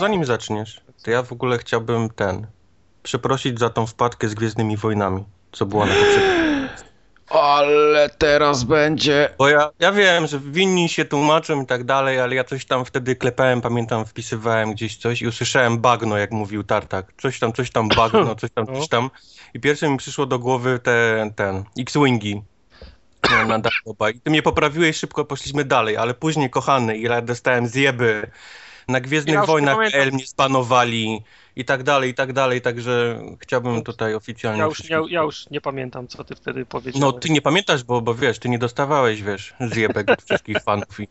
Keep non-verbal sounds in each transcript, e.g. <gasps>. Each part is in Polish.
zanim zaczniesz, to ja w ogóle chciałbym ten, przeprosić za tą wpadkę z Gwiezdnymi Wojnami, co była na poprzednim. Ale teraz będzie. Bo ja, ja wiem, że winni się tłumaczą i tak dalej, ale ja coś tam wtedy klepałem, pamiętam, wpisywałem gdzieś coś i usłyszałem bagno, jak mówił Tartak. Coś tam, coś tam bagno, coś tam, coś tam. I pierwsze mi przyszło do głowy ten, ten X-Wingi. na-. I ty mnie poprawiłeś, szybko poszliśmy dalej, ale później, kochany, ile dostałem zjeby. Na Gwiezdnych Ja Wojnach pamiętam. PL mnie spanowali i tak dalej, i tak dalej, także chciałbym tutaj oficjalnie... Ja już, ja, ja już nie pamiętam, co ty wtedy powiedziałeś. no, ty nie pamiętasz, bo, bo wiesz, ty nie dostawałeś, wiesz, zjebek od wszystkich <laughs> fanów i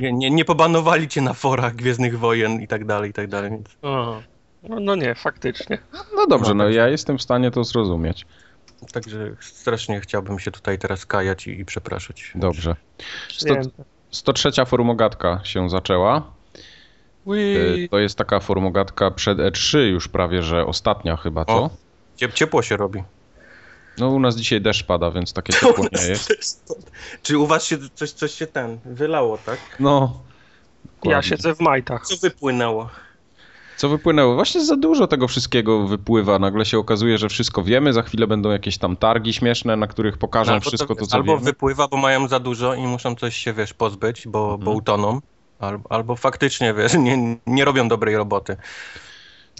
nie, nie, nie pobanowali cię na forach Gwiezdnych Wojen i tak dalej, i tak dalej, więc Aha. No, no nie, faktycznie. No dobrze, no ja jestem w stanie to zrozumieć. także strasznie chciałbym się tutaj teraz kajać i, i przepraszać. Dobrze. Sto, Przyjęte. 103 formogatka się zaczęła. Y, To jest taka formogatka przed E3 już prawie, że ostatnia chyba, co? O. Ciep, ciepło się robi. No u nas dzisiaj deszcz pada, więc takie <laughs> ciepło nie jest. Czy u was się coś, coś się ten wylało, tak? No. Ja dokładnie. siedzę w majtach. Co wypłynęło? Co wypłynęło? Właśnie za dużo tego wszystkiego wypływa. Nagle się okazuje, że wszystko wiemy. Za chwilę będą jakieś tam targi śmieszne, na których pokażą Albo wszystko to, co albo wiemy. wypływa, bo mają za dużo i muszą coś się, wiesz, pozbyć, bo, bo Mhm. utoną. Albo, albo faktycznie, wiesz, nie, nie robią dobrej roboty.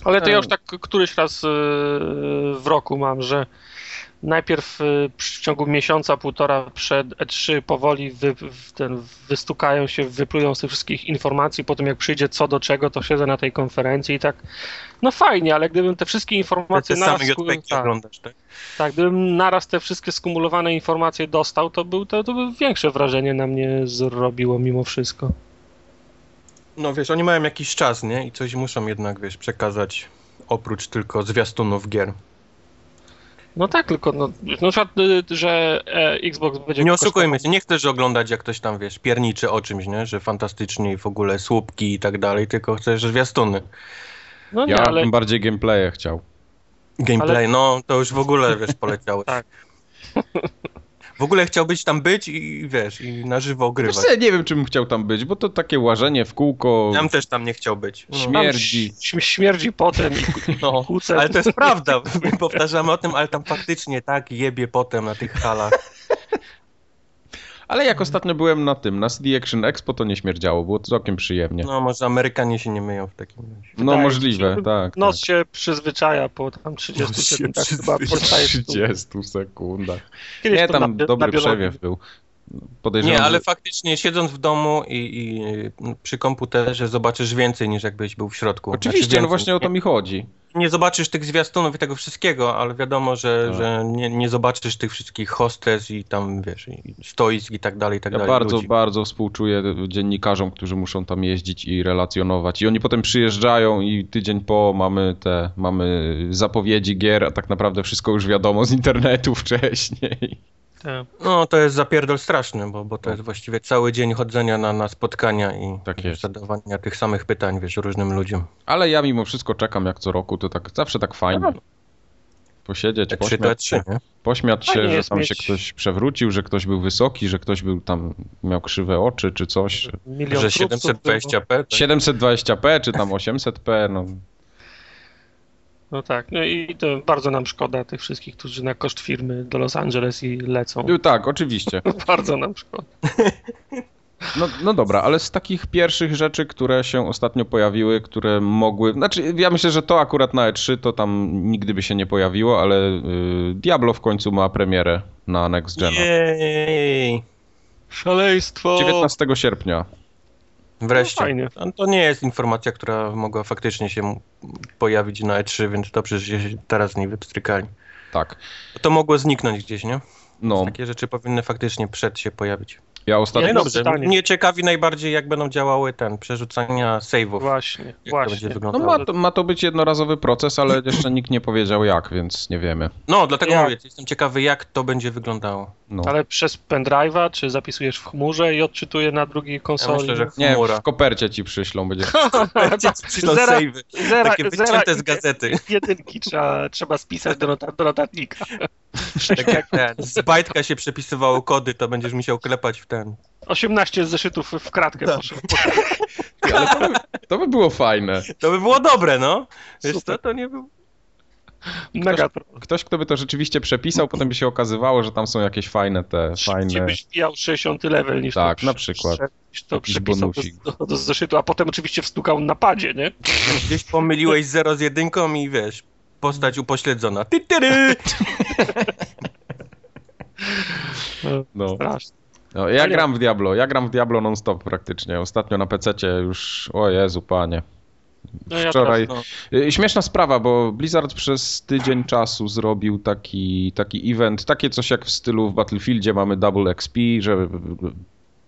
Ale to ja E. już tak któryś raz yy, w roku mam, że najpierw yy, w ciągu miesiąca, półtora przed E3 powoli wy, ten, wystukają się, wyplują z tych wszystkich informacji, potem jak przyjdzie co do czego, to siedzę na tej konferencji i tak, no fajnie, ale gdybym te wszystkie Te informacje naraz, tak, oglądasz, tak? tak, gdybym naraz te wszystkie skumulowane informacje dostał, to, był, to, to by większe wrażenie na mnie zrobiło mimo wszystko. No wiesz, oni mają jakiś czas, nie? I coś muszą jednak, wiesz, przekazać oprócz tylko zwiastunów gier. No tak, tylko no, na przykład, y, że e, Xbox będzie Nie oszukujmy się, nie chcesz oglądać jak ktoś tam, wiesz, pierniczy o czymś, nie? Że fantastycznie i w ogóle słupki i tak dalej, tylko chcesz zwiastuny. No nie, Ja ale bym bardziej gameplaye chciał. Gameplay, no to już w ogóle, wiesz, poleciałeś. <laughs> Tak. W ogóle chciałbyś tam być i wiesz, i na żywo Wiesz ogrywać. co, ja nie wiem, czy bym chciał tam być, bo to takie łażenie w kółko. Ja bym też tam nie chciał być. No, Śmie- tam śmierdzi. ś- śmierdzi potem i no, ale to jest prawda. My powtarzamy o tym, ale tam faktycznie tak jebie potem na tych halach. Ale jak ostatnio byłem na tym, na CD Action Expo, to nie śmierdziało, było całkiem przyjemnie. No może Amerykanie się nie myją w takim razie. No wydaje możliwe, się, tak. Nos tak. się przyzwyczaja po tam 30 Nos się sekundach chyba przyzwyczaja. podstaje 30 sekundach. Kiedyś Nie, tam na, na dobry biologii. przewiew był. Podejrzewam, Nie, ale że- faktycznie siedząc w domu i, i przy komputerze zobaczysz więcej niż jakbyś był w środku. Oczywiście, Znaczy no właśnie o to mi chodzi. Nie zobaczysz tych zwiastunów i tego wszystkiego, ale wiadomo, że, Tak. że nie, nie zobaczysz tych wszystkich hostes i tam, wiesz, i stoisk i tak dalej, i tak Ja dalej. bardzo, ludzi. bardzo współczuję dziennikarzom, którzy muszą tam jeździć i relacjonować. I oni potem przyjeżdżają i tydzień po mamy te, mamy zapowiedzi gier, a tak naprawdę wszystko już wiadomo z internetu <laughs> wcześniej. Tak. No, to jest zapierdol straszny, bo, bo to jest właściwie cały dzień chodzenia na, na spotkania i Tak zadawania tych samych pytań, wiesz, różnym ludziom. Ale ja mimo wszystko czekam jak co roku, to tak zawsze tak fajnie. Posiedzieć, Te trzy to pośmiać się, pośmiać się że tam mieć- się ktoś przewrócił, że ktoś był wysoki, że ktoś był tam, miał krzywe oczy czy coś. Milion Że trupców 720p. tak? 720p czy tam 800p, no. No tak, no i to bardzo nam szkoda tych wszystkich, którzy na koszt firmy do Los Angeles i lecą. No tak, oczywiście. <laughs> Bardzo nam szkoda. <laughs> No, no dobra, ale z takich pierwszych rzeczy, które się ostatnio pojawiły, które mogły. Znaczy, ja myślę, że to akurat na E3 to tam nigdy by się nie pojawiło, ale y, Diablo w końcu ma premierę na Next Gen. Jej! Szaleństwo! 19 sierpnia. Wreszcie. No fajnie. A To nie jest informacja, która mogła faktycznie się pojawić na E3, więc dobrze, że się teraz z niej wypstrykali. Tak. To mogło zniknąć gdzieś, nie? No, Takie rzeczy powinny faktycznie przed się pojawić. ja No ostatnio. Jedno dobrze. pytanie. Mnie ciekawi najbardziej, jak będą działały ten, przerzucania save'ów. Właśnie, Jak to właśnie. będzie No wyglądało. ma to, ma to być jednorazowy proces, ale jeszcze nikt nie powiedział jak, więc nie wiemy. No, dlatego Ja- mówię, jestem ciekawy, jak to będzie wyglądało. No. Ale przez pendrive'a, czy zapisujesz w chmurze i odczytuje na drugiej Ja konsoli? myślę, że Nie, chmura. w kopercie ci przyślą, będzie. <laughs> Będzie ci przyszło <laughs> Zera- save'y, zera, takie zera wycięte z gazety. <laughs> Jedynki trzeba, trzeba spisać do, nota, do notatnika. Tak jak ten, z bajtka się przepisywało kody, to będziesz musiał klepać w ten. 18 zeszytów w kratkę Tak. poszło. poszło. ale to by, to by było fajne. To by było dobre, no. Wiesz co, to nie był... Mega pro. Ktoś, kto by to rzeczywiście przepisał, potem by się okazywało, że tam są jakieś fajne te, fajne... byś wbijał 60 level niż Tak, to na przykład. Niż to przepisał do, do, do zeszytu, a potem oczywiście wstukał na padzie, nie? Gdzieś pomyliłeś 0 z jedynką i wiesz, postać upośledzona. Ty, ty, ty. <laughs> No. Strasznie. No, ja gram w Diablo, ja gram w Diablo non-stop praktycznie. Ostatnio na PC już, o Jezu, panie. No ja Wczoraj, No. Y, Śmieszna sprawa, bo Blizzard przez tydzień czasu zrobił taki, taki event, takie coś jak w stylu w Battlefieldzie mamy double XP, że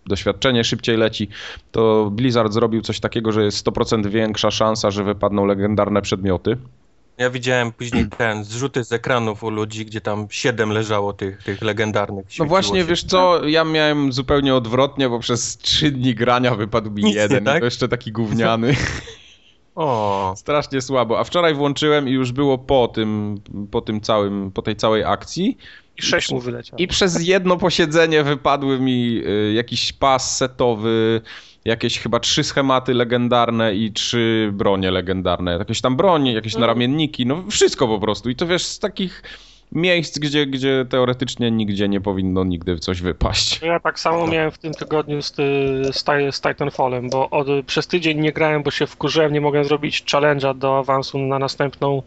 doświadczenie szybciej leci, to Blizzard zrobił coś takiego, że jest 100% większa szansa, że wypadną legendarne przedmioty. Ja widziałem później ten zrzuty z ekranów u ludzi, gdzie tam 7 leżało tych, tych legendarnych. No właśnie, się. wiesz co, ja miałem zupełnie odwrotnie, bo przez 3 dni grania wypadł mi Nic nie, jeden i tak? to jeszcze taki gówniany. <laughs> O, Strasznie słabo. A wczoraj włączyłem i już było po tym, po tym całym, po tej całej akcji. I 6 mu wyleciało. I przez jedno posiedzenie wypadły mi y, jakiś pas setowy, jakieś chyba trzy schematy legendarne i trzy bronie legendarne. Jakieś tam bronie, jakieś Mhm. naramienniki, no wszystko po prostu. I to wiesz, z takich miejsc, gdzie, gdzie teoretycznie nigdzie nie powinno nigdy coś wypaść. Ja tak samo miałem w tym tygodniu z, z, z Titanfallem, bo od, przez tydzień nie grałem, bo się wkurzyłem, nie mogłem zrobić challenge'a do awansu na następną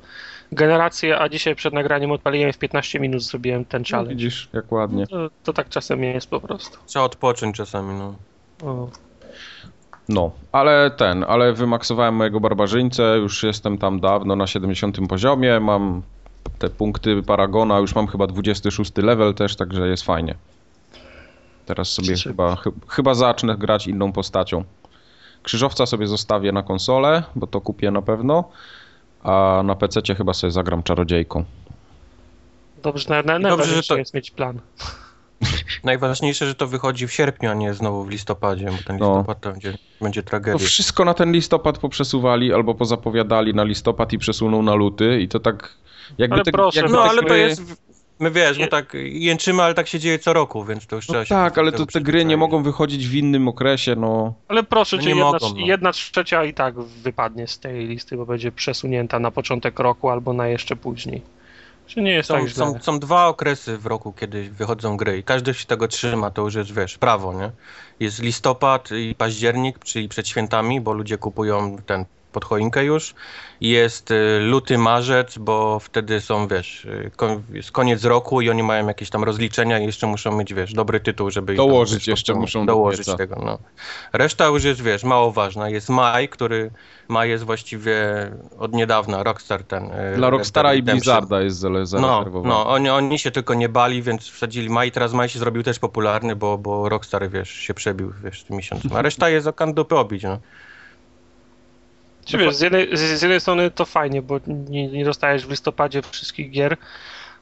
generację, a dzisiaj przed nagraniem odpaliłem w 15 minut zrobiłem ten No, challenge. widzisz, jak ładnie. To, to tak czasem jest po prostu. trzeba odpocząć czasami, no. O. No, ale ten, ale wymaksowałem mojego barbarzyńcę, już jestem tam dawno na 70 poziomie, mam te punkty Paragona, już mam chyba 26 level też, także jest fajnie. Teraz sobie chyba, chy, chyba zacznę grać inną postacią. Krzyżowca sobie zostawię na konsolę, bo to kupię na pewno, a na PC chyba sobie zagram czarodziejką. Dobrze, na, na, Dobrze, najważniejsze że to- jest mieć plan. <laughs> Najważniejsze, że to wychodzi w sierpniu, a nie znowu w listopadzie, bo ten No. listopad to będzie, będzie No tragedia. wszystko na ten listopad poprzesuwali albo pozapowiadali na listopad i przesuną na luty i to tak jakby Ale te, proszę, jakby No ale to jest, my wiesz, my tak jęczymy, ale tak się dzieje co roku, więc to już trzeba No się tak, ale to te gry nie mogą wychodzić w innym okresie, no. Ale proszę No cię, jedna, mogą, no. jedna trzecia i tak wypadnie z tej listy, bo będzie przesunięta na początek roku albo na jeszcze później. Czy nie jest Są, tak są, są dwa okresy w roku, kiedy wychodzą gry i każdy się tego trzyma, to już jest, wiesz, prawo, nie? Jest listopad i październik, czyli przed świętami, bo ludzie kupują ten pod choinkę już. Jest y, luty, marzec, bo wtedy są, wiesz, y, jest koniec roku i oni mają jakieś tam rozliczenia i jeszcze muszą mieć, wiesz, dobry tytuł, żeby... ich tam, Dołożyć wiesz, jeszcze muszą do Dołożyć pieca. tego, no. Reszta już jest, wiesz, mało ważna. Jest maj, który... Maj jest właściwie od niedawna, Rockstar ten... y, Dla Rockstara i Redemption. Blizzarda jest zale- No, no oni, oni się tylko nie bali, więc wsadzili Maj. Teraz Maj się zrobił też popularny, bo, bo Rockstar, wiesz, się przebił, wiesz, tym miesiącu. A reszta jest o kandupy obić, no. Czy wiesz, z jednej, z, jednej strony to fajnie, bo nie, nie dostajesz w listopadzie wszystkich gier,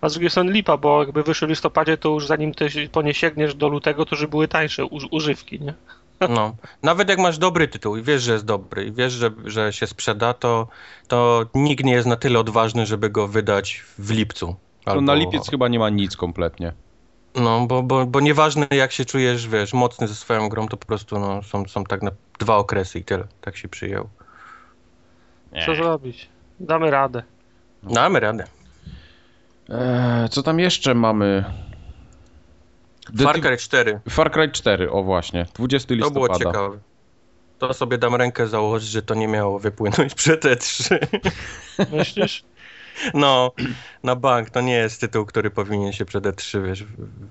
a z drugiej strony lipa, bo jakby wyszły w listopadzie, to już zanim ty po nie sięgniesz do lutego, to już były tańsze uż, używki, nie? <laughs> no. Nawet jak masz dobry tytuł i wiesz, że jest dobry i wiesz, że, że się sprzeda, to, to nikt nie jest na tyle odważny, żeby go wydać w lipcu. To na lipiec chyba nie ma nic kompletnie. No, bo, bo, bo nieważne jak się czujesz, wiesz, mocny ze swoją grą, to po prostu no, są, są tak na dwa okresy i tyle. Tak się przyjął. Co zrobić? Damy radę. Damy radę. Eee, co tam jeszcze mamy? The Far Cry 4. Far Cry 4, o właśnie, 20 To było listopada. ciekawe. To sobie dam rękę założyć, że to nie miało wypłynąć <laughs> przed E3. Myślisz? <laughs> No, na bank, to nie jest tytuł, który powinien się przed E3, wiesz,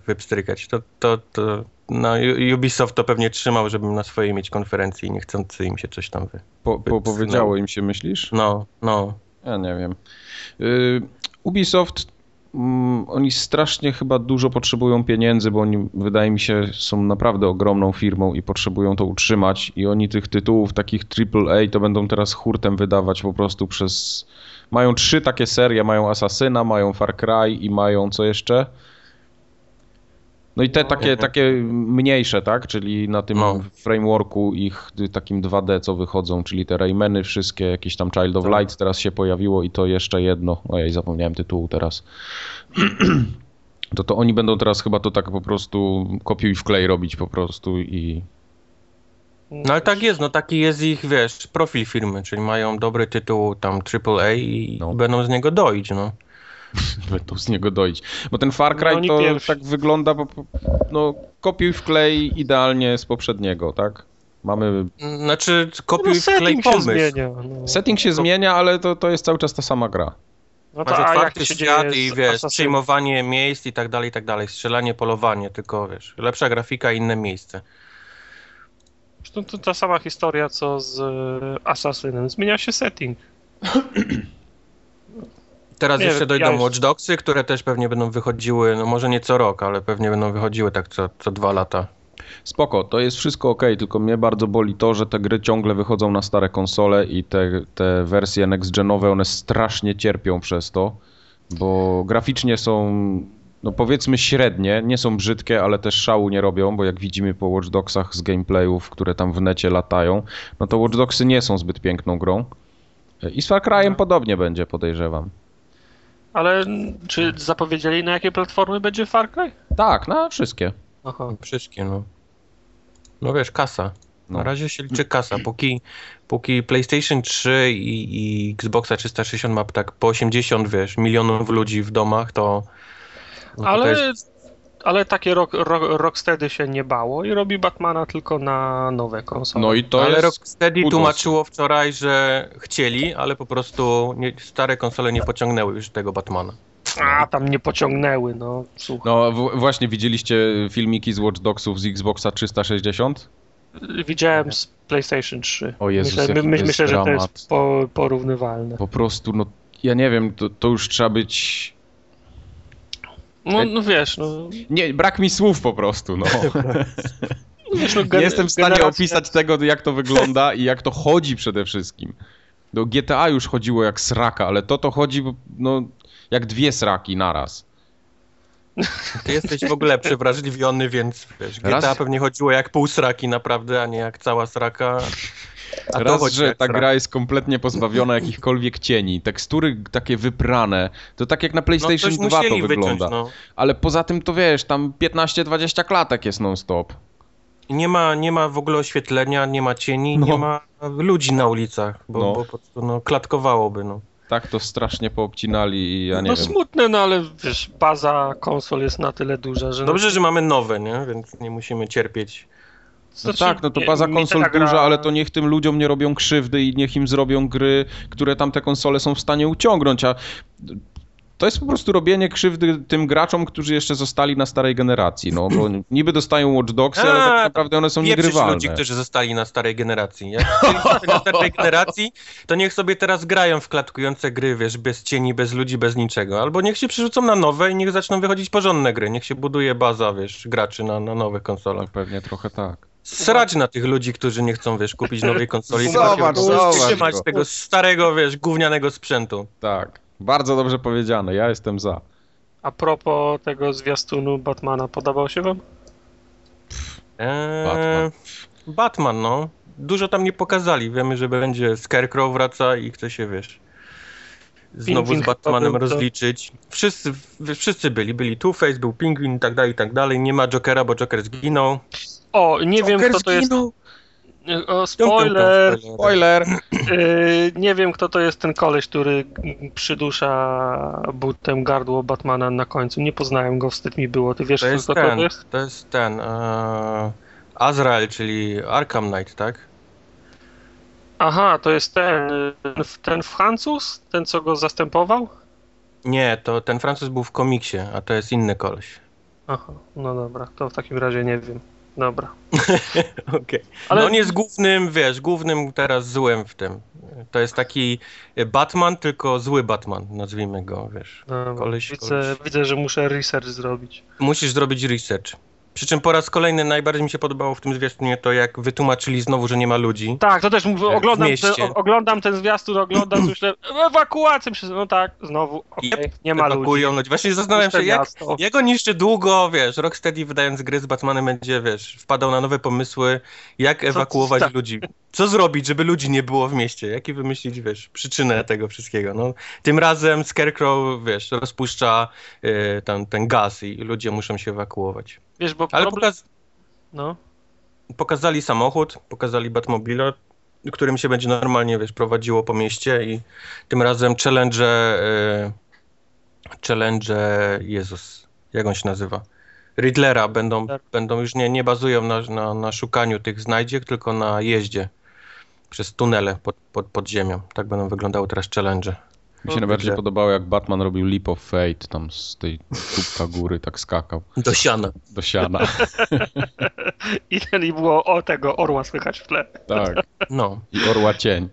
wypstrykać. To, to, to, no, Ubisoft to pewnie trzymał, żeby na swojej mieć konferencji i niechcący im się coś tam wy... Po, po, powiedziało im się, myślisz? No, no. Ja nie wiem. Y, Ubisoft, mm, oni strasznie chyba dużo potrzebują pieniędzy, bo oni, wydaje mi się, są naprawdę ogromną firmą i potrzebują to utrzymać. I oni tych tytułów takich AAA to będą teraz hurtem wydawać po prostu przez... Mają trzy takie serie, mają Assassina, mają Far Cry i mają co jeszcze? No i te No, takie, takie mniejsze, tak? Czyli na tym No. frameworku ich takim 2D, co wychodzą, czyli te Raymany wszystkie, jakieś tam Child of Tak. Light teraz się pojawiło i to jeszcze jedno. Ojej, zapomniałem tytułu teraz. <clears throat> To to oni będą teraz chyba to tak po prostu kopiuj w klej robić po prostu i No ale tak jest, no taki jest ich, wiesz, profil firmy, czyli mają dobry tytuł tam AAA i No. będą z niego doić, no. <laughs> Będą z niego dojść. Bo ten Far No, Cry oni to pierwsi. tak wygląda, po- no kopiuj wklej idealnie z poprzedniego, tak? Mamy... Znaczy, No, kopiuj w klej setting się pomysł. zmienia. No. Setting się zmienia, ale to, to jest cały czas ta sama gra. No to, Masz a jak otwarty świat dzieje i wiesz, Assassin? przejmowanie miejsc i tak dalej, i tak dalej, strzelanie, polowanie, tylko wiesz, lepsza grafika, inne miejsce. To, to ta sama historia co z e, Assassinem. Zmienia się setting. <clears throat> Teraz Nie jeszcze dojdą ja Watch Dogsy, które też pewnie będą wychodziły, no może nie co rok, ale pewnie będą wychodziły tak co, co dwa lata. Spoko, to jest wszystko ok, tylko mnie bardzo boli to, że te gry ciągle wychodzą na stare konsole i te, te wersje next-genowe, one strasznie cierpią przez to, bo graficznie są, no powiedzmy średnie, nie są brzydkie, ale też szału nie robią, bo jak widzimy po Watch Dogsach z gameplayów, które tam w necie latają, no to Watch Dogsy nie są zbyt piękną grą. I z Far Cry'em No. podobnie będzie, podejrzewam. Ale czy zapowiedzieli na jakie platformy będzie Far Cry? Tak, na wszystkie. Aha. Wszystkie, no. No wiesz, kasa. No. Na razie się liczy kasa. Póki, póki PlayStation 3 i, i Xboxa 360 ma tak po 80, wiesz, milionów ludzi w domach, to... no Ale, jest, ale takie rock, rock, Rocksteady się nie bało i robi Batmana tylko na nowe konsole. No i to ale jest... Rocksteady tłumaczyło wczoraj, że chcieli, ale po prostu nie, stare konsole nie pociągnęły już tego Batmana. A, tam nie pociągnęły, no słuchaj. No w- właśnie widzieliście filmiki z Watch Dogsów z Xboxa 360? Widziałem z PlayStation 3. O Jezus, myślę, my, jest myślę że to jest po, porównywalne. Po prostu, no ja nie wiem, to, to już trzeba być... No, no wiesz, no, Nie, brak mi słów po prostu, no. <laughs> wiesz, no Nie jestem w stanie generacja- opisać tego, jak to wygląda i jak to chodzi przede wszystkim. Do GTA już chodziło jak sraka, ale to to chodzi, no, jak dwie sraki naraz. <laughs> Ty jesteś w ogóle przewrażliwiony, więc wiesz, GTA Raz- pewnie chodziło jak pół sraki naprawdę, a nie jak cała sraka. A to Raz, że ta gra jest kompletnie pozbawiona jakichkolwiek cieni, tekstury takie wyprane, to tak jak na no, PlayStation coś 2 to musieli wygląda. wyciąć, no. Ale poza tym to wiesz, tam 15-20 klatek jest non-stop. Nie ma, nie ma w ogóle oświetlenia, nie ma cieni, No. nie ma ludzi na ulicach, bo, No. bo po prostu no, klatkowałoby. No. Tak to strasznie poobcinali i ja nie no wiem. smutne, no ale wiesz, baza konsol jest na tyle duża, że... Dobrze, że mamy nowe, nie? więc nie musimy cierpieć. No Znaczy, tak, no to baza konsol gra- duża, ale to niech tym ludziom nie robią krzywdy i niech im zrobią gry, które tamte konsole są w stanie uciągnąć, a to jest po prostu robienie krzywdy tym graczom, którzy jeszcze zostali na starej generacji, no bo <clears throat> niby dostają Watch Dogsy, ale tak naprawdę one są niegrywalne. ludzi, którzy zostali na starej generacji. Jak na starej generacji, to niech sobie teraz grają w klatkujące gry, wiesz, bez cieni, bez ludzi, bez niczego. Albo niech się przerzucą na nowe i niech zaczną wychodzić porządne gry. Niech się buduje baza, wiesz, graczy na, na nowych konsolach. No pewnie trochę tak. Srać na tych ludzi, którzy nie chcą, wiesz, kupić nowej konsoli, <laughs> tylko się Zobacz, zobacz tego starego, wiesz, gównianego sprzętu. Tak. Bardzo dobrze powiedziane, ja jestem za. A propos tego zwiastunu Batmana, podobał się wam? Eee, Batman. Batman, no. Dużo tam nie pokazali. Wiemy, że będzie Scarecrow wraca i chce się, wiesz, znowu Pingwin z Batmanem to- rozliczyć. Wszyscy, wszyscy byli. Byli Two-Face, był Pingwin i tak dalej, i tak dalej. Nie ma Jokera, bo Joker zginął. O, nie wiem Joker kto to jest... zginął! O, spoiler! Spoiler! Yy, nie wiem kto to jest ten koleś, który przydusza butem gardło Batmana na końcu. Nie poznałem go, wstyd mi było. Ty wiesz To jest kto ten, to jest? to jest ten, e, Azrael, czyli Arkham Knight, tak? Aha, to jest ten, y, ten Francuz? Ten co go zastępował? Nie, to ten Francuz był w komiksie, a to jest inny koleś. Aha, no dobra, to w takim razie nie wiem. Dobra. <laughs> Okej. Ale- No on jest głównym, wiesz, głównym teraz złem w tym. To jest taki Batman, tylko zły Batman, nazwijmy go, wiesz. Koleś, widzę, koleś. widzę, że muszę research zrobić. Musisz zrobić research. Przy czym po raz kolejny najbardziej mi się podobało w tym zwiastunie to, jak wytłumaczyli znowu, że nie ma ludzi. Tak, to też mówię, w oglądam, oglądam ten zwiastun, oglądam, <clears throat> myślę, ewakuacja, myślę, no tak, znowu, okej, nie ma ludzi. Ewakuują ludzi. Właśnie zastanawiam się, jak, miasto. jak jeszcze długo, wiesz, Rocksteady wydając gry z Batmanem będzie, wiesz, wpadał na nowe pomysły, jak ewakuować tak. ludzi. Co zrobić, żeby ludzi nie było w mieście? Jakie wymyślić, wiesz, przyczynę tego wszystkiego? No, tym razem Scarecrow, wiesz, rozpuszcza tam, ten gaz i ludzie muszą się ewakuować. Wiesz, bo Ale problem... pokaz... No. pokazali samochód, pokazali Batmobile, którym się będzie normalnie, wiesz, prowadziło po mieście i tym razem challenge, e, challenge, Jezus, jak on się nazywa? Riddlera będą, Tak. będą już nie, nie bazują na, na, na szukaniu tych znajdziek, tylko na jeździe przez tunele pod, pod, pod ziemią. Tak będą wyglądały teraz challenge. Mi się najbardziej podobało, jak Batman robił Leap of Fate, tam z tej kubka góry tak skakał Do siana. do siana. <laughs> I, I było o tego orła słychać w tle. Tak. No, I orła cień.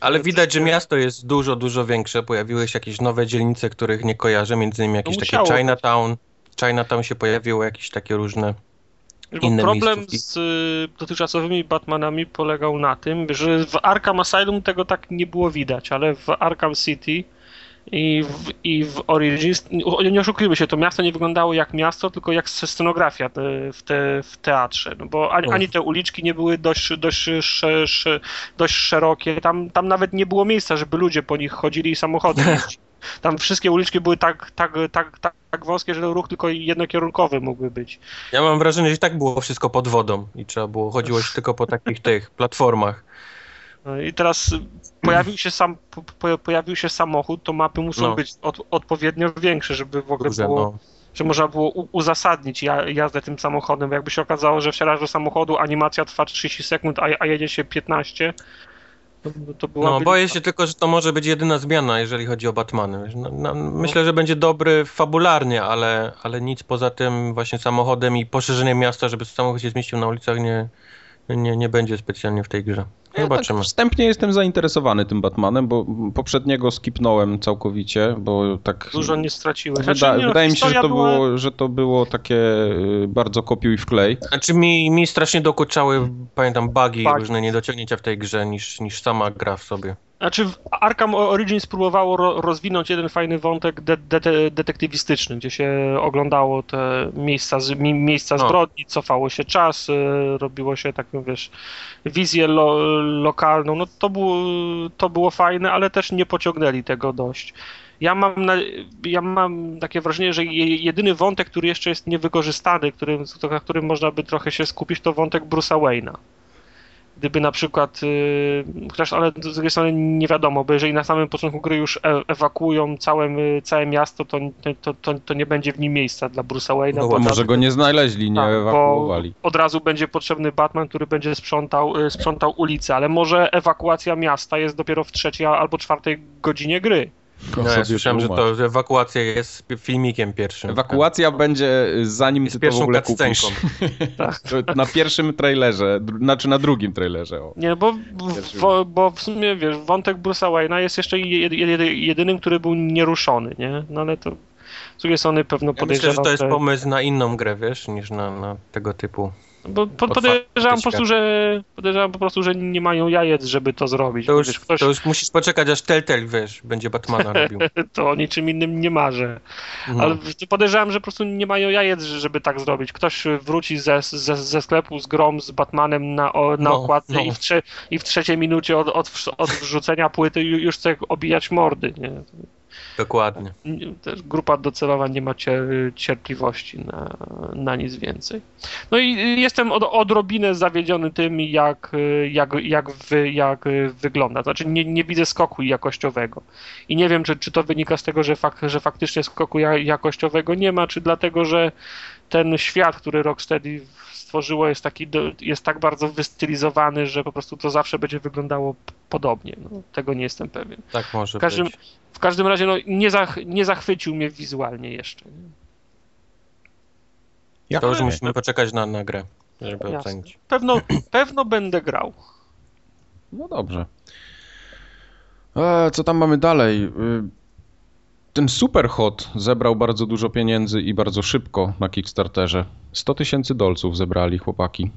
ale widać, że miasto jest dużo, dużo większe. Pojawiły się jakieś nowe dzielnice, których nie kojarzę, między innymi jakieś No takie. Chinatown. Chinatown się pojawiło, jakieś takie różne. Inne problem miejscówki. z y, dotychczasowymi Batmanami polegał na tym, że w Arkham Asylum tego tak nie było widać, ale w Arkham City i w, i w Origins, nie oszukujmy się, to miasto nie wyglądało jak miasto, tylko jak scenografia te, w, te, w teatrze, no bo ani, Och. ani te uliczki nie były dość, dość, dość szerokie, tam, tam nawet nie było miejsca, żeby ludzie po nich chodzili i samochody. <laughs> Tam wszystkie uliczki były tak, tak, tak, tak, tak wąskie, że ruch tylko jednokierunkowy mógłby być. Ja mam wrażenie, że i tak było wszystko pod wodą i trzeba było, chodziło się tylko po takich <laughs> tych platformach. No I teraz pojawił się sam, po, po, pojawił się samochód, to mapy muszą No. być od, odpowiednio większe, żeby w ogóle było, no. że można było u, uzasadnić ja, jazdę tym samochodem. Jakby się okazało, że wsiadasz do samochodu, animacja trwa 30 sekund, a, a jedzie się 15, to, to No, boję się tylko, że to może być jedyna zmiana, jeżeli chodzi o Batmany. No, no, myślę, że będzie dobry fabularnie, ale, ale nic poza tym właśnie samochodem i poszerzeniem miasta, żeby samochód się zmieścił na ulicach nie, nie, nie będzie specjalnie w tej grze. Ja Zobaczymy. tak wstępnie jestem zainteresowany tym Batmanem, bo poprzedniego skipnąłem całkowicie, bo tak... Dużo nie straciłeś. Wyda, Znaczy, nie, wydaje mi się, że to, była- było, że to było takie y, bardzo kopiuj w klej. Znaczy mi, mi strasznie dokuczały, pamiętam, bugi, Bugi. różne niedociągnięcia w tej grze niż, niż sama gra w sobie. Znaczy, Arkham Origins próbowało ro, rozwinąć jeden fajny wątek de, de, detektywistyczny, gdzie się oglądało te miejsca, z, mi, miejsca zbrodni, cofało się czas, robiło się taką, wiesz, wizję lo, lokalną. No to było, to było fajne, ale też nie pociągnęli tego dość. Ja mam, na, ja mam takie wrażenie, że je- jedyny wątek, który jeszcze jest niewykorzystany, którym, na którym można by trochę się skupić, to wątek Bruce'a Wayne'a gdyby na przykład, yy, chociaż ale z drugiej strony nie wiadomo, bo jeżeli na samym początku gry już e ewakuują całe, y, całe miasto, to, to, to, to nie będzie w nim miejsca dla Bruce'a Wayne'a. No bo Może go nie znaleźli, nie tak, ewakuowali. Od razu będzie potrzebny Batman, który będzie sprzątał, y, sprzątał ulicę, ale może ewakuacja miasta jest dopiero w trzeciej albo czwartej godzinie gry. No, ja słyszałem, że to że ewakuacja jest filmikiem pierwszym. Ewakuacja będzie y, zanim Jest ty to w pierwszą ogóle kupisz. <laughs> Tak. Na pierwszym trailerze, znaczy na drugim trailerze. O. Nie, bo, Pierwszy bo, bo w sumie, wiesz, wątek Bruce'a Wayne'a jest jeszcze jedy, jedy, jedynym, który był nieruszony, nie? No ale to z drugiej strony pewno Ja myślę, podejrzewam, że to jest pomysł na inną grę, wiesz, niż na, na tego typu. Bo podejrzewam po prostu, że podejrzewam po prostu, że nie mają jajec, żeby to zrobić. To już, wiesz, ktoś to już musisz poczekać, aż Telltale, wiesz, będzie Batmana robił. <laughs> to o niczym innym nie marzy. No. Ale podejrzewam, że po prostu nie mają jajec, żeby tak zrobić. Ktoś wróci ze, ze, ze sklepu z grom z Batmanem na, o, na No, okładce no. I, w trze, i w trzeciej minucie od, od, od wrzucenia płyty ju- już chce obijać mordy. Nie? Dokładnie. Nie- Też grupa docelowa nie ma cier- cierpliwości na, na nic więcej. No i jestem od, odrobinę zawiedziony tym, jak, jak, jak, wy, jak wygląda. Znaczy nie, nie widzę skoku jakościowego. I nie wiem, czy, czy to wynika z tego, że, fak, że faktycznie skoku ja, jakościowego nie ma, czy dlatego, że ten świat, który Rocksteady stworzyło, jest, taki, jest tak bardzo wystylizowany, że po prostu to zawsze będzie wyglądało podobnie. No, tego nie jestem pewien. Tak może W każdym, być. w każdym razie no, nie, zach, nie zachwycił mnie wizualnie jeszcze. nie? Ja To już musimy poczekać na, na grę, żeby Jasne. ocenić. Pewno, <clears throat> pewno będę grał. No dobrze. E, co tam mamy dalej? Ten Superhot zebrał bardzo dużo pieniędzy i bardzo szybko na Kickstarterze. 100 tysięcy dolców zebrali chłopaki.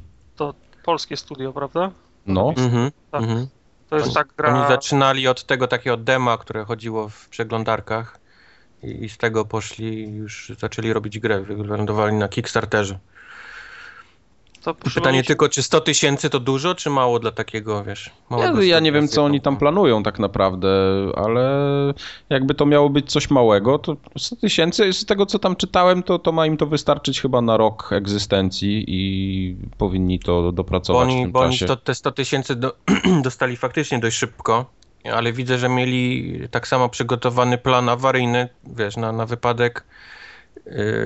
Polskie studio, prawda? No, Mhm, Tak. mhm. To jest tak gra. Oni zaczynali od tego takiego dema, które chodziło w przeglądarkach i, i z tego poszli, już zaczęli robić grę, wylądowali na Kickstarterze. To Pytanie tylko, czy 100 tysięcy to dużo, czy mało dla takiego, wiesz? Ja, ja nie wiem, co oni tam planują tak naprawdę, ale jakby to miało być coś małego, to 100 tysięcy, z tego co tam czytałem, to, to ma im to wystarczyć chyba na rok egzystencji i powinni to dopracować bo oni, w tym bo czasie. Oni to, te 100 tysięcy do, <clears throat> dostali faktycznie dość szybko, ale widzę, że mieli tak samo przygotowany plan awaryjny, wiesz, na, na wypadek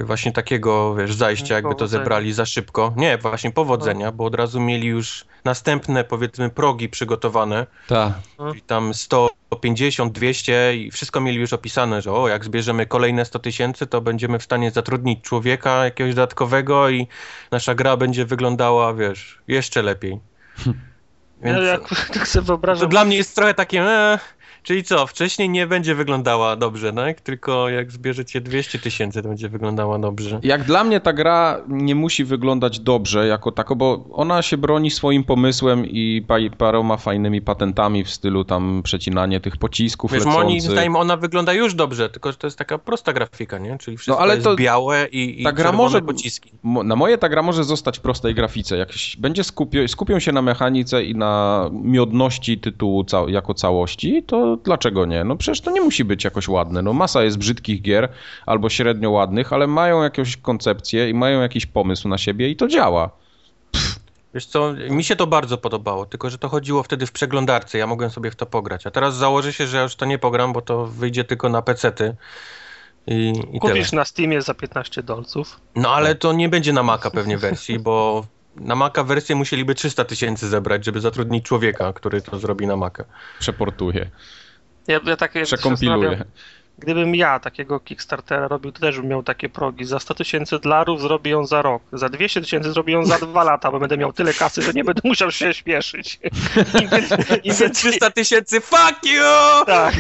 właśnie takiego, wiesz, zajścia, jakby to zebrali za szybko. Nie, właśnie powodzenia, bo od razu mieli już następne, powiedzmy, progi przygotowane. Tak. I tam 150, 200 i wszystko mieli już opisane, że o, jak zbierzemy kolejne 100 tysięcy, to będziemy w stanie zatrudnić człowieka jakiegoś dodatkowego i nasza gra będzie wyglądała, wiesz, jeszcze lepiej. Więc, ja jak <laughs> tak sobie wyobrażam... To dla mnie jest trochę takie, e, czyli co, wcześniej nie będzie wyglądała dobrze, tak? Tylko jak zbierzecie 200 tysięcy, to będzie wyglądała dobrze. Jak dla mnie ta gra nie musi wyglądać dobrze jako tako, bo ona się broni swoim pomysłem i paroma fajnymi patentami w stylu tam przecinanie tych pocisków Wiesz, lecących. moim zdaniem ona wygląda już dobrze, tylko że to jest taka prosta grafika, nie? Czyli wszystko no, ale jest białe i, i ta gra może, pociski. Na moje ta gra może zostać w prostej grafice. Jak będzie skupio, skupią się na mechanice i na miodności tytułu ca jako całości, to dlaczego nie? No przecież to nie musi być jakoś ładne. No masa jest brzydkich gier albo średnio ładnych, ale mają jakąś koncepcję i mają jakiś pomysł na siebie i to działa. Pff. Wiesz co, mi się to bardzo podobało, tylko że to chodziło wtedy w przeglądarce, ja mogłem sobie w to pograć. A teraz założę się, że ja już to nie pogram, bo to wyjdzie tylko na pecety. I, i Kupisz tyle. na Steamie za 15 dolców. No ale to nie będzie na Maca pewnie wersji, bo na Maca wersję musieliby 300 tysięcy zebrać, żeby zatrudnić człowieka, który to zrobi na Maca. Przeportuje. Ja, ja tak Przekompiluje. Gdybym ja takiego Kickstartera robił, to też bym miał takie progi. Za 100 tysięcy dolarów zrobię ją za rok. Za 200 tysięcy zrobię ją za <laughs> dwa lata, bo będę miał tyle kasy, że nie będę musiał się śpieszyć. Im, <laughs> więcej, im więcej... 300 tysięcy, fuck you! Tak.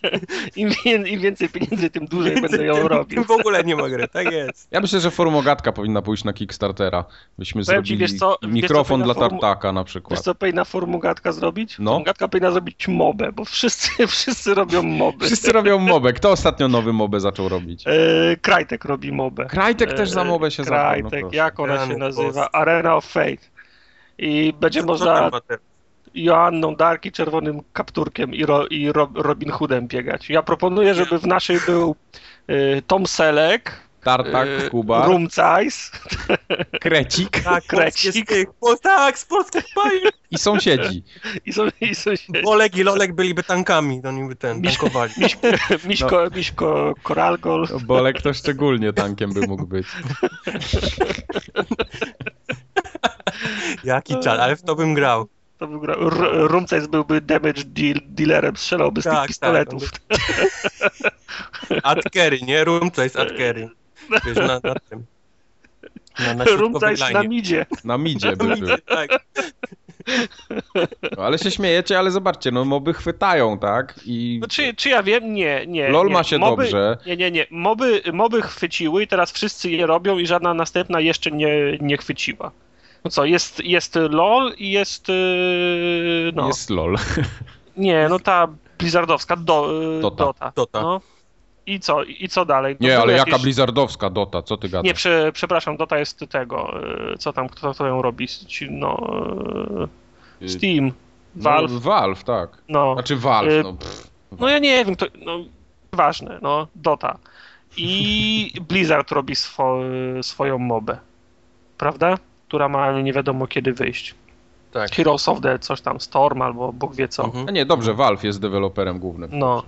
<laughs> Im, Im, więcej pieniędzy, tym dłużej będę ją robił. Tym w ogóle nie ma gry, tak jest. Ja myślę, że Formogatka powinna pójść na Kickstartera. Byśmy Powiem zrobili ci, wiesz co, mikrofon wiesz co dla Tartaka na przykład. Wiesz co powinna Formogatka zrobić? No. Formogatka powinna zrobić mobę, bo wszyscy, wszyscy robią moby. Wszyscy robią mobę. Kto ostatnio nowy mobę zaczął robić? E, Krajtek robi mobę. Krajtek też za mobę się zabrał. Krajtek, no jak ona się nazywa? Arena of Fate. I będzie Co można Joanną Dark i czerwonym kapturkiem i, ro, i ro, Robin Hoodem biegać. Ja proponuję, żeby w naszej był y, Tom Selek, Tartak, y, Kuba. Rumcajs. Krecik. <laughs> Tak, Krecik. Tak, z polskich I sąsiedzi. I, są, i sąsiedzi. Olek i Lolek byliby tankami, to oni by ten, tankowali. Miśko, Miśko, no. Miśko Koralgol. No, Bolek to szczególnie tankiem by mógł być. Jaki czas, ale w to bym grał. To bym grał. Rumcajs byłby damage deal, dealerem, strzelałby z tak, tych pistoletów. Tak, <laughs> Adkery, nie? Rumcajs Adkery. Wiesz, na, na tym. Na, na Rumcajs na midzie. Na midzie by był. Tak. No, ale się śmiejecie, ale zobaczcie, no moby chwytają, tak? I... No, czy, czy ja wiem? Nie, nie. LOL nie. ma się moby, dobrze. Nie, nie, nie. Moby, moby chwyciły i teraz wszyscy je robią i żadna następna jeszcze nie, nie chwyciła. No co, jest, jest LOL i jest. Yy, no. Jest LOL. Nie, no ta Blizzardowska do, yy, Dota. Dota. Dota. No. I co, i co dalej? No nie, ale jakieś... jaka Blizzardowska Dota, co ty gadasz? Nie, prze, przepraszam, Dota jest tego, yy, co tam, kto, kto ją robi? No, yy, Steam, Valve. No, Valve, tak. No. Znaczy Valve, no. no ja nie wiem, to, no, ważne, no, Dota. I <laughs> Blizzard robi swo, swoją mobę, prawda? Która ma nie wiadomo kiedy wyjść. Tak. Heroes of the coś tam, Storm albo Bóg wie co. Mhm. A nie, dobrze, Valve jest deweloperem głównym. No.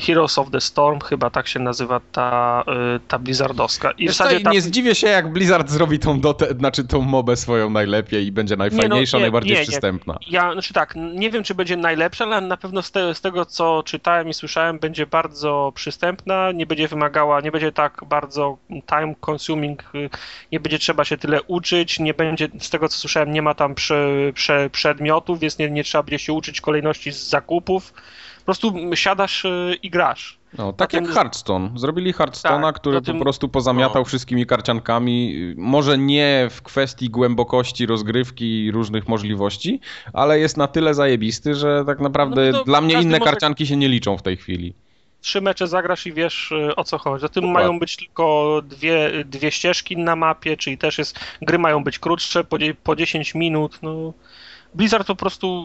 Heroes of the Storm, chyba tak się nazywa ta, ta blizzardowska. I w zasadzie ta... Nie zdziwię się, jak Blizzard zrobi tą dotę, znaczy tą mobę swoją najlepiej i będzie najfajniejsza, nie, no, nie, najbardziej nie, przystępna. Ja, znaczy tak, nie wiem, czy będzie najlepsza, ale na pewno z, te, z, tego, co czytałem i słyszałem, będzie bardzo przystępna, nie będzie wymagała, nie będzie tak bardzo time consuming, nie będzie trzeba się tyle uczyć, nie będzie, z tego, co słyszałem, nie ma tam prze, prze, przedmiotów, więc nie, nie trzeba będzie się uczyć kolejności z zakupów po prostu siadasz y, i grasz. No, tak Zatem... jak Hearthstone. Zrobili Hearthstone'a, tak, który po prostu pozamiatał no. wszystkimi karciankami. Może nie w kwestii głębokości rozgrywki i różnych możliwości, ale jest na tyle zajebisty, że tak naprawdę no, no dla mnie inne może... karcianki się nie liczą w tej chwili. trzy mecze zagrasz i wiesz y, o co chodzi. Za tym Dokładnie. mają być tylko dwie, dwie ścieżki na mapie, czyli też jest, gry mają być krótsze, po, po 10 minut, no. Blizzard po prostu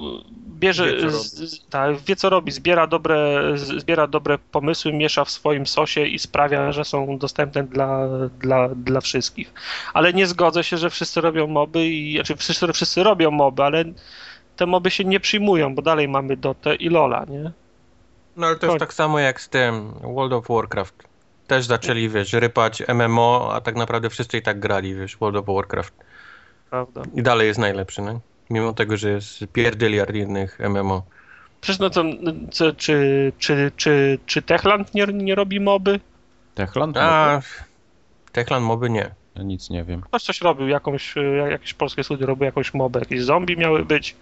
bierze, Wie, co z, tak, wie co robi, zbiera dobre, zbiera dobre pomysły, miesza w swoim sosie i sprawia, że są dostępne dla, dla, dla wszystkich. Ale nie zgodzę się, że wszyscy robią moby i, znaczy wszyscy, wszyscy robią moby, ale te moby się nie przyjmują, bo dalej mamy Dotę i Lola, nie? No ale to jest Chodź. tak samo jak z tym World of Warcraft. Też zaczęli, wiesz, rypać MMO, a tak naprawdę wszyscy i tak grali, wiesz, World of Warcraft. Prawda. I dalej jest najlepszy, no? Mimo tego, że jest pierdyliard innych MMO. Przecież no to, co, czy, czy, czy, czy Techland nie, nie robi moby? Techland? A, Techland moby nie. Ja nic nie wiem. Ktoś coś robił, jakąś, e, jakieś polskie studio robiły jakąś mobę, jakieś zombie miały być.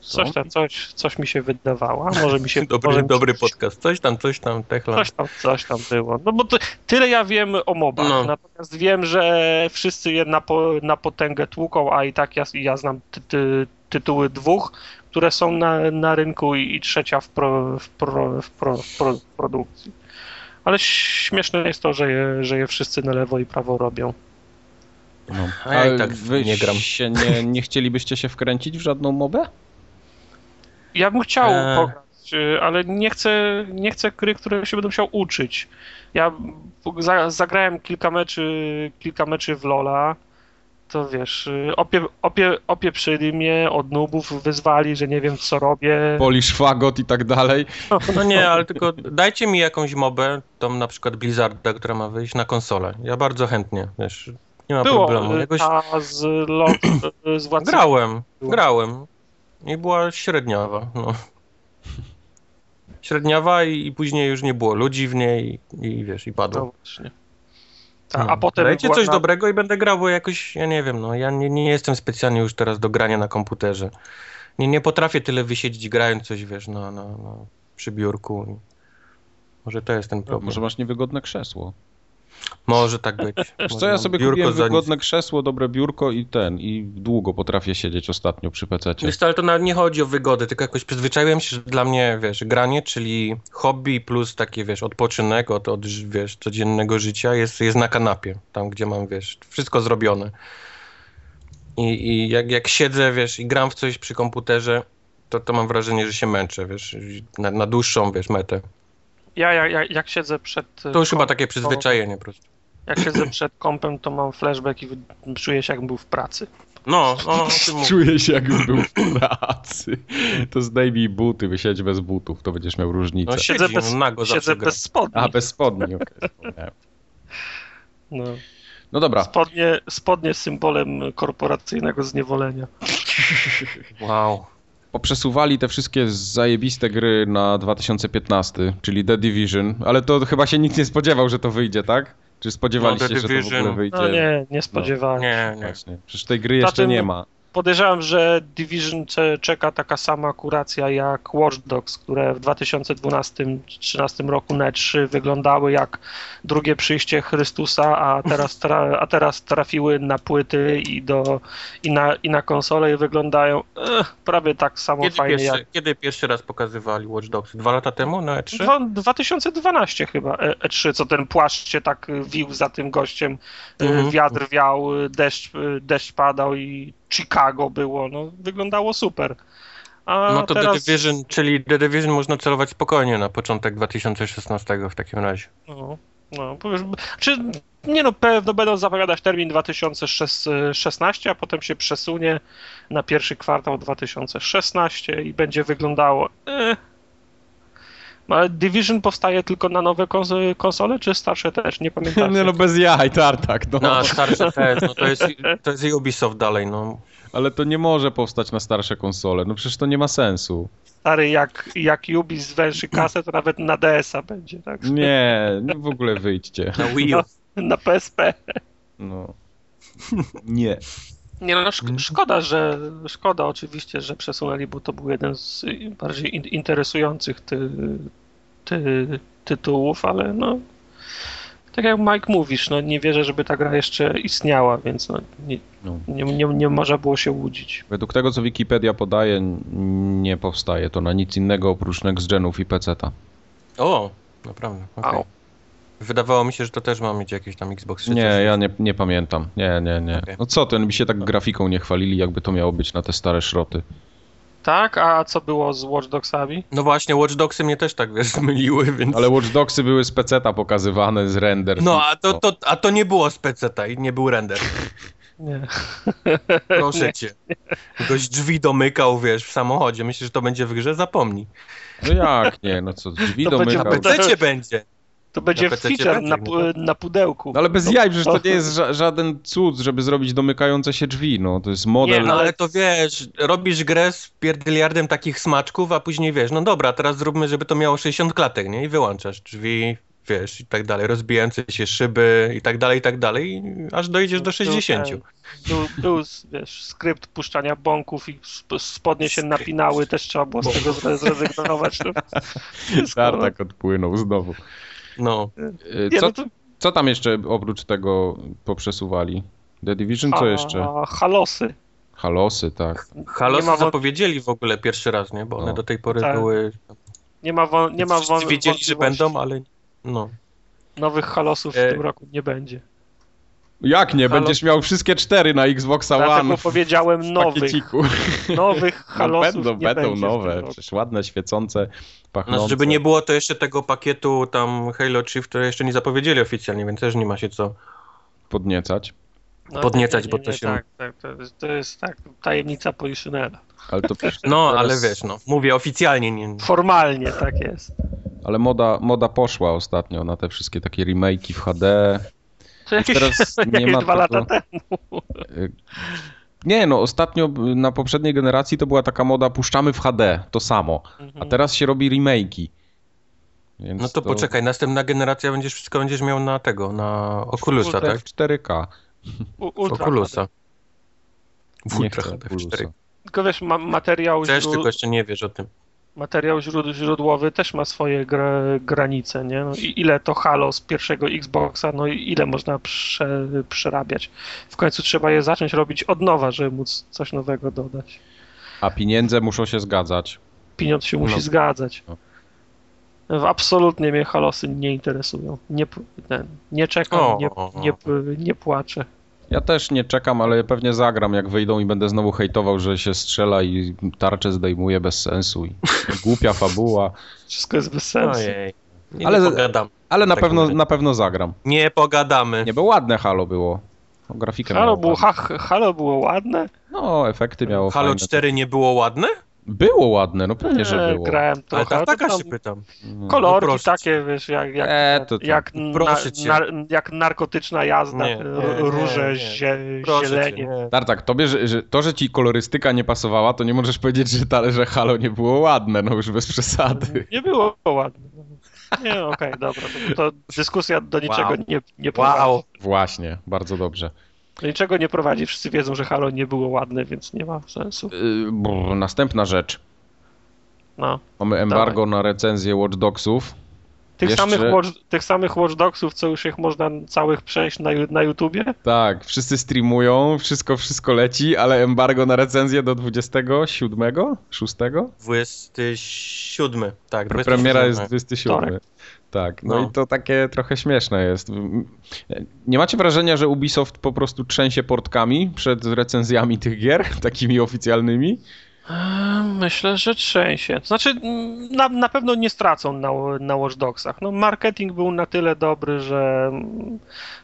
Coś tam, coś, coś mi się wydawało, a może mi się... <laughs> Dobry, może mi się- dobry podcast. Coś tam, coś tam, Techland. Coś tam, coś tam było. No bo to, tyle ja wiem o mobach, No. natomiast wiem, że wszyscy je na, po, na potęgę tłuką, a i tak ja, ja znam ty, ty, tytuły dwóch, które są na, na rynku i, i trzecia w, pro, w, pro, w, pro, w, pro, w produkcji. Ale śmieszne jest to, że je, że je wszyscy na lewo i prawo robią. No. A ja i tak wy nie gram. Się nie, nie chcielibyście się wkręcić w żadną mobę? Ja bym chciał Eee. pograć, y, ale nie chcę, nie chcę gry, które się będę musiał uczyć. Ja za, zagrałem kilka meczy, kilka meczy w Lola, to wiesz, y, opie, opie, opieprzyli mnie, od nubów wyzwali, że nie wiem co robię. Polisz fagot i tak dalej. No nie, ale tylko dajcie mi jakąś mobę, tą na przykład Blizzarda, która ma wyjść na konsolę. Ja bardzo chętnie, wiesz, nie ma Było problemu. y, Jakoś ta z lot, z Władcy grałem, grałem i była średniawa, no. Średniawa i, i później już nie było ludzi w niej i, i wiesz, i padło. No właśnie. Ta, No. a potem Dajcie coś na- dobrego i będę grał, bo jakoś, ja nie wiem, no ja nie, nie jestem specjalnie już teraz do grania na komputerze. Nie, nie potrafię tyle wysiedzieć grając coś, wiesz, na, na, na, przy biurku. Może to jest ten problem. Może masz niewygodne krzesło. Może tak być. <laughs> Może co, ja sobie biurko kupiłem nic. wygodne krzesło, dobre biurko i ten, i długo potrafię siedzieć ostatnio przy pececie. Wiesz ale to nawet nie chodzi o wygodę, tylko jakoś przyzwyczaiłem się, że dla mnie, wiesz, granie, czyli hobby plus taki, wiesz, odpoczynek od, od wiesz, codziennego życia jest, jest na kanapie, tam gdzie mam, wiesz, wszystko zrobione. I, i jak, jak siedzę, wiesz, i gram w coś przy komputerze, to, to mam wrażenie, że się męczę, wiesz, na, na dłuższą, wiesz, metę. Ja, ja, ja jak siedzę przed. To już chyba takie przyzwyczajenie po prostu. Jak siedzę przed kompem, to mam flashback i czuję się, jakbym był w pracy. No, no, o tym mówię. Czuję się jakbym był w pracy. To zdejmij buty, wysiedź bez butów, to będziesz miał różnicę. No, Siedzę bez, no, nago siedzę bez spodni. A, bez spodni, okej. <laughs> wspomniałem. No. No dobra, Spodnie, spodnie z symbolem korporacyjnego zniewolenia. Wow. Poprzesuwali te wszystkie zajebiste gry na 2015, czyli The Division, ale to chyba się nikt nie spodziewał, że to wyjdzie, tak? Czy spodziewaliście No, się, że to w ogóle Division. wyjdzie? No nie, nie spodziewałem. Nie, nie. Właśnie. Przecież tej gry jeszcze Zatem- nie ma. Podejrzewam, że Division czeka taka sama kuracja jak Watch Dogs, które w 2012-2013 roku na E3 wyglądały jak drugie przyjście Chrystusa, a teraz, tra- a teraz trafiły na płyty i, do, i, na, i na konsole i wyglądają eh, prawie tak samo Kiedy fajnie pierwszy, jak kiedy pierwszy raz pokazywali Watch Dogs? Dwa lata temu na E E3? Dwa, 2012 chyba E- E3, co ten płaszcz się tak wił za tym gościem, y, Mhm. wiatr wiał, deszcz, deszcz padał i Chicago było, no wyglądało super. A No to teraz, The Division, czyli The Division można celować spokojnie na początek 2016 w takim razie. No, no, powiesz, czy nie no, pewno będą zapowiadać termin 2016, a potem się przesunie na pierwszy kwartał 2016 i będzie wyglądało. Eh. Ale Division powstaje tylko na nowe kons- konsole, czy starsze też? Nie pamiętam. <laughs> Nie no, bez jaj, tartak, no. No, starsze też, no to jest, to jest Ubisoft dalej, no. Ale to nie może powstać na starsze konsole, no przecież to nie ma sensu. Stary, jak, jak Ubi zwęszy kasę, to nawet na DS-a będzie, tak? Nie, nie w ogóle wyjdźcie. Na Wii U. Na PSP. No. Nie. Nie no, szk- szkoda, że szkoda oczywiście, że przesunęli, bo to był jeden z bardziej in- interesujących ty, ty, tytułów, ale no tak jak Mike mówisz, no nie wierzę, żeby ta gra jeszcze istniała, więc no, nie, No. nie, nie, nie można było się łudzić. Według tego, co Wikipedia podaje, nie powstaje to na nic innego oprócz next genów i peceta. O, Naprawdę, okej. Au. Wydawało mi się, że to też ma mieć jakieś tam Xbox Nie, ja nie, nie pamiętam. Nie, nie, nie. Okej. No co, ten by się tak grafiką nie chwalili, jakby to miało być na te stare szroty. Tak, a co było z Watch Dogsami? No właśnie, Watch Dogsy mnie też tak, wiesz, <laughs> zmyliły, więc... Ale Watch Dogsy były z peceta pokazywane, z render. No, a to, to, a to nie było z PC i nie był render. Nie. <laughs> Proszę cię. Ktoś drzwi domykał, wiesz, w samochodzie. Myślisz, że to będzie w grze? Zapomnij. No jak nie, no co, drzwi To będzie Na domykał. PC będzie. To będzie Na feature będzie, na, no na pudełku. No ale bez To- jaj, przecież to nie jest ża żaden cud, żeby zrobić domykające się drzwi, no to jest model. Nie, No Ale- ale to wiesz, robisz grę z pierdyliardem takich smaczków, a później wiesz, no dobra, teraz zróbmy, żeby to miało 60 klatek, nie? I wyłączasz drzwi, wiesz, i tak dalej, rozbijające się szyby i tak dalej, i tak dalej, i aż dojdziesz do 60. Był, był, wiesz, skrypt puszczania bąków i sp- spodnie się napinały, też trzeba było z tego zre- zrezygnować. No. <laughs> No. Tartak odpłynął znowu. No. Y, Nie, Co, no to, co tam jeszcze oprócz tego poprzesuwali? The Division, co a, jeszcze? Halosy. Halosy, tak. Halosy Nie ma zapowiedzieli w ogóle pierwszy raz, nie? Bo one No. do tej pory Tak. były... Nie ma, wą- nie ma wą- wiedzieli, że będą, ale... No. Nowych halosów w E, tym roku nie będzie. Jak nie? Halo- Będziesz miał wszystkie cztery na Xboxa One Dlatego powiedziałem w nowych. pakieciku. <laughs> Nowych No halosów będą, nie będą nowe, przecież ładne, świecące, pachnące. Znaczy, żeby nie było to jeszcze tego pakietu tam Halo Chief, które jeszcze nie zapowiedzieli oficjalnie, więc też nie ma się co... podniecać. No, podniecać, nie, nie, bo to się- Tak, tak, to, jest, to jest tak, tajemnica Poliszynela. Ale, to, <laughs> No, Teraz- ale wiesz, no, mówię oficjalnie, nie... Formalnie tak jest. ale moda, moda poszła ostatnio na te wszystkie takie remake'i w HD. To jakieś, teraz <laughs> nie jakieś ma dwa tego- lata temu. Y, Nie, no ostatnio na poprzedniej generacji to była taka moda puszczamy w HD, to samo. A Mhm. teraz się robi remake'i. Więc No to, poczekaj, następna generacja będziesz wszystko będziesz miał na tego, na Oculusa, tak? W 4K. U- Ultra Oculusa. W Ultra HD, w Oculusa. 4. Tylko wiesz, ma, materiał, Też tylko jeszcze nie wiesz o tym. Materiał źród, źródłowy też ma swoje gra, granice, nie? No, i ile to Halo z pierwszego Xboxa, no i ile można prze, przerabiać. W końcu trzeba je zacząć robić od nowa, żeby móc coś nowego dodać. A pieniądze muszą się zgadzać. Pieniądz się musi No. zgadzać. No. Absolutnie mnie halosy nie interesują. Nie, nie czekam, O, nie, o, o. nie, nie płaczę. Ja też nie czekam, ale pewnie zagram jak wyjdą i będę znowu hejtował, że się strzela i tarczę zdejmuje bez sensu i <laughs> głupia fabuła. Wszystko jest bez sensu. Ojej. Nie, Ale- nie pogadam. Ale na Tak pewno, na pewno zagram. Nie pogadamy. Nie, bo ładne Halo było. Grafikę Halo było, ha, Halo było ładne. No, efekty miało Halo fajne. 4 nie było ładne? Było ładne, no pewnie, że E, było. Grałem Ale trochę. tak, ale taka to się tam pytam. No. kolorki No takie, wiesz, jak, jak, E, to tam. jak, na, Proszę cię. nar, jak narkotyczna jazda, Nie, nie, r- nie, róże, nie. zie, zielenie. Tartak, tobie, że, że to, że ci kolorystyka nie pasowała, to nie możesz powiedzieć, że, ta, że Halo nie było ładne, no już bez przesady. Nie było ładne. Nie, okej, dobra. To, to dyskusja do niczego Wow. nie, nie prowadzi. Wow. Właśnie, bardzo dobrze. Do niczego nie prowadzi. Wszyscy wiedzą, że Halo nie było ładne, więc nie ma sensu. Yy, brr, następna rzecz. No. Mamy embargo na recenzję Watch Dogsów. Tych, Jeszcze- samych watch, tych samych Watch Dogsów, co już ich można całych przejść na, na YouTubie? Tak, wszyscy streamują, wszystko, wszystko leci, ale embargo na recenzję do 27? 6? 27. Tak, Premiera 27. jest 27. Wtorek. Tak, no, No. i to takie trochę śmieszne jest. Nie macie wrażenia, że Ubisoft po prostu trzęsie portkami przed recenzjami tych gier, <laughs> takimi oficjalnymi? Eee, Myślę, że trzęsie. Znaczy, na, na pewno nie stracą na, na Watch Dogsach. No, marketing był na tyle dobry, że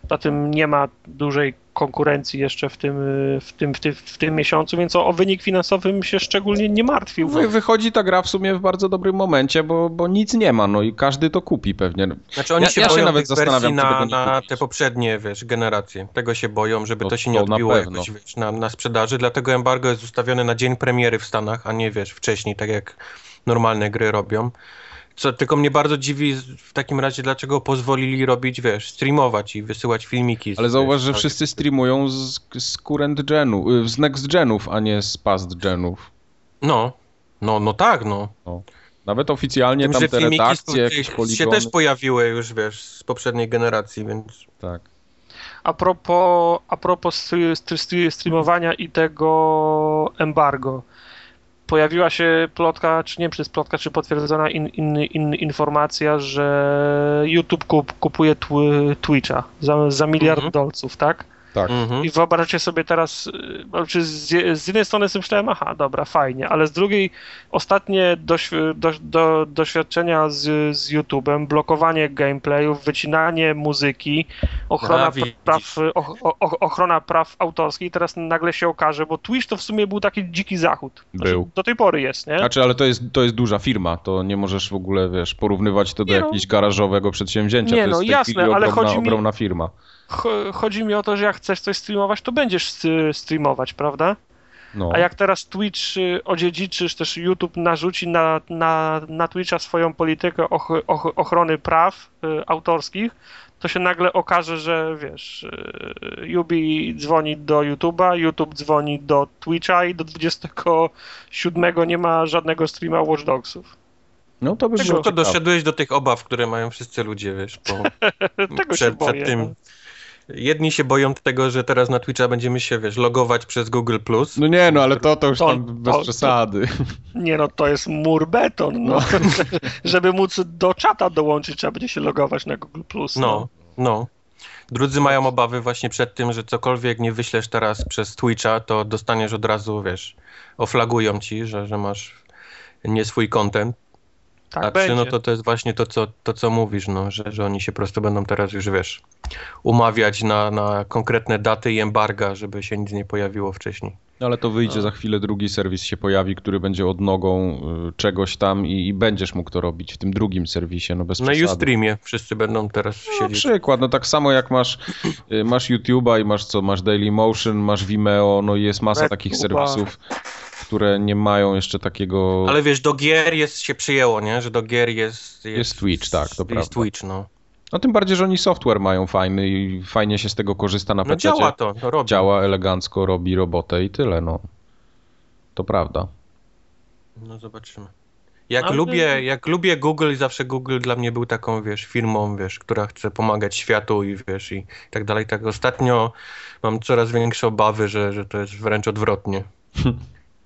poza tym nie ma dużej konkurencji jeszcze w tym, w tym, w tym, w tym miesiącu, więc o, o wynik finansowy się szczególnie nie martwił. Wy, wychodzi ta gra w sumie w bardzo dobrym momencie, bo, bo nic nie ma, no i każdy to kupi pewnie. Znaczy oni Ja- się ja się boją nawet tych wersji zastanawiam, na, na te poprzednie, wiesz, generacje. Tego się boją, żeby To- to, się nie to na odbiło pewno. jakoś, wiesz, na, na sprzedaży, dlatego embargo jest ustawione na dzień premiery w Stanach, a nie, wiesz, wcześniej, tak jak normalne gry robią. Co tylko mnie bardzo dziwi w takim razie, dlaczego pozwolili robić, wiesz, streamować i wysyłać filmiki. z- Ale zauważ, wiesz, że wszyscy streamują z, z current genu, y, z next genów, a nie z past genów. No, no, no tak, no. Nawet oficjalnie Tym, tam te filmiki redakcje, jakieś się poligony. też pojawiły już, wiesz, z poprzedniej generacji, więc... Tak. A propos, a propos streamowania i tego embargo. Pojawiła się plotka, czy nie wiem, czy jest plotka, czy potwierdzona in, in, in, informacja, że YouTube kup, kupuje tw, Twitcha za, za miliard Mhm. dolców, tak? Tak. Mhm. I wyobraźcie sobie teraz, y, znaczy z, z jednej strony sobie myślałem, aha, dobra, fajnie, ale z drugiej ostatnie doś, do, do, doświadczenia z, z YouTube'em, blokowanie gameplayów, wycinanie muzyki, ochrona, praw, och, och, ochrona praw autorskich, teraz nagle się okaże, bo Twitch to w sumie był taki dziki zachód. Znaczy, Był. Do tej pory jest, nie? Znaczy, ale to jest, to jest duża firma, to nie możesz w ogóle, wiesz, porównywać to do Nie no. jakiegoś garażowego przedsięwzięcia. Nie to no, jest tej jasne, ale ogromna, chodzi mi- ogromna firma. Ch- Chodzi mi o to, że jak chcesz coś streamować, to będziesz streamować, prawda? No. A jak teraz Twitch y, odziedziczy, czy też YouTube narzuci na, na, na Twitcha swoją politykę och, och, ochrony praw y, autorskich, to się nagle okaże, że wiesz, y, Yubi dzwoni do YouTube'a, YouTube dzwoni do Twitcha i do 27 nie ma żadnego streama Watch Dogsów. no to by było ciekawe. doszedłeś do tych obaw, które mają wszyscy ludzie, wiesz, po, <laughs> Tego się przed, boję. przed tym. No. Jedni się boją tego, że teraz na Twitcha będziemy się, wiesz, logować przez Google+. No nie, no ale to, to już To- tam bez to- przesady. Nie no, to jest mur beton, no. <laughs> Żeby móc do czata dołączyć, trzeba będzie się logować na Google+. No, no. Drudzy mają obawy właśnie przed tym, że cokolwiek nie wyślesz teraz przez Twitcha, to dostaniesz od razu, wiesz, oflagują ci, że, że masz nie swój content. Tak będzie. no to to jest właśnie to, co, to, co mówisz, no, że, że oni się po prostu będą teraz już, wiesz, umawiać na, na konkretne daty i embarga, żeby się nic nie pojawiło wcześniej. No ale to wyjdzie za chwilę, drugi serwis się pojawi, który będzie odnogą y, czegoś tam i, i będziesz mógł to robić w tym drugim serwisie, no bez Na przesady. Ustreamie wszyscy będą teraz No, siedzieć. przykład, no tak samo jak masz, y, masz YouTube'a i masz co, masz Dailymotion, masz Vimeo, no i jest masa Red takich serwisów, które nie mają jeszcze takiego... Ale wiesz, do gier jest, się przyjęło, nie? Że do gier jest... Jest Twitch, tak, to jest prawda. Twitch, no. No tym bardziej, że oni software mają fajny i fajnie się z tego korzysta na No PC. działa to, to robi. Działa elegancko, robi robotę i tyle, no. To prawda. No zobaczymy. Jak Ale- lubię, jak lubię Google i zawsze Google dla mnie był taką, wiesz, firmą, wiesz, która chce pomagać światu i wiesz, i tak dalej. Tak ostatnio mam coraz większe obawy, że, że to jest wręcz odwrotnie. <laughs>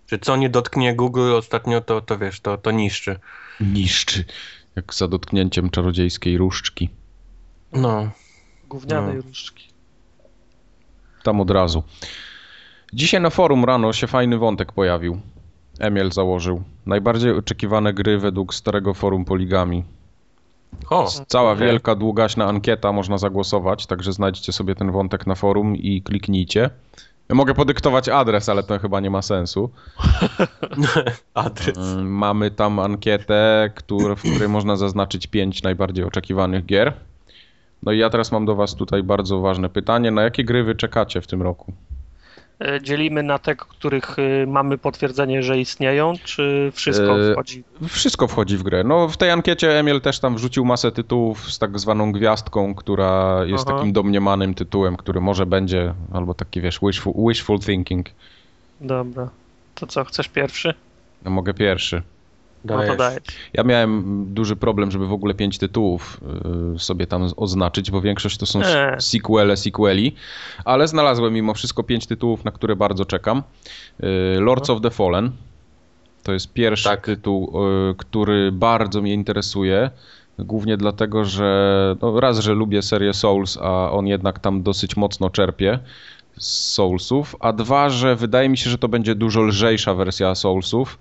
że co nie dotknie Google ostatnio, to, to wiesz, to, to niszczy. Niszczy. Jak za dotknięciem czarodziejskiej różdżki. No. Gównianej No. różdżki. Tam od razu. Dzisiaj na forum rano się fajny wątek pojawił. Emil założył. Najbardziej oczekiwane gry według starego forum Poligami. O, Cała okej. wielka, długaśna ankieta, można zagłosować, także znajdźcie sobie ten wątek na forum i kliknijcie. Ja mogę podyktować adres, ale to chyba nie ma sensu. <laughs> adres. Mm, Mamy tam ankietę, który, w której można zaznaczyć pięć najbardziej oczekiwanych gier. No i ja teraz mam do Was tutaj bardzo ważne pytanie. Na jakie gry Wy czekacie w tym roku? E, Dzielimy na te, których y, mamy potwierdzenie, że istnieją, czy wszystko E, wchodzi? Wszystko wchodzi w grę. No w tej ankiecie Emil też tam wrzucił masę tytułów z tak zwaną gwiazdką, która jest Aha. takim domniemanym tytułem, który może będzie, albo taki wiesz, wishful, wishful thinking. Dobra. To co, chcesz pierwszy? No mogę pierwszy. No to Dajesz. dajesz. Ja miałem duży problem, żeby w ogóle pięć tytułów y, sobie tam oznaczyć, bo większość to są Eee. sequele, sequeli, ale znalazłem mimo wszystko pięć tytułów, na które bardzo czekam. Y, Lords of the Fallen to jest pierwszy Tak. tytuł, y, który bardzo mnie interesuje. Głównie dlatego, że no raz, że lubię serię Souls, a on jednak tam dosyć mocno czerpie z Soulsów, a dwa, że wydaje mi się, że to będzie dużo lżejsza wersja Soulsów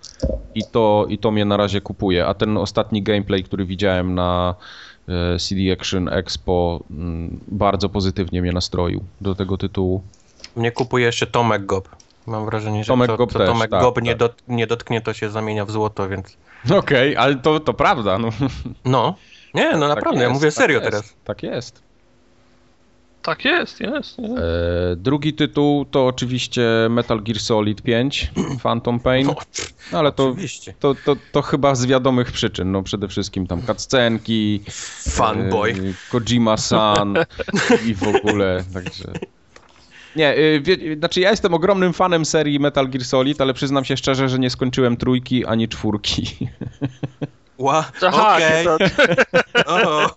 i to, i to mnie na razie kupuje. A ten ostatni gameplay, który widziałem na e, CD Action Expo, mm, bardzo pozytywnie mnie nastroił do tego tytułu. Mnie kupuje jeszcze Tomek Gob. Mam wrażenie, że Tomek co, Gob też, Tomek tak, Gob tak. Nie, dot, nie dotknie, to się zamienia w złoto, więc... Okej, ale to, to prawda. No. No. Nie, no Tak naprawdę, ja jest, mówię tak serio jest, teraz. Tak jest. Tak jest, jest. jest. E, drugi tytuł to oczywiście Metal Gear Solid 5, <clears throat> Phantom Pain, No, no, ale to, Oczywiście. to, to, to chyba z wiadomych przyczyn. No przede wszystkim tam cutscenki, Fanboy. e, Kojima-san <laughs> i w ogóle, także... Nie, y, wie, znaczy ja jestem ogromnym fanem serii Metal Gear Solid, ale przyznam się szczerze, że nie skończyłem trójki ani czwórki. <laughs> Ła, Aha, okej. to, <laughs> O,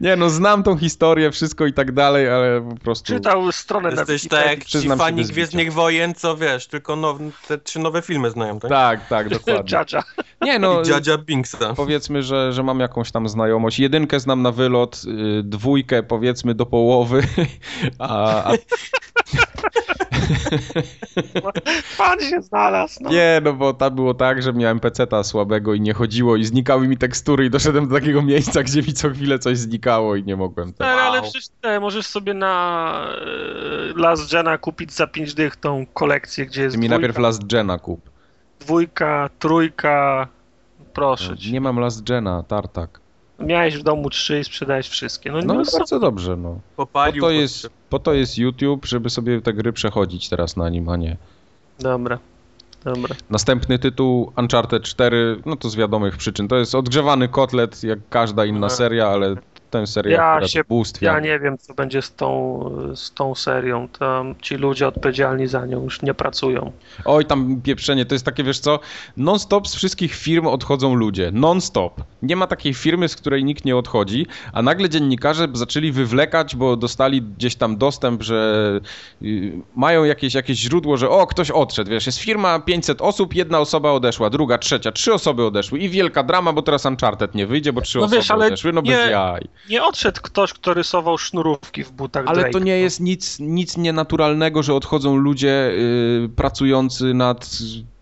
Nie no, znam tą historię, wszystko i tak dalej, ale po prostu... Czytał stronę na Jesteś tak jak ci fani. Gwiezdnych Wojen, co wiesz, tylko now, te trzy nowe filmy znają, tak? Tak, tak, <laughs> dokładnie. Jadża. Nie no, I Jaja Binksa. powiedzmy, że, że mam jakąś tam znajomość. Jedynkę znam na wylot, y, dwójkę powiedzmy do połowy, <laughs> a, a <laughs> <laughs> Pan się znalazł. No. nie, no bo tam było tak, że miałem peceta słabego i nie chodziło i znikały mi tekstury i doszedłem do takiego miejsca, gdzie mi co chwilę coś znikało i nie mogłem tego. Ale, ale Wow. przecież te, możesz sobie na e, Last Gena kupić za 5 dych tą kolekcję, gdzie jest Ty mi dwójka, najpierw Last Gena kup. dwójka, trójka. Proszę cię. Nie mam Last Gena, tartak. Miałeś w domu trzy i sprzedałeś wszystkie. No, No no, bardzo dobrze, no. Po Popalił. to, pod- jest, po to jest YouTube, żeby sobie te gry przechodzić teraz na nim, a nie. Dobra. Dobra. Następny tytuł Uncharted 4, no to z wiadomych przyczyn. To jest odgrzewany kotlet, jak każda inna seria, ale tę serię Ja się- bóstwia. Ja nie wiem, co będzie z tą, z tą serią. Tam ci ludzie odpowiedzialni za nią już nie pracują. Oj, tam pieprzenie, to jest takie, wiesz co, non-stop z wszystkich firm odchodzą ludzie, non-stop. Nie ma takiej firmy, z której nikt nie odchodzi, a nagle dziennikarze zaczęli wywlekać, bo dostali gdzieś tam dostęp, że y, mają jakieś, jakieś źródło, że o, ktoś odszedł, wiesz, jest firma 500 osób, jedna osoba odeszła, druga, trzecia, trzy osoby odeszły i wielka drama, bo teraz Uncharted nie wyjdzie, bo trzy No osoby wiesz, ale odeszły, no bez nie- jaj. Nie odszedł ktoś, kto rysował sznurówki w butach Ale Drake'a. to nie jest nic, nic nienaturalnego, że odchodzą ludzie y, pracujący nad,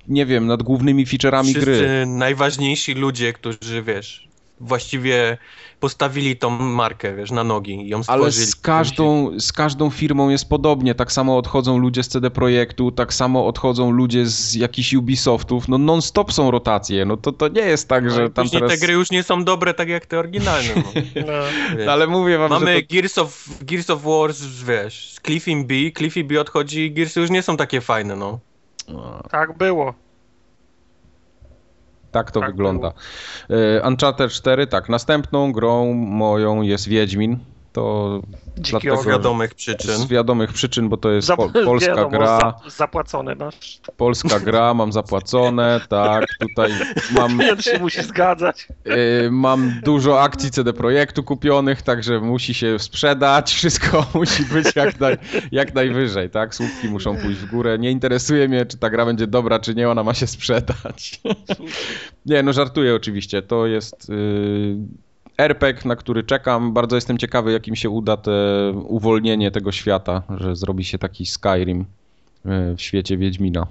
nie wiem, nad głównymi feature'ami Wszyscy gry. najważniejsi ludzie, którzy, wiesz, właściwie postawili tą markę, wiesz, na nogi i ją stworzyli. Ale z każdą, z każdą firmą jest podobnie. Tak samo odchodzą ludzie z CD Projektu, tak samo odchodzą ludzie z jakichś Ubisoftów. No non-stop są rotacje. No to, to nie jest tak, No że tam teraz... te gry już nie są dobre tak jak te oryginalne. No. <laughs> No. No, ale mówię wam, Mamy że to... Gears, of, Gears of War, wiesz, z Cliffy B, Cliffy B odchodzi i Gearsy już nie są takie fajne, no. Tak było. Tak to Tak wygląda. E, Uncharted 4, tak. Następną grą moją jest Wiedźmin. To Dlatego- Z wiadomych przyczyn. z wiadomych przyczyn, bo to jest po, polska wiadomo, gra. za- zapłacone masz. Polska gra, mam zapłacone, <laughs> tak, tutaj mam, Klient się musi zgadzać. y, mam dużo akcji CD Projektu kupionych, także musi się sprzedać, wszystko <laughs> musi być jak, naj, jak najwyżej, tak, słupki muszą pójść w górę, nie interesuje mnie, czy ta gra będzie dobra, czy nie, ona ma się sprzedać. Nie, no żartuję oczywiście, to jest y, RPG, na który czekam, bardzo jestem ciekawy, jakim się uda te uwolnienie tego świata, że zrobi się taki Skyrim y, w świecie Wiedźmina.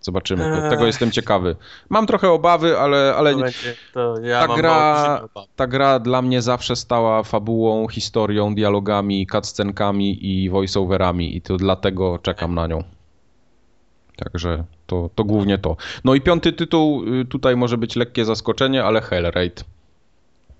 Zobaczymy, to, tego jestem ciekawy. Mam trochę obawy, ale, ale To będzie, to ja ta mam gra- ta gra dla mnie zawsze stała fabułą, historią, dialogami, cutscenkami i voiceoverami i to dlatego czekam na nią. Także to, to głównie to. No i piąty tytuł, y, tutaj może być lekkie zaskoczenie, ale Hellraid.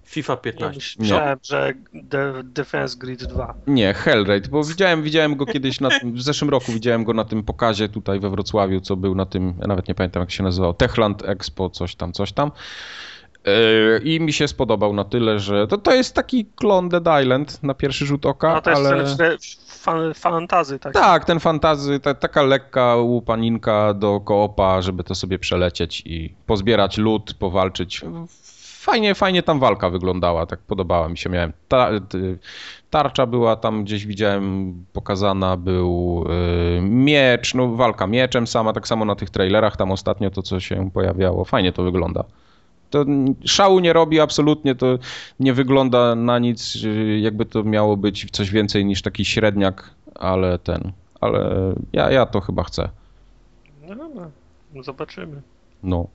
FIFA Ja 15. myślałem, że De- Defense Grid 2. Nie, Hellraid, bo widziałem, widziałem go kiedyś, na tym, w zeszłym roku widziałem go na tym pokazie tutaj we Wrocławiu, co był na tym, ja nawet nie pamiętam jak się nazywał, Techland Expo, coś tam, coś tam. Yy, I mi się spodobał na tyle, że to, to jest taki klon Dead Island na pierwszy rzut oka, No to jest ale... ale... fan, fantazy, tak? Tak, ten fantazy, ta, taka lekka łupaninka do koopa, żeby to sobie przelecieć i pozbierać lód, powalczyć. Fajnie, fajnie tam walka wyglądała, tak podobała mi się. Miałem ta, tarcza była tam gdzieś widziałem pokazana, był y, miecz, no walka mieczem sama, tak samo na tych trailerach tam ostatnio to co się pojawiało. Fajnie to wygląda. To szału nie robi absolutnie, to nie wygląda na nic, y, jakby to miało być coś więcej niż taki średniak, ale ten, ale ja, ja to chyba chcę. No dobra, no zobaczymy. No.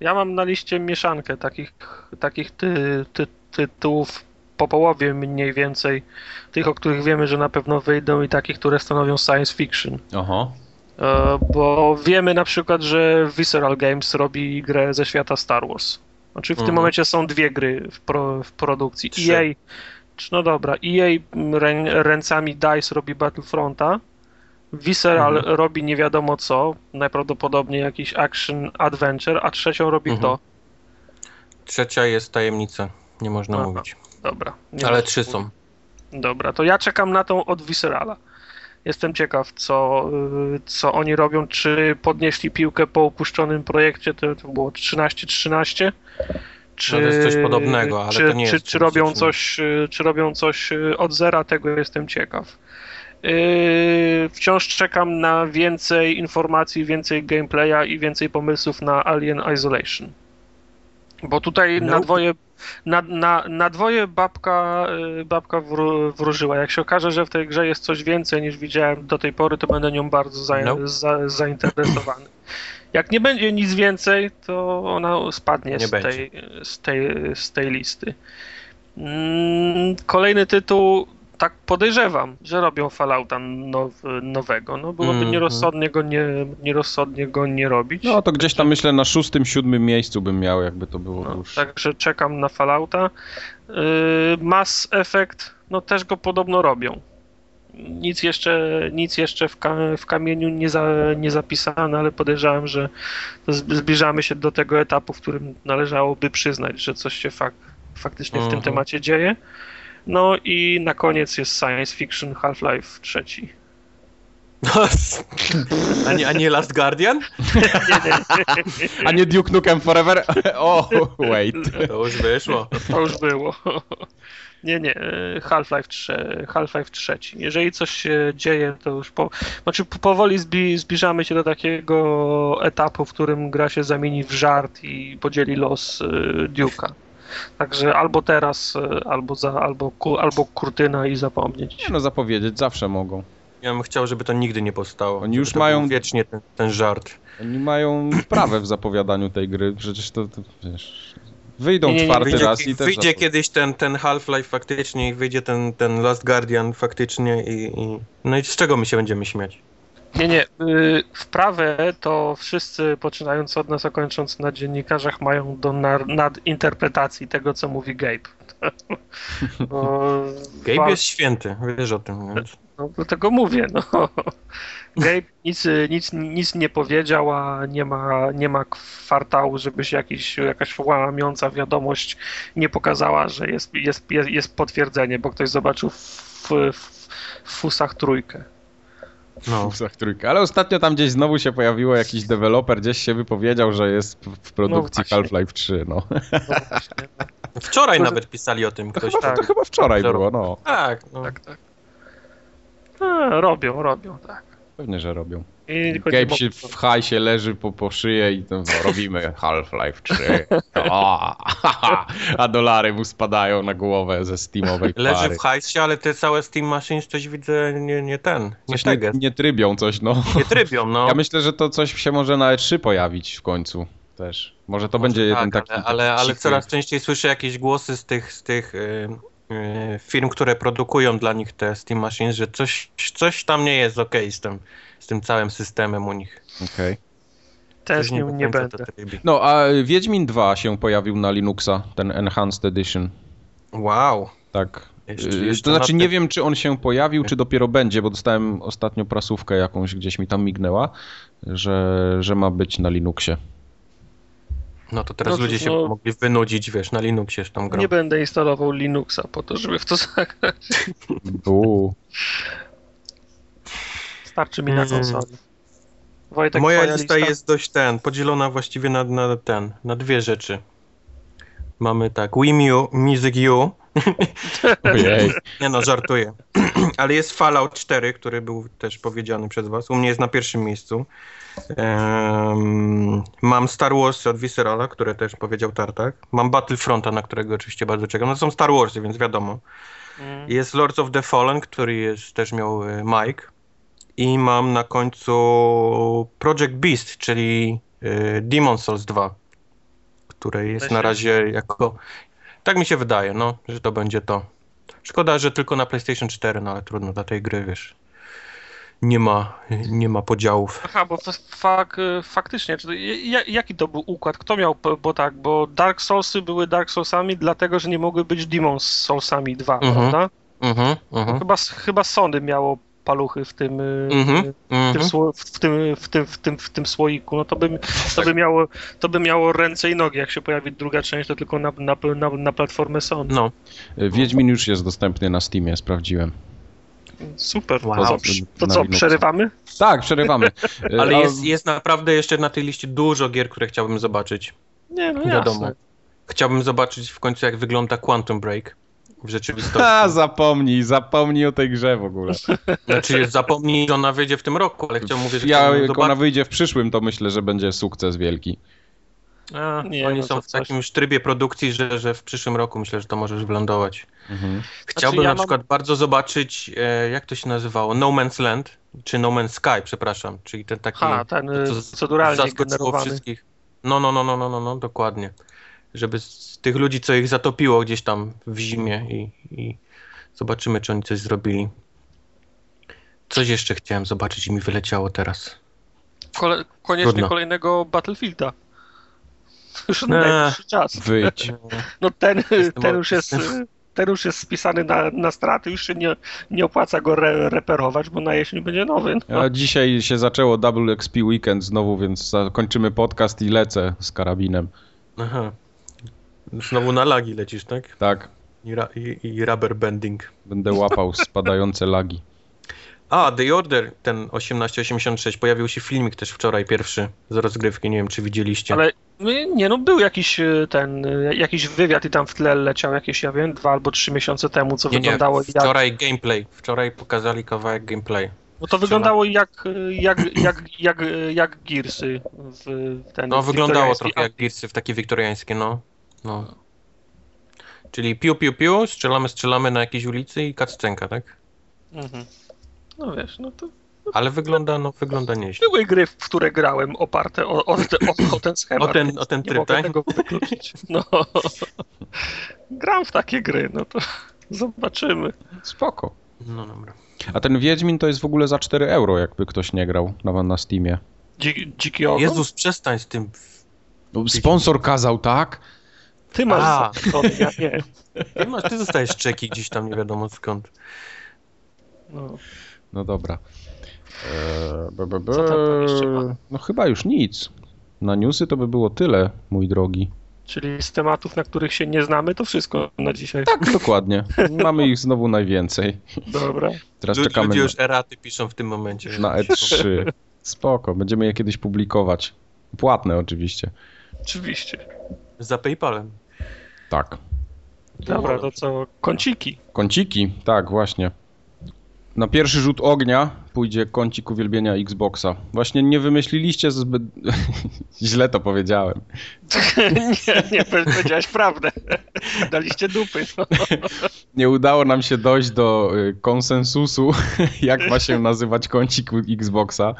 Ja mam na liście mieszankę takich, takich ty, ty, tytułów po połowie mniej więcej. Tych, o których wiemy, że na pewno wyjdą i takich, które stanowią science fiction. Aha. E, Bo wiemy na przykład, że Visceral Games robi grę ze świata Star Wars. Znaczy w tym Mhm. momencie są dwie gry w, pro, w produkcji. Trzy. EA, no dobra, EA rę, ręcami DICE robi Battlefronta, Visceral Mhm. robi nie wiadomo co, najprawdopodobniej jakiś action adventure, a trzecią robi Mhm. kto? Trzecia jest tajemnica, nie można Aha. mówić. Dobra. Ale trzy są. Dobra, to ja czekam na tą od Viscerala. Jestem ciekaw, co, y, co oni robią, czy podnieśli piłkę po upuszczonym projekcie, to, to było 13-13, Czy, No to jest coś podobnego, ale czy, to nie czy, jest czy, robią faktycznie. coś, y, czy robią coś y, od zera, tego jestem ciekaw. Yy, wciąż czekam na więcej informacji, więcej gameplaya i więcej pomysłów na Alien Isolation. Bo tutaj na dwoje, na, na, na dwoje babka, y, babka wró- wróżyła. Jak się okaże, że w tej grze jest coś więcej niż widziałem do tej pory, to będę nią bardzo za, Nope. za, zainteresowany. Jak nie będzie nic więcej, to ona spadnie Nie z tej, z, tej, z tej listy. Mm, Kolejny tytuł, tak podejrzewam, że robią Fallouta now, nowego. No byłoby Mhm. nierozsądnie, go nie, nierozsądnie go nie robić. No to gdzieś tam myślę na szóstym, siódmym miejscu bym miał, jakby to było No, także czekam na Fallouta. Yy, Mass Effect, no też go podobno robią. Nic jeszcze, nic jeszcze w, ka w kamieniu nie, za nie zapisane, ale podejrzewam, że zbliżamy się do tego etapu, w którym należałoby przyznać, że coś się fak faktycznie w tym Mhm. temacie dzieje. No i na koniec jest science fiction Half-Life trzeci. a, nie, a nie Last Guardian? <laughs> A nie Duke Nukem Forever? <laughs> O, wait. To już wyszło. To już było. Nie, nie, e, Half-Life 3, Half-Life 3. Jeżeli coś się dzieje, to już po, znaczy po- powoli zbi, zbliżamy się do takiego etapu, w którym gra się zamieni w żart i podzieli los y, Duke'a. Także albo teraz, y, albo, za, albo, albo kurtyna i zapomnieć. Nie no, zapowiedzieć zawsze mogą. Ja bym chciał, żeby to nigdy nie powstało. Oni już mają- Wiecznie ten, ten żart. Oni mają wprawę w zapowiadaniu tej gry, przecież to, to wiesz... Wyjdą Nie, nie, nie, czwarty Wyjdzie, raz i też... wyjdzie kiedyś ten, ten Half-Life faktycznie i wyjdzie ten, ten Last Guardian faktycznie i, i... No i z czego my się będziemy śmiać? Nie, nie. y, Wprawę to wszyscy, poczynając od nas, a kończąc na dziennikarzach, mają do nadinterpretacji tego, co mówi Gabe. <laughs> Bo Gabe wa- jest święty, wiesz o tym, więc... No, dlatego mówię, no. <laughs> Gabe nic, nic, nic nie powiedział, a nie ma, nie ma kwartału, żeby się jakiś, jakaś łamiąca wiadomość nie pokazała, że jest, jest, jest, jest potwierdzenie, bo ktoś zobaczył w, w, w fusach trójkę. No. <laughs> Fusach trójka. Ale ostatnio tam gdzieś znowu się pojawiło jakiś deweloper, gdzieś się wypowiedział, że jest w- produkcji właśnie. Half-Life 3, no. No właśnie, <laughs> Wczoraj To- nawet pisali o tym To ktoś. chyba, tak. to chyba wczoraj było, no. Tak, no. tak, tak. A, robią, robią, tak. Pewnie, że robią. Nie Gabe się w hajsie leży po, po szyję i no, no, robimy Half-Life 3. O, a dolary mu spadają na głowę ze Steamowej Leży pary. w hajsie, ale te całe Steam Machines coś widzę nie, nie ten, nie Coś nie, nie trybią coś, no. Nie trybią, no. Ja myślę, że to coś się może na E3 pojawić w końcu też. Może to będzie jeden tak, taki... ale, ale, taki ale coraz częściej słyszę jakieś głosy z tych, z tych y, y, firm, które produkują dla nich te Steam Machines, że coś, coś tam nie jest okej z tym, z tym całym systemem u nich. Okej. Też Coś nie, nie będę. No, a Wiedźmin 2 się pojawił na Linuxa, ten Enhanced Edition. Wow. Tak. Jeszcze- Y, jeszcze to znaczy na nie wiem, czy on się pojawił, czy dopiero będzie, bo dostałem ostatnio prasówkę jakąś, gdzieś mi tam mignęła, że, że ma być na Linuxie. No to teraz No, ludzie się no- mogli wynudzić, wiesz, na Linuxie tą grą. Nie będę instalował Linuxa po to, żeby w to zagrać. Uuu. Starczy mi na Mm. konsoli. Wojtek, Moja twoja lista jest dość ten, podzielona właściwie na, na ten, na dwie rzeczy. Mamy tak, Wii U, Music U, <laughs> Ojej. nie no, żartuję. <clears throat> Ale jest Fallout 4, który był też powiedziany przez was. U mnie jest na pierwszym miejscu. Em, mam Star Wars od Viscerala, które też powiedział Tartak. Mam Battlefronta, na którego oczywiście bardzo czekam. No są Star Warsy, więc wiadomo. Mm. Jest Lords of the Fallen, który jest, też miał e, Mike. I mam na końcu Project Beast, czyli e, Demon Souls 2, które jest Też na razie jako... Tak mi się wydaje, no, że to będzie to. Szkoda, że tylko na PlayStation 4, no ale trudno, dla tej gry, wiesz, nie ma, nie ma podziałów. Aha, bo fak, y, faktycznie, jaki to był układ? Kto miał, bo tak, bo Dark Soulsy były Dark Soulsami dlatego, że nie mogły być Demon Soulsami 2, Mhm, prawda? Mhm, mhm, Chyba, chyba Sony miało paluchy w tym, y, mhm, w, mhm. tym, sło- w, tym, w, tym, w, tym, w tym słoiku, no to by, to, by miało, to by miało ręce i nogi, jak się pojawi druga część, to tylko na, na, na, na platformę Sony. No, Wiedźmin już jest dostępny na Steamie, sprawdziłem. Super, Wow. to, to co, przerywamy? Tak, przerywamy. <laughs> ale A- jest, jest naprawdę jeszcze na tej liście dużo gier, które chciałbym zobaczyć. Nie, no Wiadomo. jasne. Chciałbym zobaczyć w końcu, jak wygląda Quantum Break w rzeczywistości. <laughs> A, zapomnij, zapomnij o tej grze w ogóle. <laughs> Znaczy, zapomnij, że ona wyjdzie w tym roku, ale chciałbym mówić, że Ja, jak ona wyjdzie w przyszłym, to myślę, że będzie sukces wielki. A, Nie, oni no są w coś. takim już trybie produkcji, że, że w przyszłym roku myślę, że to możesz wylądować. Mhm. Chciałbym ja na mam- przykład bardzo zobaczyć, e, jak to się nazywało, No Man's Land, czy No Man's Sky, przepraszam, czyli ten taki... Ha, ten to, y, co proceduralnie generowany. wszystkich. No, no, no, no, no, no, no, dokładnie. Żeby z tych ludzi, co ich zatopiło gdzieś tam w zimie i, i zobaczymy, czy oni coś zrobili. Coś jeszcze chciałem zobaczyć i mi wyleciało teraz. Kole koniecznie Trudno. kolejnego Battlefielda. <laughs> Już Eee. najwyższy czas. Wyjdź. No ten, ten już jest... Ten już jest spisany na, na straty, już się nie, nie opłaca go re, reperować, bo na jesień będzie nowy. No. A dzisiaj się zaczęło Double XP Weekend znowu, więc zakończymy podcast i lecę z karabinem. Aha. Znowu na lagi lecisz, tak? Tak, I, ra, i, i rubber bending. będę łapał spadające lagi. A, The Order, ten 1886, pojawił się filmik też wczoraj pierwszy z rozgrywki, nie wiem czy widzieliście. Ale y, nie no, był jakiś y, ten, y, jakiś wywiad i tam w tle leciał jakieś, ja wiem, dwa albo trzy miesiące temu, co nie, nie, wyglądało jak... wczoraj gameplay, wczoraj pokazali kawałek gameplay. No to wyglądało jak, jak, jak, jak, jak Gearsy w ten No wyglądało trochę jak Gearsy, w takie wiktoriańskie, no. No. Czyli piu piu piu, strzelamy, strzelamy na jakiejś ulicy i kaccenka, tak? Mhm. No wiesz, no to Ale wygląda, no wygląda nieźle. były gry, w które grałem oparte o, o, te, o, o ten schemat. O ten- o ten nie tryb, mogę tak? tego wykluczyć. No. Gram w takie gry, no to zobaczymy. Spoko. No dobra. A ten Wiedźmin to jest w ogóle za 4 euro, jakby ktoś nie grał na, na Steamie. Dzi, dziki ogon? Jezus, przestań z tym. No, sponsor kazał, tak? Ty masz A. to, ja nie. Ty, masz, ty dostajesz czeki gdzieś tam, nie wiadomo skąd. No. No dobra. Eee, be, be, be. Co tam tam jeszcze ma? No chyba już nic. Na newsy to by było tyle, mój drogi. Czyli z tematów, na których się nie znamy, to wszystko na dzisiaj. Tak, dokładnie. Mamy ich znowu najwięcej. Dobra. Teraz czekamy Ludzie na, już eraty piszą w tym momencie. na E3. Spoko, będziemy je kiedyś publikować. Płatne oczywiście. Oczywiście. Za Paypalem. Tak. Dobra, to co? Kąciki. Kąciki, tak, właśnie. Na pierwszy rzut ognia pójdzie kącik uwielbienia Xboxa. Właśnie nie wymyśliliście zbyt... <laughs> Źle to powiedziałem. <laughs> nie, nie, powiedziałeś prawdę. Daliście dupy. No. <laughs> Nie udało nam się dojść do y, konsensusu, jak ma się nazywać kącik Xboxa.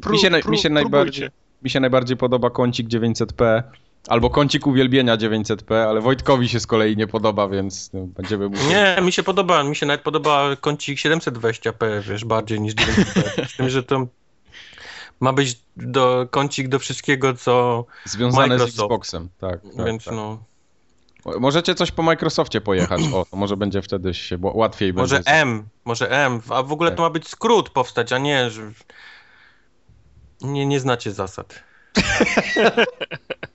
Pró- Mi się, mi się, najbardziej, mi się najbardziej podoba kącik 900p, albo kącik uwielbienia 900p, ale Wojtkowi się z kolei nie podoba, więc no, będziemy musieli... Nie, mi się podoba, mi się nawet podoba kącik 720p, wiesz, bardziej niż 900p. Z tym, że to ma być do, kącik do wszystkiego, co... Związane z Microsoft. Xboxem, tak. tak więc tak. no... Możecie coś po Microsoftie pojechać, o, może będzie wtedy się bo łatwiej Może będzie. M, może M, a w ogóle to ma być skrót powstać, a nie, że... Nie, nie znacie zasad. <laughs>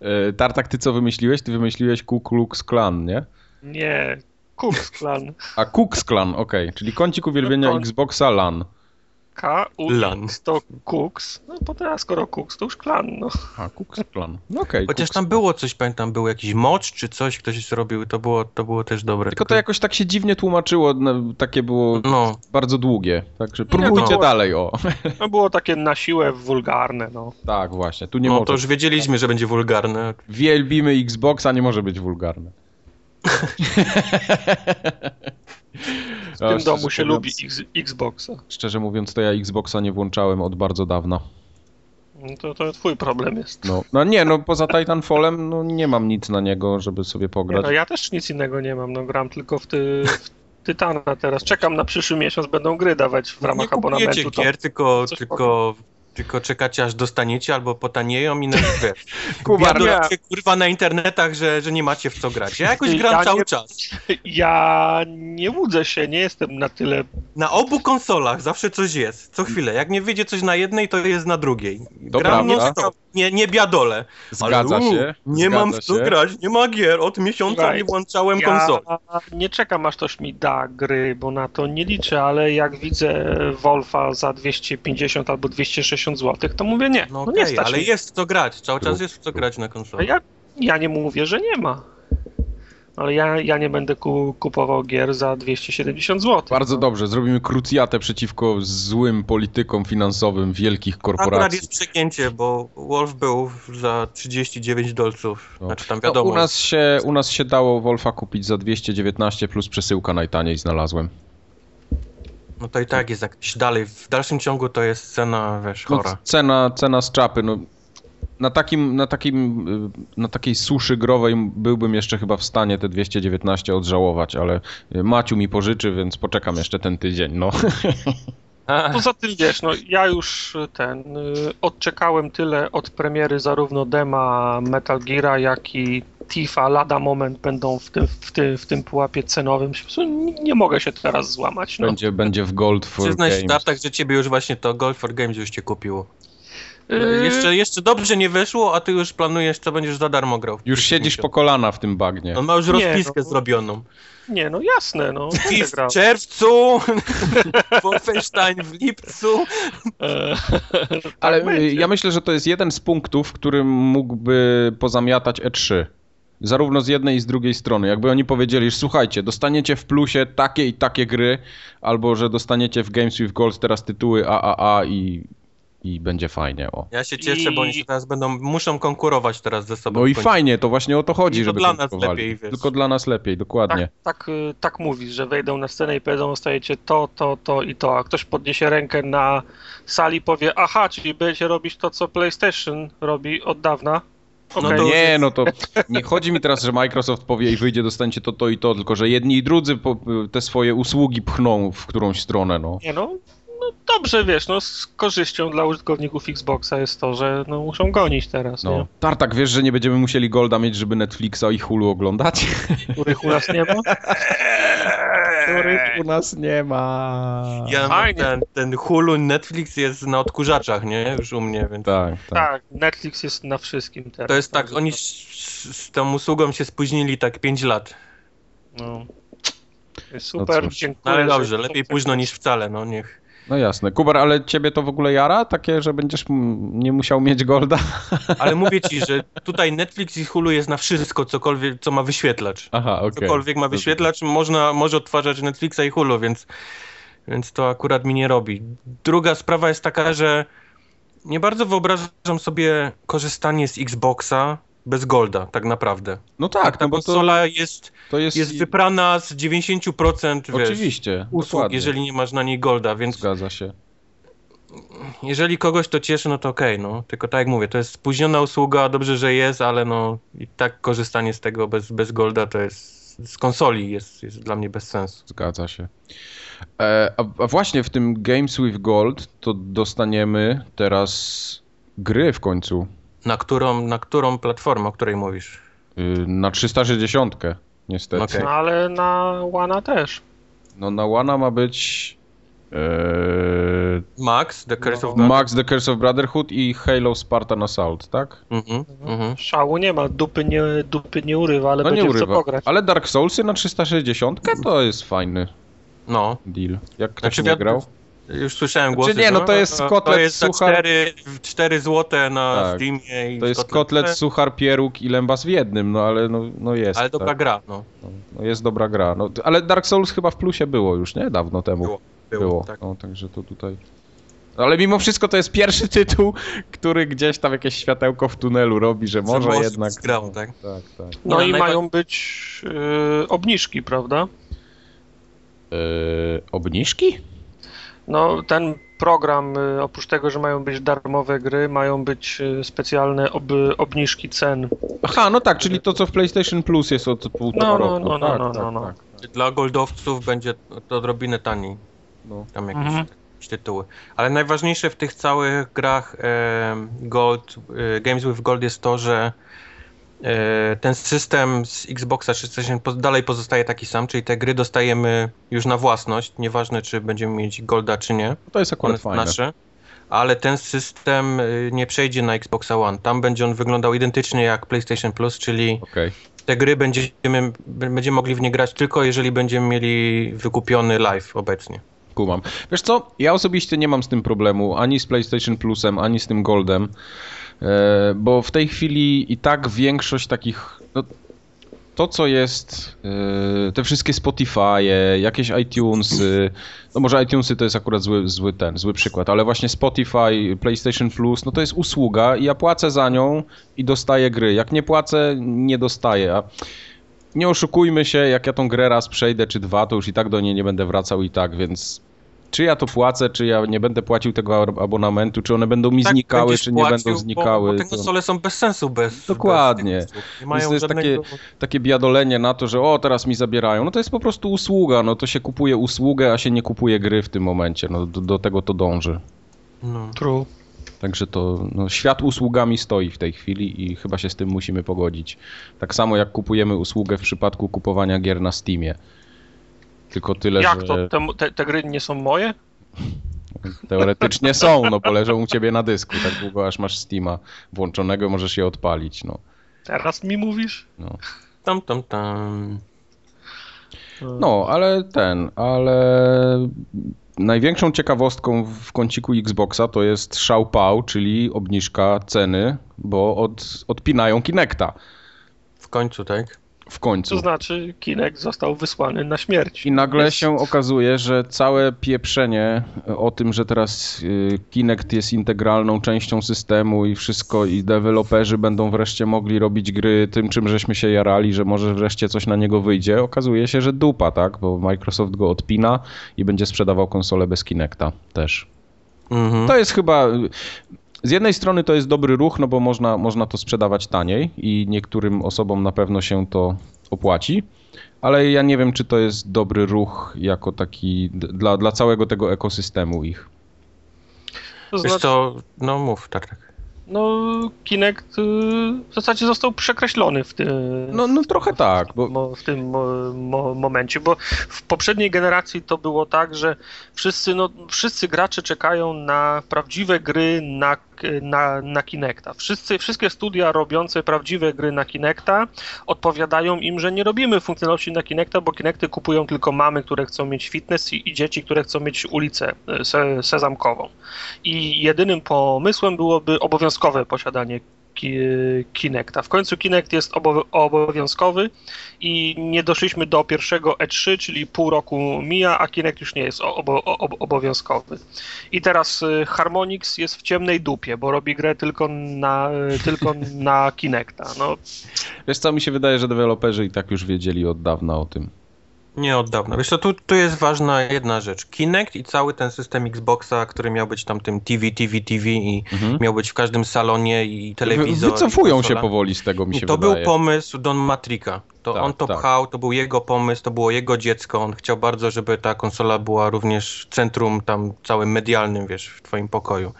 E, Tartak, ty co wymyśliłeś? Ty wymyśliłeś Ku Klux Klan, nie? Nie. Kux Klan. A Kux Klan, okej, czyli kącik uwielbienia No Xboxa LAN. K, U, Lan. To Kux. No bo teraz skoro Kux, to już Klan, no. A, Kux Klan. No okej. Chociaż Kux tam było coś, pamiętam, był jakiś mocz czy coś, ktoś zrobił, to było, to było też dobre. Tylko to jakoś tak się dziwnie tłumaczyło, no, takie było No, bardzo długie. Także próbujcie no. dalej, o. <laughs> No było takie na siłę wulgarne, no. tak, właśnie, tu nie no może. to już wiedzieliśmy, że będzie wulgarne. Wielbimy Xboxa, nie może być wulgarne. <laughs> W tym domu się lubi X, Xboxa. Szczerze mówiąc, to ja Xboxa nie włączałem od bardzo dawna. No To, to twój problem jest. No, no nie, no poza Titanfallem, no nie mam nic na niego, żeby sobie Nie, pograć. no ja też nic innego nie mam, no gram tylko w, ty, w Tytana teraz. Czekam na przyszły miesiąc, będą gry dawać w ramach nie kupujecie abonamentu. To gier, tylko, tylko, tylko czekacie aż dostaniecie albo potanieją i na wiesz. <laughs> Kubar, Wiadomo, kurwa na internetach, że, że nie macie w co grać. Ja jakoś gram Ja cały nie- czas. Ja nie łudzę się, nie jestem na tyle... Na obu konsolach zawsze coś jest. Co chwilę. Jak nie wyjdzie coś na jednej, to jest na drugiej. To gram prawda. Nie, nie biadole. Zgadza Ale, u, się. Nie zgadza mam w co grać, nie ma gier. Od miesiąca Słuchaj, nie włączałem Ja konsoli. nie czekam aż ktoś mi da gry, bo na to nie liczę, ale jak widzę Wolfa za 250 albo 260 zł, to mówię nie. No No, nie stać ale mnie. jest co grać. Cały czas jest co grać na konsoli. Ja Ja nie mówię, że nie ma. Ale ja, ja nie będę ku, kupował gier za 270 zł. Bardzo dobrze, zrobimy krucjatę przeciwko złym politykom finansowym wielkich Akurat korporacji. jest przegięcie, bo Wolf był za 39 dolców. No. Znaczy tam No, wiadomo. u, nas się, u nas się dało Wolfa kupić za 219 plus przesyłka najtaniej znalazłem. No to i tak jest jakiś dalej. W dalszym ciągu to jest cena, wiesz, No, chora. cena, cena z czapy, no na, takim, na, takim, y, na takiej suszy growej byłbym jeszcze chyba w stanie te 219 odżałować, ale y, Maciu mi pożyczy, więc poczekam jeszcze ten tydzień, no. <laughs> Poza tym wiesz, no ja już ten y, odczekałem tyle od premiery zarówno dema Metal Geara, jak i Tifa lada moment będą w tym, w tym, w tym pułapie cenowym. Nie, nie mogę się teraz złamać. No. Będzie, będzie w Gold for Przyznaj Games. Tartak, że ciebie już właśnie to Golf for Games już cię kupiło. Y, Jeszcze, jeszcze dobrze nie wyszło, a ty już planujesz, co będziesz za darmo grał. Już siedzisz po kolana w tym bagnie. On ma już Nie, rozpiskę no. zrobioną. Nie, no jasne, no. w czerwcu, <laughs> Wolfenstein w lipcu. E, <laughs> Ale tak y, będzie. ja myślę, że to jest jeden z punktów, w którym mógłby pozamiatać E3. Zarówno z jednej i z drugiej strony. Jakby oni powiedzieli, że słuchajcie, dostaniecie w plusie takie i takie gry, albo że dostaniecie w Games with Gold teraz tytuły AAA i, i będzie fajnie. O. Ja się cieszę, bo I- oni się teraz będą, muszą konkurować teraz ze sobą. No i fajnie, to właśnie o to chodzi, I to żeby dla nas lepiej, wiesz. Tylko dla nas lepiej, dokładnie. Tak, tak, y, tak mówisz, że wejdą na scenę i powiedzą, dostajecie to, to, to i to, a ktoś podniesie rękę na sali i powie, aha, czyli będziecie robić to, co PlayStation robi od dawna. No to- Nie, no to nie chodzi mi teraz, że Microsoft powie i wyjdzie, dostaniecie to, to i to, tylko że jedni i drudzy po, te swoje usługi pchną w którąś stronę, no. Nie no, no dobrze, wiesz, no z korzyścią dla użytkowników Xboxa jest to, że no, muszą gonić teraz, no. nie? Tartak, wiesz, że nie będziemy musieli Golda mieć, żeby Netflixa i Hulu oglądać? <laughs> Których u nas nie ma. <laughs> Których u nas nie ma. Ja Fajnie. ten, ten Hulu, Netflix jest na odkurzaczach, nie? Już u mnie, więc... Tak, tak. Tak, Netflix jest na wszystkim teraz. To jest tak, oni z, z tą usługą się spóźnili tak 5 lat. No. Super, No dziękuję. No ale dobrze, lepiej późno niż wcale, no niech... No jasne. Kubar, ale ciebie to w ogóle jara? Takie, że będziesz nie musiał mieć Golda? <laughs> Ale mówię ci, że tutaj Netflix i Hulu jest na wszystko, cokolwiek, co ma wyświetlacz. Aha, okej. Cokolwiek ma wyświetlacz, można, może odtwarzać Netflixa i Hulu, więc, więc to akurat mi nie robi. Druga sprawa jest taka, że nie bardzo wyobrażam sobie korzystanie z Xboxa bez Golda, tak naprawdę. No tak, Ta no bo konsola jest, to jest... jest wyprana z 90% wiesz, Oczywiście, usług, dokładnie. jeżeli nie masz na niej Golda, więc Zgadza się. jeżeli kogoś to cieszy, no to okej, no. Tylko tak jak mówię, to jest spóźniona usługa, dobrze, że jest, ale no i tak korzystanie z tego bez, bez Golda to jest z konsoli jest, jest dla mnie bez sensu. Zgadza się. E, a, a właśnie w tym Games with Gold to dostaniemy teraz gry w końcu Na którą, na którą platformę, o której mówisz? y, na 360 niestety. Okej. No ale na Łana też. No na Łana ma być e, Max, The Curse of No. God? Max The Curse of Brotherhood i Halo Spartan Assault, tak? Mhm, mhm. Szału nie ma, dupy nie, dupy nie urywa, ale No nie będzie co urywa. pograć. Ale Dark Soulsy na 360 to jest fajny No, deal. Jak ktoś Znaczy, nie grał? Już słyszałem głosy. nie, no to jest kotlet To jest suchar. 4, 4 złote na Tak. Steamie. I To jest kotlet, suchar, pieróg i lębas w jednym, no ale no, no jest. Ale dobra tak. gra, no. No, no jest dobra gra. No, ale Dark Souls chyba w plusie było już, nie? Dawno temu. Było, Było. było, tak. No, także to tutaj. Ale mimo wszystko to jest pierwszy tytuł, który gdzieś tam jakieś światełko w tunelu robi, że może, jednak. Zgrał, tak? Tak, tak. No Nie, i najwa- mają być y, obniżki, prawda? Yy, obniżki? No ten program, y, oprócz tego, że mają być darmowe gry, mają być y, specjalne ob, obniżki cen. Aha, no tak, czyli to co w PlayStation Plus jest od półtora No, no, roku. no, no, tak, no, tak, no, no. tak. Dla goldowców będzie to odrobinę taniej. No. Tam jakieś, Mhm. tytuły. Ale najważniejsze w tych całych grach e, Gold, e, Games with Gold jest to, że ten system z Xboxa 360 po- dalej pozostaje taki sam, czyli te gry dostajemy już na własność, nieważne czy będziemy mieć Golda czy nie, To jest akurat fajne. nasze. Ale ten system e, nie przejdzie na Xboxa One. Tam będzie on wyglądał identycznie jak PlayStation Plus, czyli Okej. te gry będziemy, będziemy mogli w nie grać tylko jeżeli będziemy mieli wykupiony live obecnie. Kumam. Wiesz co, ja osobiście nie mam z tym problemu, ani z PlayStation Plusem, ani z tym Goldem. E, bo w tej chwili i tak większość takich. No, to, co jest, e, te wszystkie Spotify, jakieś iTunesy, no może iTunesy to jest akurat zły, zły ten, zły przykład, ale właśnie Spotify, PlayStation Plus, no to jest usługa i ja płacę za nią i dostaję gry. Jak nie płacę, nie dostaję. A nie oszukujmy się, jak ja tą grę raz przejdę czy dwa, to już i tak do niej nie będę wracał i tak, więc czy ja to płacę, czy ja nie będę płacił tego abonamentu, czy one będą mi tak, znikały, czy nie będą znikały. Bo, bo te konsole są bez sensu bez Dokładnie. Bez nie mają to jest żadnego... takie, takie biadolenie na to, że o, teraz mi zabierają. No to jest po prostu usługa, no to się kupuje usługę, a się nie kupuje gry w tym momencie. No do, do tego to dąży. No. True. Także to no, świat usługami stoi w tej chwili i chyba się z tym musimy pogodzić. Tak samo jak kupujemy usługę w przypadku kupowania gier na Steamie. Tylko tyle, Jak że... to? Te, te, te gry nie są moje? Teoretycznie są, no bo leżą u ciebie na dysku, tak długo aż masz Steama włączonego, możesz je odpalić, no. Teraz mi mówisz? No. Tam, tam, tam. No, ale ten, ale największą ciekawostką w kąciku Xboxa to jest szałpał, czyli obniżka ceny, bo od, odpinają Kinecta. W końcu, tak? W końcu. To znaczy Kinect został wysłany na śmierć. I nagle jest... się okazuje, że całe pieprzenie o tym, że teraz y, Kinect jest integralną częścią systemu i wszystko i deweloperzy będą wreszcie mogli robić gry tym, czym żeśmy się jarali, że może wreszcie coś na niego wyjdzie, okazuje się, że dupa, tak? Bo Microsoft go odpina i będzie sprzedawał konsolę bez Kinecta też. Mhm. To jest chyba z jednej strony to jest dobry ruch, no bo można, można to sprzedawać taniej i niektórym osobom na pewno się to opłaci, ale ja nie wiem, czy to jest dobry ruch jako taki dla, dla całego tego ekosystemu ich. To znaczy... Wiesz to, no mów, tak, tak no Kinect y, w zasadzie został przekreślony w tym. No, no trochę tak. Bo... W tym mo, momencie, bo w poprzedniej generacji to było tak, że wszyscy, no, wszyscy gracze czekają na prawdziwe gry na, na, na Kinecta. Wszyscy, wszystkie studia robiące prawdziwe gry na Kinecta odpowiadają im, że nie robimy funkcjonalności na Kinecta, bo Kinecty kupują tylko mamy, które chcą mieć fitness i, i dzieci, które chcą mieć ulicę y, se, sezamkową. I jedynym pomysłem byłoby obowiązkowe posiadanie Kinecta. W końcu Kinect jest obowiązkowy i nie doszliśmy do pierwszego E3, czyli pół roku mija, a Kinect już nie jest obo obowiązkowy. I teraz y, Harmonix jest w ciemnej dupie, bo robi grę tylko na, tylko na Kinecta. No. Wiesz co, mi się wydaje, że deweloperzy i tak już wiedzieli od dawna o tym. Nie od dawna. Wiesz co, tu, tu jest ważna jedna rzecz. Kinect i cały ten system Xboxa, który miał być tam tym TV, TV, TV i mhm. miał być w każdym salonie i telewizor. Wycofują i się powoli z tego, mi się to wydaje. To był pomysł Don Matrika. To tak, on to tak. pchał, to był jego pomysł, to było jego dziecko. On chciał bardzo, żeby ta konsola była również centrum tam całym medialnym, wiesz, w twoim pokoju.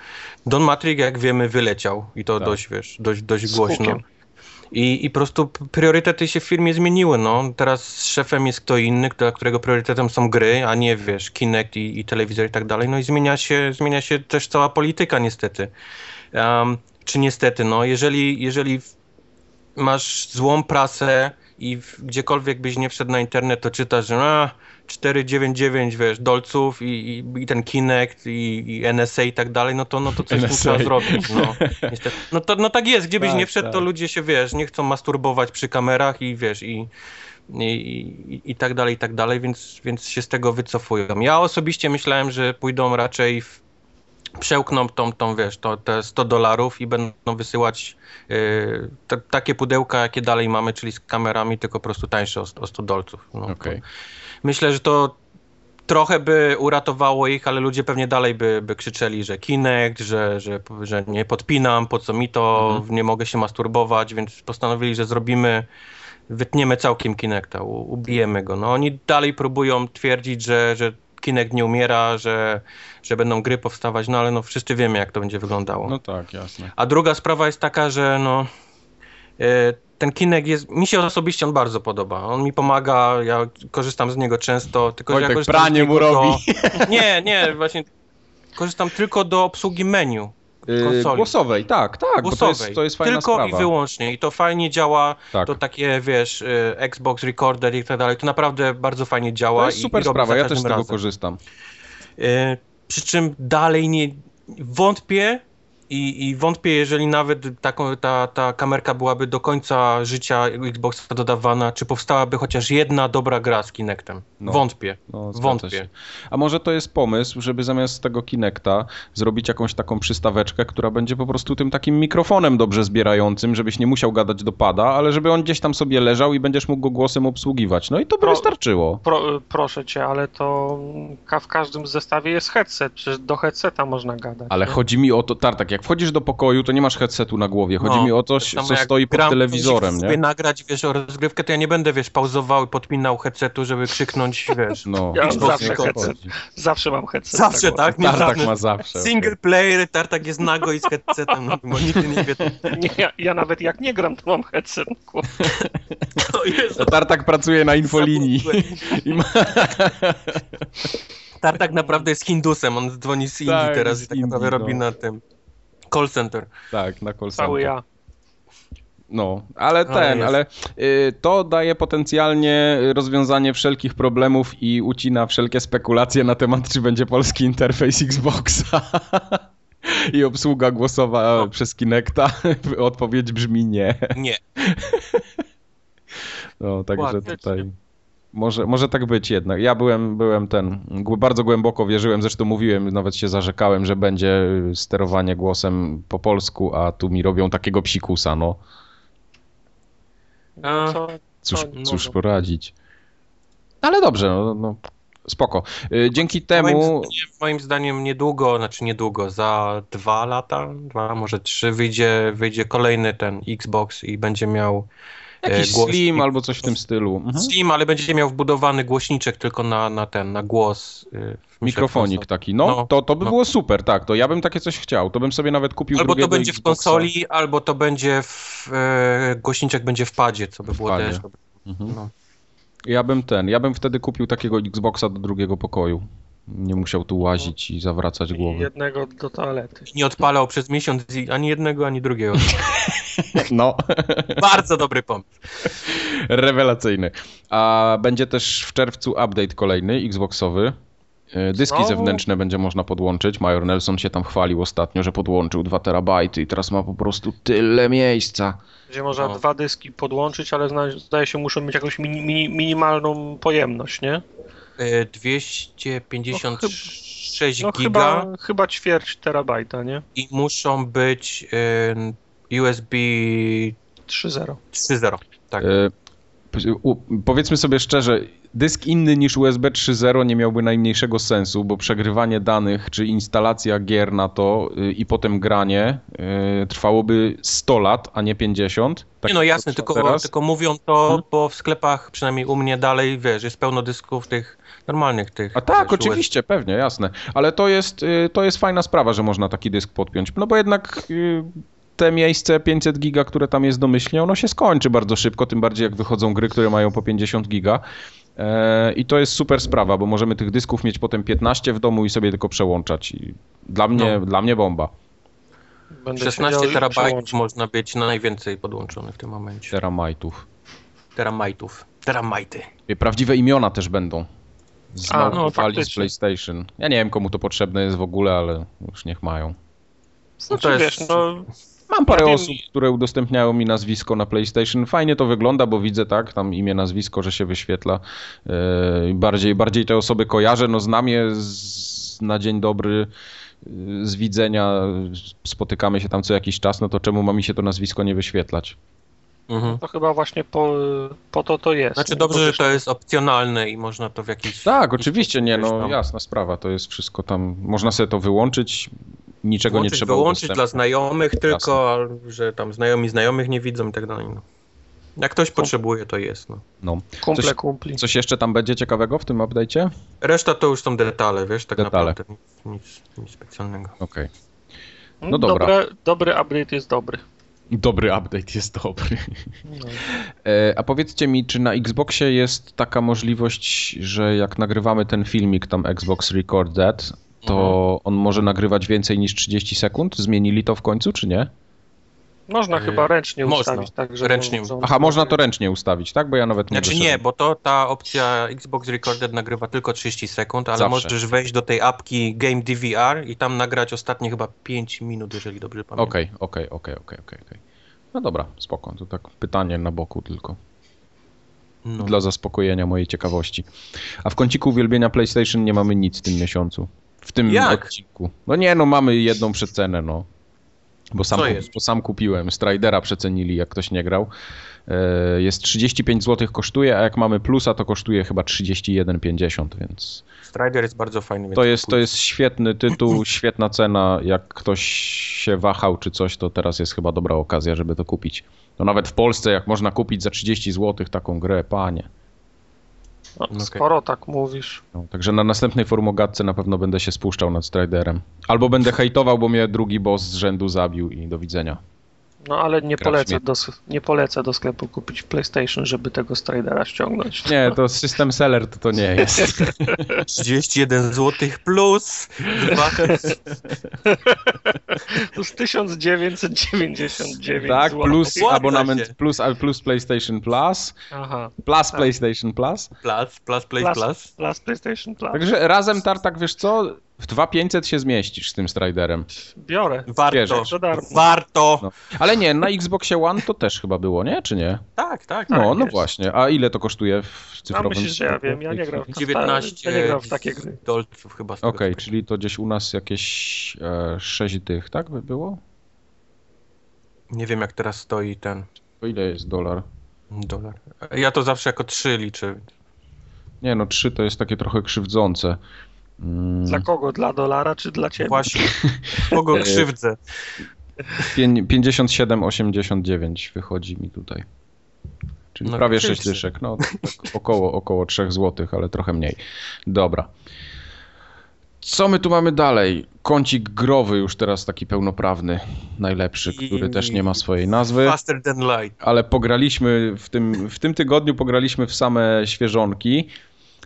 Don Matrick, jak wiemy, wyleciał i to tak. dość, wiesz, dość, dość głośno. I, I po prostu priorytety się w firmie zmieniły, no. Teraz szefem jest kto inny, dla którego priorytetem są gry, a nie, wiesz, Kinect i, i telewizor i tak dalej. No i zmienia się, zmienia się też cała polityka niestety. Um, czy niestety, no, jeżeli, jeżeli masz złą prasę i gdziekolwiek byś nie wszedł na internet, to czytasz, że 499, wiesz, dolców i, i, i ten Kinect i, i, NSA i tak dalej, no to, no to coś NSA. trzeba zrobić, no. <laughs> No, to, no tak jest, gdziebyś tak, nie wszedł, tak. to ludzie się, wiesz, nie chcą masturbować przy kamerach i wiesz, i, i, i, tak dalej, i tak dalej, więc, więc się z tego wycofują. Ja osobiście myślałem, że pójdą raczej w przełkną tą, tą wiesz, to, te 100 dolarów i będą wysyłać yy, te, takie pudełka, jakie dalej mamy, czyli z kamerami, tylko po prostu tańsze o, o 100 dolców. No, okay. Myślę, że to trochę by uratowało ich, ale ludzie pewnie dalej by, by krzyczeli, że Kinect, że, że, że nie podpinam, po co mi to, mhm. nie mogę się masturbować, więc postanowili, że zrobimy, wytniemy całkiem Kinecta, ubijemy go. No oni dalej próbują twierdzić, że, że Kinect nie umiera, że, że będą gry powstawać, no ale no wszyscy wiemy, jak to będzie wyglądało. No tak, jasne. A druga sprawa jest taka, że no... Yy, ten Kinect jest, mi się osobiście on bardzo podoba. On mi pomaga, ja korzystam z niego często, tylko Wojtek, że ja pranie mu robi. Do... <laughs> Nie, nie, właśnie korzystam tylko do obsługi menu. Yy, konsoli. Głosowej, tak, tak, Głosowej. to jest, to jest fajna Tylko sprawa. i wyłącznie i to fajnie działa, tak. to takie, wiesz, y, Xbox Recorder i tak dalej, to naprawdę bardzo fajnie działa. To jest super i, sprawa, ja też z tego razem. korzystam. Yy, przy czym dalej nie, wątpię, i, i wątpię, jeżeli nawet taką, ta, ta kamerka byłaby do końca życia Xboxa dodawana, czy powstałaby chociaż jedna dobra gra z Kinectem. No. Wątpię. No, Wątpię. się. A może to jest pomysł, żeby zamiast tego Kinecta zrobić jakąś taką przystaweczkę, która będzie po prostu tym takim mikrofonem dobrze zbierającym, żebyś nie musiał gadać do pada, ale żeby on gdzieś tam sobie leżał i będziesz mógł go głosem obsługiwać. No i to by Pro- wystarczyło. Pro, proszę cię, ale to w każdym zestawie jest headset, przecież do headseta można gadać. Ale nie? chodzi mi o to, Tartak, jak wchodzisz do pokoju, to nie masz headsetu na głowie. Chodzi No, mi o coś, co jak stoi pod gram, telewizorem, sobie nie? nagrać, wiesz, o rozgrywkę, to ja nie będę, wiesz, pauzował i podpinał headsetu, żeby krzyknąć, <laughs> wiesz. No, Ja zawsze nie headset. Zawsze mam headset. Zawsze, tak? głowie. Tartak żadne- ma zawsze. Single player, tartak jest nago i z headsetem, no, bo nigdy nie wie. Nie, ja, ja nawet jak nie gram, to mam headset <laughs> Tartak pracuje na infolinii. <laughs> ma... Tartak naprawdę jest Hindusem, on dzwoni z Indii Tak, teraz i tak Indii, naprawdę no. robi na tym call center. Tak, na call Cały center. ja. No, ale Ale ten, jest. ale y, to daje potencjalnie rozwiązanie wszelkich problemów i ucina wszelkie spekulacje na temat, czy będzie polski interfejs Xboxa. <laughs> I obsługa głosowa No. przez Kinecta. <laughs> Odpowiedź brzmi nie. Nie. <laughs> No, także tutaj. Może, może tak być jednak. Ja byłem, byłem ten. Bardzo głęboko wierzyłem, zresztą mówiłem, nawet się zarzekałem, że będzie y, sterowanie głosem po polsku, a tu mi robią takiego psikusa, no. A, Co, Cóż, co cóż poradzić. Ale dobrze, no, no spoko. Y, Dzięki Moim temu. zdaniem, moim zdaniem niedługo, znaczy niedługo, za dwa lata, dwa, może trzy, wyjdzie, wyjdzie kolejny ten Xbox i będzie miał Jakiś głośnik. Slim albo coś w tym stylu. Mhm. Slim, ale będzie miał wbudowany głośniczek tylko na, na ten, na głos. y, w Mikrofonik taki. No, No, to, to by no. było super, tak. To ja bym takie coś chciał. To bym sobie nawet kupił Albo to drugiego będzie w Xboxa. konsoli, albo to będzie w, e, głośniczek będzie w padzie, co by było padzie. też. Mhm. No. Ja bym ten, ja bym wtedy kupił takiego Xboxa do drugiego pokoju. Nie musiał tu łazić i zawracać I głowy. jednego do toalety. I nie odpalał przez miesiąc ani jednego, ani drugiego. <laughs> No, <laughs> Bardzo dobry pomysł. rewelacyjny. A będzie też w czerwcu update kolejny, Xboxowy. E, Dyski Znowu? zewnętrzne będzie można podłączyć. Major Nelson się tam chwalił ostatnio, że podłączył 2 terabajty i teraz ma po prostu tyle miejsca. Gdzie można No. dwa dyski podłączyć, ale zdaje się muszą mieć jakąś mini, mini, minimalną pojemność, nie? E, 256 No giga chyba, chyba ćwierć terabajta, nie? i muszą być e, USB 3.0. 3.0. Tak. E, u- Powiedzmy sobie szczerze, dysk inny niż USB 3.0 nie miałby najmniejszego sensu, bo przegrywanie danych czy instalacja gier na to y, i potem granie y, trwałoby 100 lat, a nie 50. Tak nie no jasne, tylko, teraz. tylko mówią to, Hmm? bo w sklepach, przynajmniej u mnie dalej, wiesz, jest pełno dysków tych normalnych tych. A tak, wiesz, oczywiście, pewnie, jasne. Ale to jest, y, to jest fajna sprawa, że można taki dysk podpiąć. No bo jednak y, te miejsce 500 giga, które tam jest domyślnie, ono się skończy bardzo szybko, tym bardziej jak wychodzą gry, które mają po 50 giga. E, I to jest super sprawa, bo możemy tych dysków mieć potem 15 w domu i sobie tylko przełączać. I dla mnie, No. dla mnie bomba. Będę 16 siedział i terabajtów można być najwięcej podłączony w tym momencie. Teramajtów. Teramajtów. Teramajty. I Prawdziwe imiona też będą. Znowu no, z. PlayStation. Ja nie wiem, komu to potrzebne jest w ogóle, ale już niech mają. Znaczy, To jest- wiesz, no, Mam parę Ja wiem- osób, które udostępniają mi nazwisko na PlayStation. Fajnie to wygląda, bo widzę tak, tam imię, nazwisko, że się wyświetla. Yy, bardziej, bardziej te osoby kojarzę, no znam je z, na dzień dobry yy, z widzenia, spotykamy się tam co jakiś czas, no to czemu ma mi się to nazwisko nie wyświetlać? Mhm. to chyba właśnie po, po to to jest. Znaczy nie? dobrze, że to jest opcjonalne i można to w jakiś... Tak, oczywiście, nie, no tam jasna sprawa, to jest wszystko tam, można sobie to wyłączyć, niczego włączyć, nie trzeba wyłączyć dla znajomych tylko, a że tam znajomi znajomych nie widzą i tak dalej. No. Jak ktoś potrzebuje, to jest. No. No. Kumple Coś- kumpli. Coś jeszcze tam będzie ciekawego w tym update'cie? Reszta to już są detale, wiesz, tak Detale. naprawdę. Nic, nic, nic specjalnego. Okej. No dobra. Dobre, dobry update jest dobry. Dobry update jest dobry. No. A powiedzcie mi, czy na Xboxie jest taka możliwość, że jak nagrywamy ten filmik, tam Xbox Record That, to on może nagrywać więcej niż 30 sekund? Zmienili to w końcu, czy nie? Można Yy, chyba ręcznie można. ustawić, tak, że Ręcznie. Aha, można to ręcznie ustawić, tak? Bo ja nawet nie Znaczy doszedłem. nie, bo to ta opcja Xbox Recorder nagrywa tylko 30 sekund, ale Zawsze. możesz wejść do tej apki Game DVR i tam nagrać ostatnie chyba 5 minut, jeżeli dobrze pamiętam. Okej, okej, okej, okej, okej. okej. No dobra, spoko. To tak pytanie na boku tylko. No. Dla zaspokojenia mojej ciekawości. A w kąciku uwielbienia PlayStation nie mamy nic w tym miesiącu. W tym Jak? odcinku. No nie, no mamy jedną przecenę, no. Bo sam, bo sam kupiłem. Stridera przecenili, jak ktoś nie grał. E, Jest 35 zł kosztuje, a jak mamy plusa, to kosztuje chyba 31,50, więc Strider jest bardzo fajny. to jest, to jest świetny tytuł, <clears throat> świetna cena. Jak ktoś się wahał czy coś, to teraz jest chyba dobra okazja, żeby to kupić. No nawet w Polsce, jak można kupić za 30 zł taką grę, panie. No, Okej. skoro tak mówisz. No, także na następnej formogatce na pewno będę się spuszczał nad Striderem. Albo będę hejtował, bo mnie drugi boss z rzędu zabił i do widzenia. No ale nie polecę, do, nie polecę do sklepu kupić PlayStation, żeby tego Stridera ściągnąć. Nie, to system seller to, to nie jest. <laughs> 31 zł plus <laughs> Plus 1999 tak, złotych. plus abonament, się. plus, plus PlayStation Plus, Aha. plus Tak. PlayStation Plus. plus, plus, play Plus, plus. plus PlayStation Plus. Także razem Tartak, wiesz co, w 2500 się zmieścisz z tym Striderem. Biorę. Warto, Bierzesz. Za darmo. warto. No. Ale nie, na Xboxie One to też chyba było, nie? Czy nie? Tak, tak. No, tak. no właśnie. A ile to kosztuje w cyfrowym myślisz, że ja wiem, ja nie gram w 19 ja nie gram w takie gry. dolców chyba. Okej, co czyli to gdzieś u nas jakieś e, 6 dych, tak by było? Nie wiem jak teraz stoi ten To ile jest dolar? dolar. Ja to zawsze jako 3 liczę. Nie no, 3 to jest takie trochę krzywdzące. Mm, Dla kogo? Dla dolara czy dla ciebie? Właśnie. <laughs> Kogo krzywdzę? pię- 57,89 wychodzi mi tutaj. Czyli No, prawie krzywdzy. 6 dyszek. No, tak około, około 3 zł, ale trochę mniej. Dobra. Co my tu mamy dalej? Kącik growy już teraz taki pełnoprawny, najlepszy, który też nie ma swojej nazwy. Faster than light. ale pograliśmy w tym, w tym tygodniu pograliśmy w same świeżonki.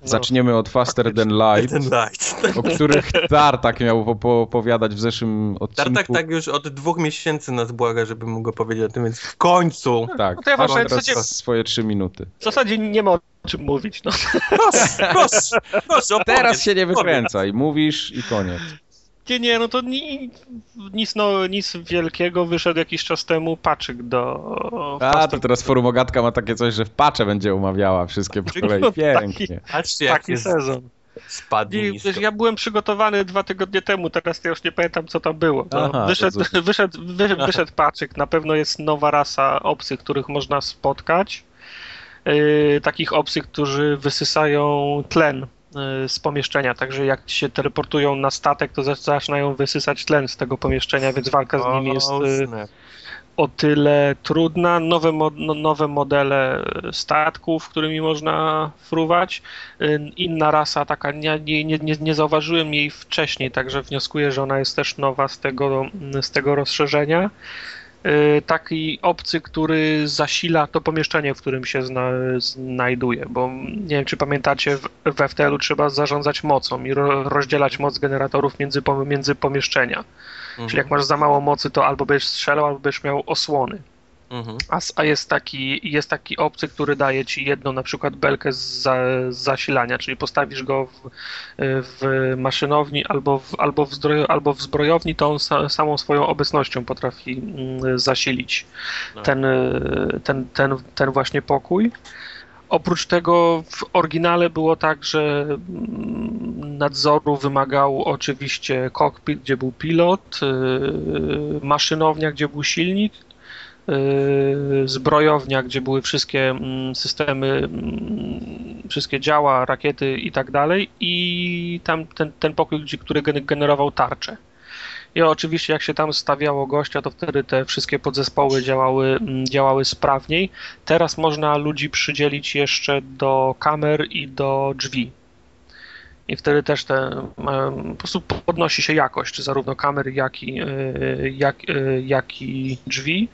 No, Zaczniemy od Faster Than Light, Than light. o których Tartak miał po- opowiadać w zeszłym odcinku. Tartak tak już od dwóch miesięcy nas błaga, żebym mógł go powiedzieć o tym, więc w końcu. Tak, No to ja masz właśnie teraz chcecie- swoje trzy minuty. W zasadzie nie ma o czym mówić. No. Proszę, proszę, proszę opowiedz, Teraz się nie opowiedz. wykręcaj, mówisz i koniec. Nie, nie, no to ni, nic, no, nic wielkiego. Wyszedł jakiś czas temu paczyk do... A, to teraz forumogatka ma takie coś, że w pacze będzie umawiała wszystkie po kolei. No, Pięknie. Patrzcie jak Taki jest sezon. spadnie I, nisko. wiesz, ja byłem przygotowany dwa tygodnie temu, teraz ja już nie pamiętam co tam było. No, Aha, wyszedł, <laughs> wyszedł, wy, wyszedł paczyk, na pewno jest nowa rasa obcych, których można spotkać. Yy, takich obcych, którzy wysysają tlen z pomieszczenia, także jak się teleportują na statek, to za- zaczynają wysysać tlen z tego pomieszczenia, więc walka z nimi jest O, yy, snap. o tyle trudna. Nowe, mo- no, nowe modele statków, którymi można fruwać. Y, Inna rasa, taka nie, nie, nie, nie- nie zauważyłem jej wcześniej, także wnioskuję, że ona jest też nowa z tego, z tego rozszerzenia. Y, Taki obcy, który zasila to pomieszczenie, w którym się zna, znajduje, bo nie wiem, czy pamiętacie, w, w FTL-u trzeba zarządzać mocą i ro, rozdzielać moc generatorów między, między pomieszczenia. Czyli jak masz za mało mocy, to albo będziesz strzelał, albo będziesz miał osłony. Mhm. A, a jest, taki, jest taki obcy, który daje ci jedną na przykład belkę z, za, z zasilania, czyli postawisz go w, w maszynowni albo w, albo, w zdroju, albo w zbrojowni, to on sa, samą swoją obecnością potrafi mm, zasilić No. ten, y, ten, ten, ten właśnie pokój. Oprócz tego w oryginale było tak, że mm, nadzoru wymagał oczywiście kokpit, gdzie był pilot, yy, maszynownia, gdzie był silnik, zbrojownia, gdzie były wszystkie mm, systemy, mm, wszystkie działa, rakiety i tak dalej i tam ten, ten pokój, który gen- generował tarcze. I oczywiście jak się tam stawiało gościa, to wtedy te wszystkie podzespoły działały, mm, działały sprawniej. Teraz można ludzi przydzielić jeszcze do kamer i do drzwi. I wtedy też te, po prostu podnosi się jakość zarówno kamer, jak i, e, jak, e, jak i drzwi.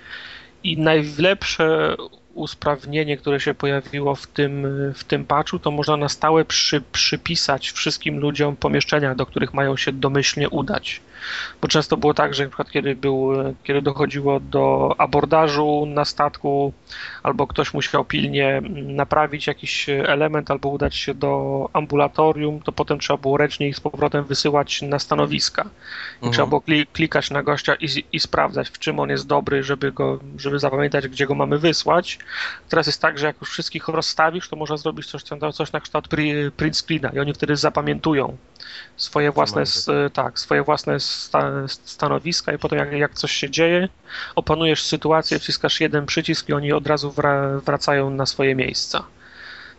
I najlepsze usprawnienie, które się pojawiło w tym, w tym patchu, to można na stałe przy, przypisać wszystkim ludziom pomieszczenia, do których mają się domyślnie udać. Bo często było tak, że na przykład kiedy, był, kiedy dochodziło do abordażu na statku, albo ktoś musiał pilnie naprawić jakiś element, albo udać się do ambulatorium, to potem trzeba było ręcznie ich z powrotem wysyłać na stanowiska. I mhm. trzeba było klikać na gościa i, i sprawdzać, w czym on jest dobry, żeby, go, żeby zapamiętać, gdzie go mamy wysłać. Teraz jest tak, że jak już wszystkich rozstawisz, to można zrobić coś, coś na kształt print screena i oni wtedy zapamiętują swoje własne, tak, swoje własne sta, stanowiska i potem jak, jak coś się dzieje, opanujesz sytuację, wciskasz jeden przycisk i oni od razu wra, wracają na swoje miejsca.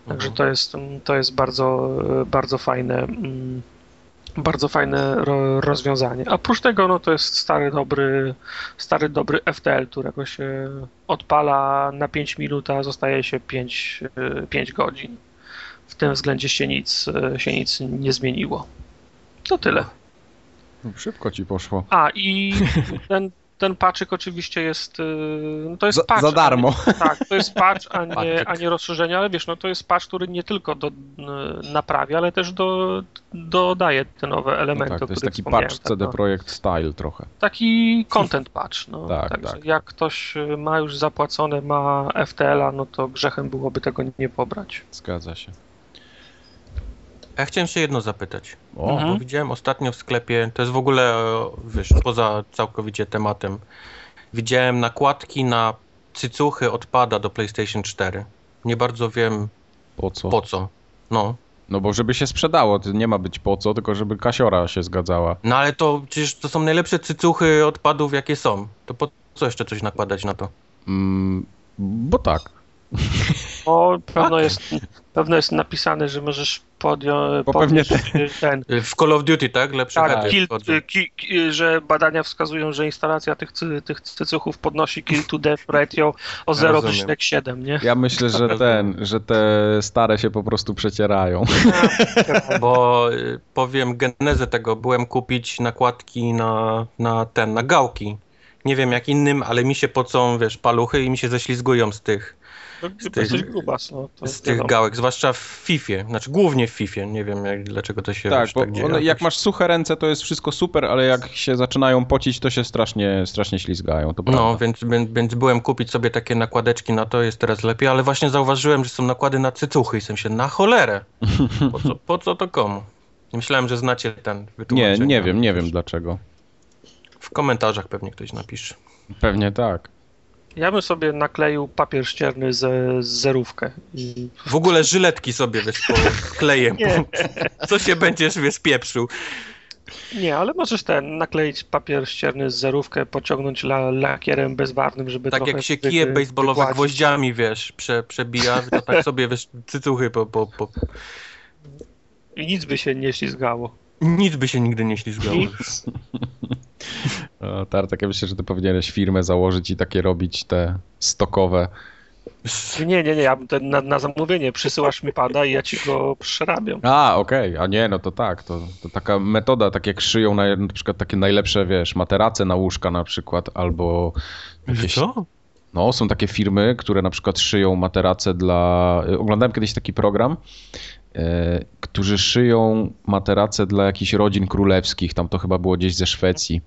Także mhm. to jest, to jest bardzo, bardzo fajne, mm, bardzo fajne rozwiązanie. A oprócz tego, no to jest stary dobry, stary dobry FTL, którego się odpala na 5 minut, a zostaje się 5, 5 godzin. W tym względzie się nic, się nic nie zmieniło. To tyle. No, szybko ci poszło. A i <laughs> ten, ten paczyk oczywiście jest. Y, no to jest za, patch. Za darmo. Nie, tak, to jest patch, a <laughs> nie, a nie rozszerzenie, ale wiesz, no to jest patch, który nie tylko do, naprawia, ale też do, dodaje te nowe elementy. No tak, to jest taki patch tak, CD no. Projekt Style trochę. Taki content patch. No, <laughs> tak, Także tak. jak ktoś ma już zapłacone, ma FTL-a, no to grzechem byłoby tego nie pobrać. Zgadza się. Ja chciałem się jedno zapytać. O. Bo widziałem ostatnio w sklepie, to jest w ogóle, wiesz, poza całkowicie tematem. Widziałem nakładki na cycuchy odpada do PlayStation 4. Nie bardzo wiem po co. Po co. No. No bo żeby się sprzedało, to nie ma być po co, tylko żeby kasiora się zgadzała. No ale to przecież to są najlepsze cycuchy odpadów, jakie są. To po co jeszcze coś nakładać na to? Mm, bo tak. O, <laughs> pewno jest, pewno jest napisane, że możesz podjąć pewnie ten. ten. W Call of Duty, tak? Lepszy tak, kill, ki, ki, że badania wskazują, że instalacja tych, tych cycuchów podnosi kill to death ratio o 0,7, nie? Ja myślę, że ten, że te stare się po prostu przecierają. Bo y, powiem genezę tego, byłem kupić nakładki na, na ten, na gałki. Nie wiem jak innym, ale mi się pocą, wiesz, paluchy i mi się ześlizgują z tych z tych, grubas, no, z tych gałek, zwłaszcza w FIFA, znaczy głównie w FIFA, nie wiem jak, dlaczego to się tak, bo tak dzieje. One, jak masz suche ręce, to jest wszystko super, ale jak się zaczynają pocić, to się strasznie, strasznie ślizgają. no, więc, więc, więc byłem kupić sobie takie nakładeczki na to, jest teraz lepiej, ale właśnie zauważyłem, że są nakłady na cycuchy i jestem się na cholerę. Po co, po co to komu? Myślałem, że znacie ten wytłumaczenie. Nie, nie wiem, nie wiem dlaczego. W komentarzach pewnie ktoś napisze. Pewnie tak. Ja bym sobie nakleił papier ścierny z, z zerówkę. I... W ogóle żyletki sobie, wiesz, klejem. Co się będziesz, wiesz, pieprzył. Nie, ale możesz ten, nakleić papier ścierny z zerówkę, pociągnąć la, lakierem bezbarwnym, żeby Tak jak się kije baseballowe gwoździami, wiesz, prze, przebija, to tak sobie, wiesz, cycuchy po, po, po... I nic by się nie ślizgało. Nic by się nigdy nie ślizgało. Nic. O, Tartak, ja myślę, że ty powinieneś firmę założyć i takie robić te stokowe. Nie, nie, nie, ja na, na zamówienie przysyłasz mi pada i ja ci go przerabiam. A, okej, okay. a nie, no to tak, to, to taka metoda, tak jak szyją na, na przykład takie najlepsze, wiesz, materace na łóżka na przykład, albo jakieś... Co? No, są takie firmy, które na przykład szyją materace dla... Oglądałem kiedyś taki program, którzy szyją materace dla jakichś rodzin królewskich, tam to chyba było gdzieś ze Szwecji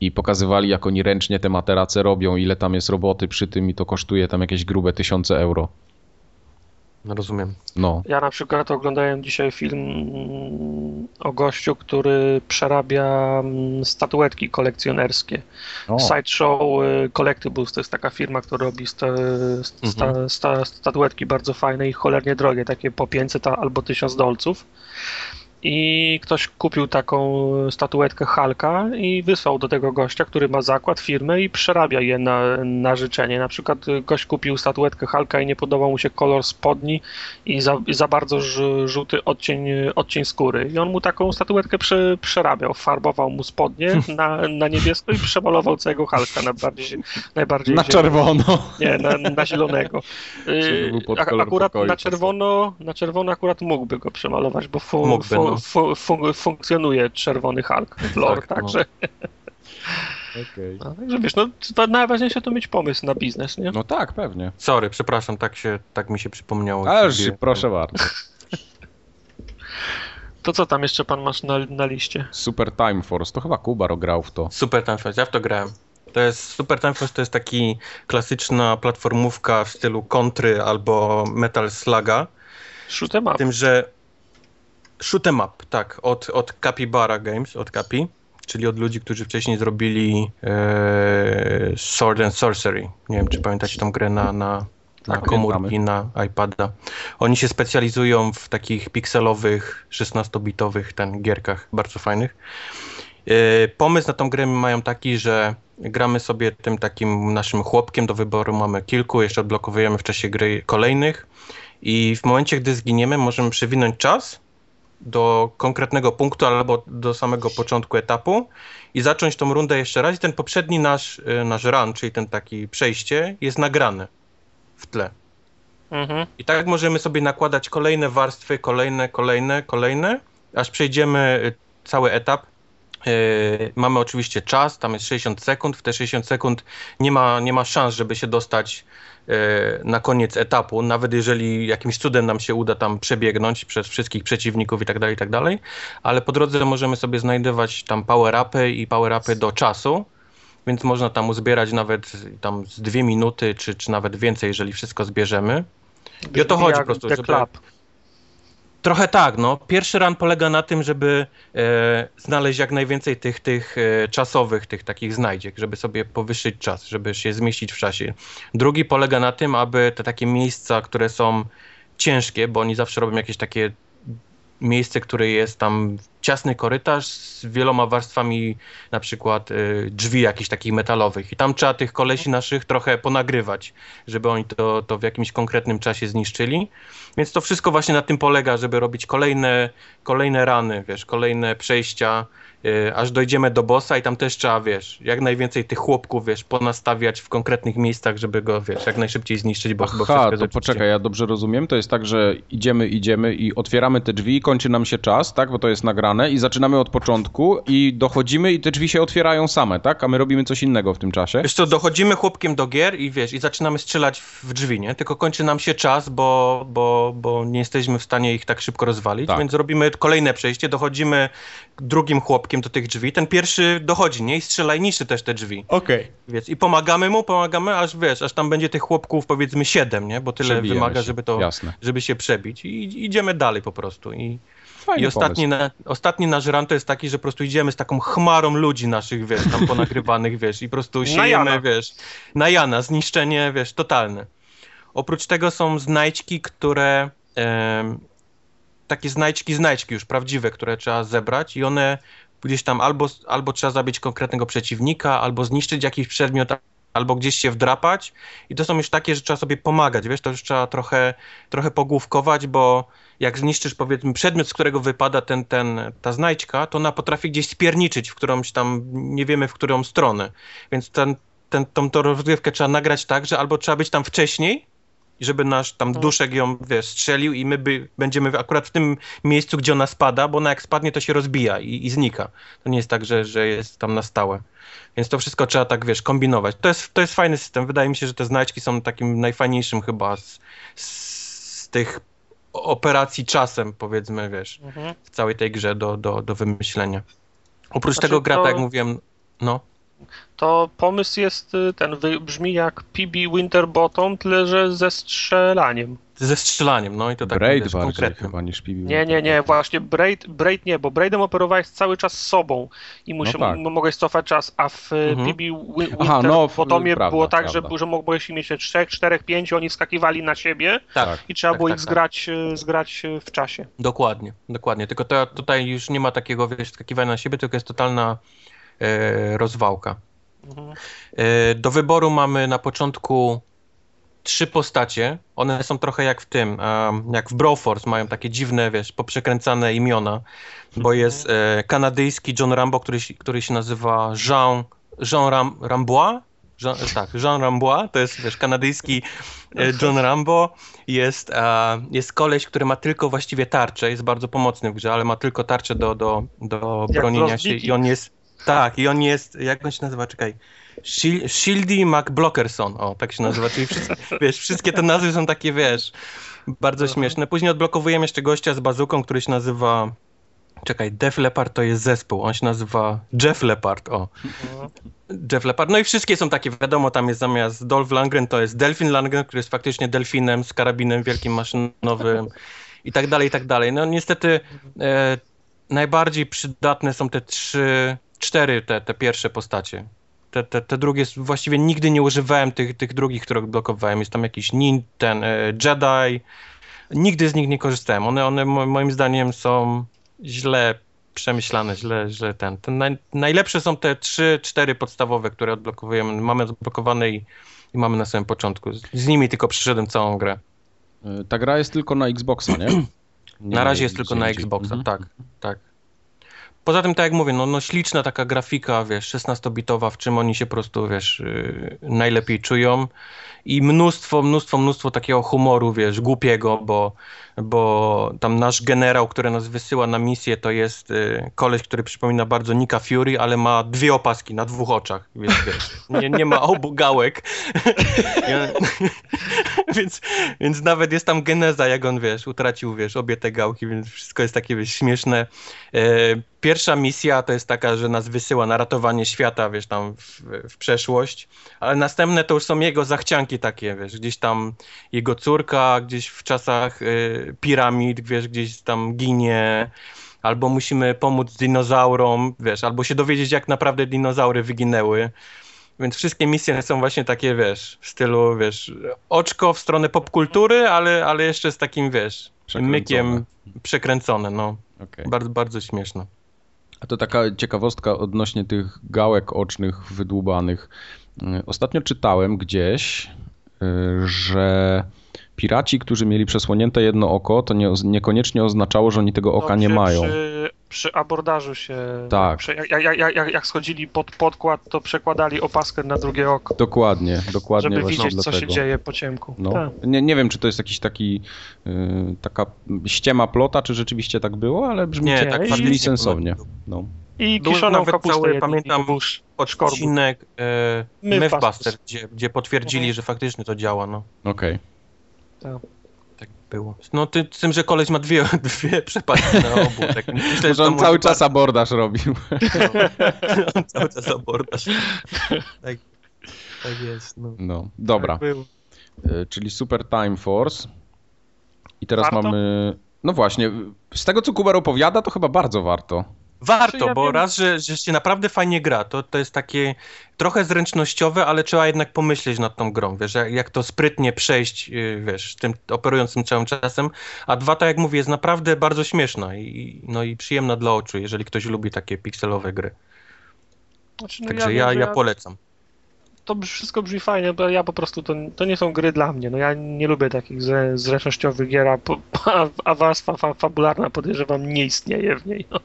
i pokazywali, jak oni ręcznie te materace robią, ile tam jest roboty przy tym i to kosztuje tam jakieś grube tysiące euro. Rozumiem. No. Ja na przykład oglądałem dzisiaj film o gościu, który przerabia mm, statuetki kolekcjonerskie. O. Sideshow y, Collectibles to jest taka firma, która robi sta, sta, mhm. sta, statuetki bardzo fajne i cholernie drogie, takie po 500 albo 1000 dolców i ktoś kupił taką statuetkę Halka i wysłał do tego gościa, który ma zakład, firmę i przerabia je na, na życzenie. Na przykład gość kupił statuetkę Halka i nie podobał mu się kolor spodni i za, i za bardzo żółty odcień, odcień skóry. I on mu taką statuetkę prze, przerabiał, farbował mu spodnie na, na niebiesko i przemalował całego Halka na bardziej, najbardziej Na czerwono. Nie, na, na zielonego. Y, akurat na czerwono, na czerwono akurat mógłby go przemalować, bo fu, mógłby, fu, no fu, funkcjonuje czerwony Hulk w lore, tak, także... No. Okej. A, Także wiesz, no to najważniejsze to mieć pomysł na biznes, nie? No tak, pewnie. Sorry, przepraszam, tak, się, tak mi się przypomniało. Ależ Sobie- proszę bardzo. <laughs> To co tam jeszcze pan masz na, na liście? Super Time Force, to chyba Kubar grał w to. Super Time Force, ja w to grałem. To jest, Super Time Force to jest taki klasyczna platformówka w stylu Kontry albo Metal Sluga. Shoot 'em Z up. tym, że shoot'em up, tak, od, od Capybara Games, od Capi, czyli od ludzi, którzy wcześniej zrobili e, Sword and Sorcery. Nie wiem, czy pamiętacie tą grę na, na, na Tak, komórki, na iPada. Oni się specjalizują w takich pikselowych, 16-bitowych ten gierkach, bardzo fajnych. E, Pomysł na tą grę mają taki, że gramy sobie tym takim naszym chłopkiem do wyboru, mamy kilku, jeszcze odblokowujemy w czasie gry kolejnych i w momencie, gdy zginiemy, możemy przewinąć czas do konkretnego punktu albo do samego początku etapu i zacząć tą rundę jeszcze raz i ten poprzedni nasz, y, nasz run, czyli ten taki przejście jest nagrany w tle. Mhm. I tak możemy sobie nakładać kolejne warstwy, kolejne, kolejne, kolejne, aż przejdziemy y, cały etap. Yy, mamy oczywiście czas, tam jest 60 sekund. W te 60 sekund nie ma, nie ma szans, żeby się dostać yy, na koniec etapu, nawet jeżeli jakimś cudem nam się uda tam przebiegnąć przez wszystkich przeciwników i tak dalej, i tak dalej. Ale po drodze możemy sobie znajdować tam power-upy i power-upy do czasu, więc można tam uzbierać nawet tam z dwie minuty, czy, czy nawet więcej, jeżeli wszystko zbierzemy. I o to chodzi po prostu, żeby- Club. Trochę tak, no. Pierwszy run polega na tym, żeby e, znaleźć jak najwięcej tych, tych e, czasowych, tych takich znajdziek, żeby sobie powyższyć czas, żeby się zmieścić w czasie. Drugi polega na tym, aby te takie miejsca, które są ciężkie, bo oni zawsze robią jakieś takie miejsce, które jest tam ciasny korytarz z wieloma warstwami, na przykład y, drzwi jakichś takich metalowych. I tam trzeba tych kolesi naszych trochę ponagrywać, żeby oni to, to w jakimś konkretnym czasie zniszczyli. Więc to wszystko właśnie na tym polega, żeby robić kolejne, kolejne rany, wiesz, kolejne przejścia, aż dojdziemy do bossa i tam też trzeba, wiesz, jak najwięcej tych chłopków, wiesz, ponastawiać w konkretnych miejscach, żeby go, wiesz, jak najszybciej zniszczyć, bo, wszystko Aha, jest to oczywiście- poczekaj, ja dobrze rozumiem. To jest tak, że idziemy, idziemy i otwieramy te drzwi, kończy nam się czas, tak? Bo to jest nagrane i zaczynamy od początku i dochodzimy i te drzwi się otwierają same, tak? A my robimy coś innego w tym czasie. Wiesz co, dochodzimy chłopkiem do gier i wiesz, i zaczynamy strzelać w drzwi, nie? Tylko kończy nam się czas, bo, bo, bo nie jesteśmy w stanie ich tak szybko rozwalić, Tak. więc robimy kolejne przejście, dochodzimy drugim chłopkiem do tych drzwi, ten pierwszy dochodzi, nie? I strzela i niszczy też te drzwi, Okej. więc i pomagamy mu, pomagamy, aż wiesz, aż tam będzie tych chłopków powiedzmy siedem, nie? Bo tyle wymaga, żeby to, Jasne. żeby się przebić i idziemy dalej po prostu i... Fajny I ostatni, na, ostatni nasz run to jest taki, że po prostu idziemy z taką chmarą ludzi naszych, wiesz, tam ponagrywanych, <laughs> wiesz, i po prostu siejemy, wiesz, na Jana, zniszczenie, wiesz, totalne. Oprócz tego są znajdźki, które, takie znajdźki, znajdźki już prawdziwe, które trzeba zebrać i one gdzieś tam albo, albo trzeba zabić konkretnego przeciwnika, albo zniszczyć jakiś przedmiot, albo gdzieś się wdrapać. I to są już takie, że trzeba sobie pomagać, wiesz, to już trzeba trochę, trochę pogłówkować, bo jak zniszczysz powiedzmy przedmiot, z którego wypada ten, ten, ta znajdźka, to ona potrafi gdzieś spierniczyć w którąś tam, nie wiemy w którą stronę, więc ten, ten, tą, tą rozgrywkę trzeba nagrać tak, że albo trzeba być tam wcześniej, i żeby nasz tam duszek ją, wiesz, strzelił i my by, będziemy akurat w tym miejscu, gdzie ona spada, bo ona jak spadnie, to się rozbija i, i znika. To nie jest tak, że, że jest tam na stałe. Więc to wszystko trzeba tak, wiesz, kombinować. To jest, to jest fajny system. Wydaje mi się, że te znajdźki są takim najfajniejszym chyba z, z tych operacji czasem, powiedzmy, wiesz, Mhm. w całej tej grze do, do, do wymyślenia. Oprócz Znaczy tego gra, to- tak jak mówiłem, no, To pomysł jest y, ten, brzmi jak PB Winterbottom, tyle że ze strzelaniem. ze strzelaniem, no i to tak, Braid wiesz, bardziej chyba niż PB. Nie, nie, nie, właśnie Braid, Braid nie, bo Braidem operowałeś cały czas sobą i musi, No tak. mogłeś cofać czas, a w y, Mhm. PB no, Winterbottomie prawda, było tak, prawda. że, że mogłeś mieć trzech, czterech, pięciu, oni wskakiwali na siebie Tak, i trzeba tak, było tak, ich tak. zgrać, y, zgrać w czasie. Dokładnie, dokładnie. Tylko to, tutaj już nie ma takiego wiesz, skakiwania na siebie, tylko jest totalna rozwałka. Mhm. E, do wyboru mamy na początku trzy postacie. One są trochę jak w tym, jak w Broforce mają takie dziwne, wiesz, poprzekręcane imiona, bo jest e, kanadyjski John Rambo, który, się- który się nazywa Jean, Jean Ram, Rambois. Jean, tak, Jean Rambois, to jest wiesz, kanadyjski e, John Rambo. Jest, e, jest koleś, który ma tylko właściwie tarczę, jest bardzo pomocny w grze, ale ma tylko tarczę do, do, do bronienia się i on jest Tak, i on jest, jak on się nazywa, czekaj, Shil- Shieldy McBlockerson, o, tak się nazywa, czyli wszystkie, <laughs> wiesz, wszystkie te nazwy są takie, wiesz, bardzo śmieszne. Później odblokowujemy jeszcze gościa z bazuką, który się nazywa, czekaj, Def Leppard to jest zespół, on się nazywa Jeff Leppard, o. Jeff Leppard, no i wszystkie są takie, wiadomo, tam jest zamiast Dolph Lundgren, to jest Delfin Lundgren, który jest faktycznie delfinem z karabinem wielkim maszynowym i tak dalej, i tak dalej. No niestety e, najbardziej przydatne są te trzy, cztery te, te pierwsze postacie. Te, te, te drugie, właściwie nigdy nie używałem tych, tych drugich, które odblokowałem. Jest tam jakiś nin, ten e, Jedi. Nigdy z nich nie korzystałem. One, one mo- moim zdaniem są źle przemyślane, źle, źle ten. ten naj, najlepsze są te trzy, cztery podstawowe, które odblokowujemy. Mamy odblokowane i, i mamy na samym początku. Z, z nimi tylko przeszedłem całą grę. Y, Ta gra jest tylko na Xboxa, nie? <clears throat> nie Na razie jest tylko na. Xboxa, Mhm. tak, tak. Poza tym, tak jak mówię, no, no śliczna taka grafika, wiesz, 16-bitowa, w czym oni się po prostu, wiesz, yy, najlepiej czują. I mnóstwo, mnóstwo, mnóstwo takiego humoru, wiesz, głupiego, bo, bo tam nasz generał, który nas wysyła na misję, to jest yy, koleś, który przypomina bardzo Nika Fury, ale ma dwie opaski na dwóch oczach, więc wiesz, nie, nie ma obu gałek. <laughs> <laughs> Więc, więc nawet jest tam geneza, jak on, wiesz, utracił, wiesz, obie te gałki, więc wszystko jest takie, wiesz, śmieszne. E, pierwsza misja to jest taka, że nas wysyła na ratowanie świata, wiesz, tam w, w przeszłość, ale następne to już są jego zachcianki takie, wiesz, gdzieś tam jego córka, gdzieś w czasach e, piramid, wiesz, gdzieś tam ginie, albo musimy pomóc dinozaurom, wiesz, albo się dowiedzieć, jak naprawdę dinozaury wyginęły. Więc wszystkie misje są właśnie takie, wiesz, w stylu, wiesz, oczko w stronę popkultury, ale, ale jeszcze z takim, wiesz, Przekręcone. mykiem przekręcone, no. Okej. Bardzo, bardzo śmieszne. A to taka ciekawostka odnośnie tych gałek ocznych wydłubanych. Ostatnio czytałem gdzieś, y, że piraci, którzy mieli przesłonięte jedno oko, to nie, niekoniecznie oznaczało, że oni tego oka No, nie przy, mają. Przy, przy abordażu się. Tak. Przy, jak, jak, jak, jak, schodzili pod podkład, to przekładali opaskę na drugie oko. Dokładnie, dokładnie Żeby widzieć, co dlatego. się dzieje po ciemku. No. Tak. Nie, nie wiem, czy to jest jakiś taki y, taka ściema plota, czy rzeczywiście tak było, ale brzmi, Nie, tak i- brzmi sensownie. No. I kiszoną kapustę cały, pamiętam, sz- Odcinek e, Mythbusters. Mythbuster, gdzie, gdzie potwierdzili, Mhm. że faktycznie to działa, no. Okej. Tak było. No ty, z tym, że koleś ma dwie, <laughs> dwie przepadki na obu. Tak, myślę, że to on cały bardzo- czas abordaż robił. <laughs> On cały czas abordaż. Tak, tak jest, no. No, dobra. Tak był. Y, Czyli Super Time Force. I teraz Warto? mamy... No właśnie, z tego co Kubar opowiada, to chyba bardzo warto. Warto, ja bo wiem- raz, że, że się naprawdę fajnie gra, to, to jest takie trochę zręcznościowe, ale trzeba jednak pomyśleć nad tą grą, wiesz, jak, jak to sprytnie przejść, yy, wiesz, tym operując tym całym czasem, a dwa, tak jak mówię, jest naprawdę bardzo śmieszna i, no i przyjemna dla oczu, jeżeli ktoś lubi takie pikselowe gry. Znaczy, no Także wiem, ja, ja polecam. To wszystko brzmi fajnie, bo ja po prostu to, to nie są gry dla mnie. No ja nie lubię takich zre, zręcznościowych gier, <laughs> a, a warstwa fa, fabularna podejrzewam nie istnieje w niej. No.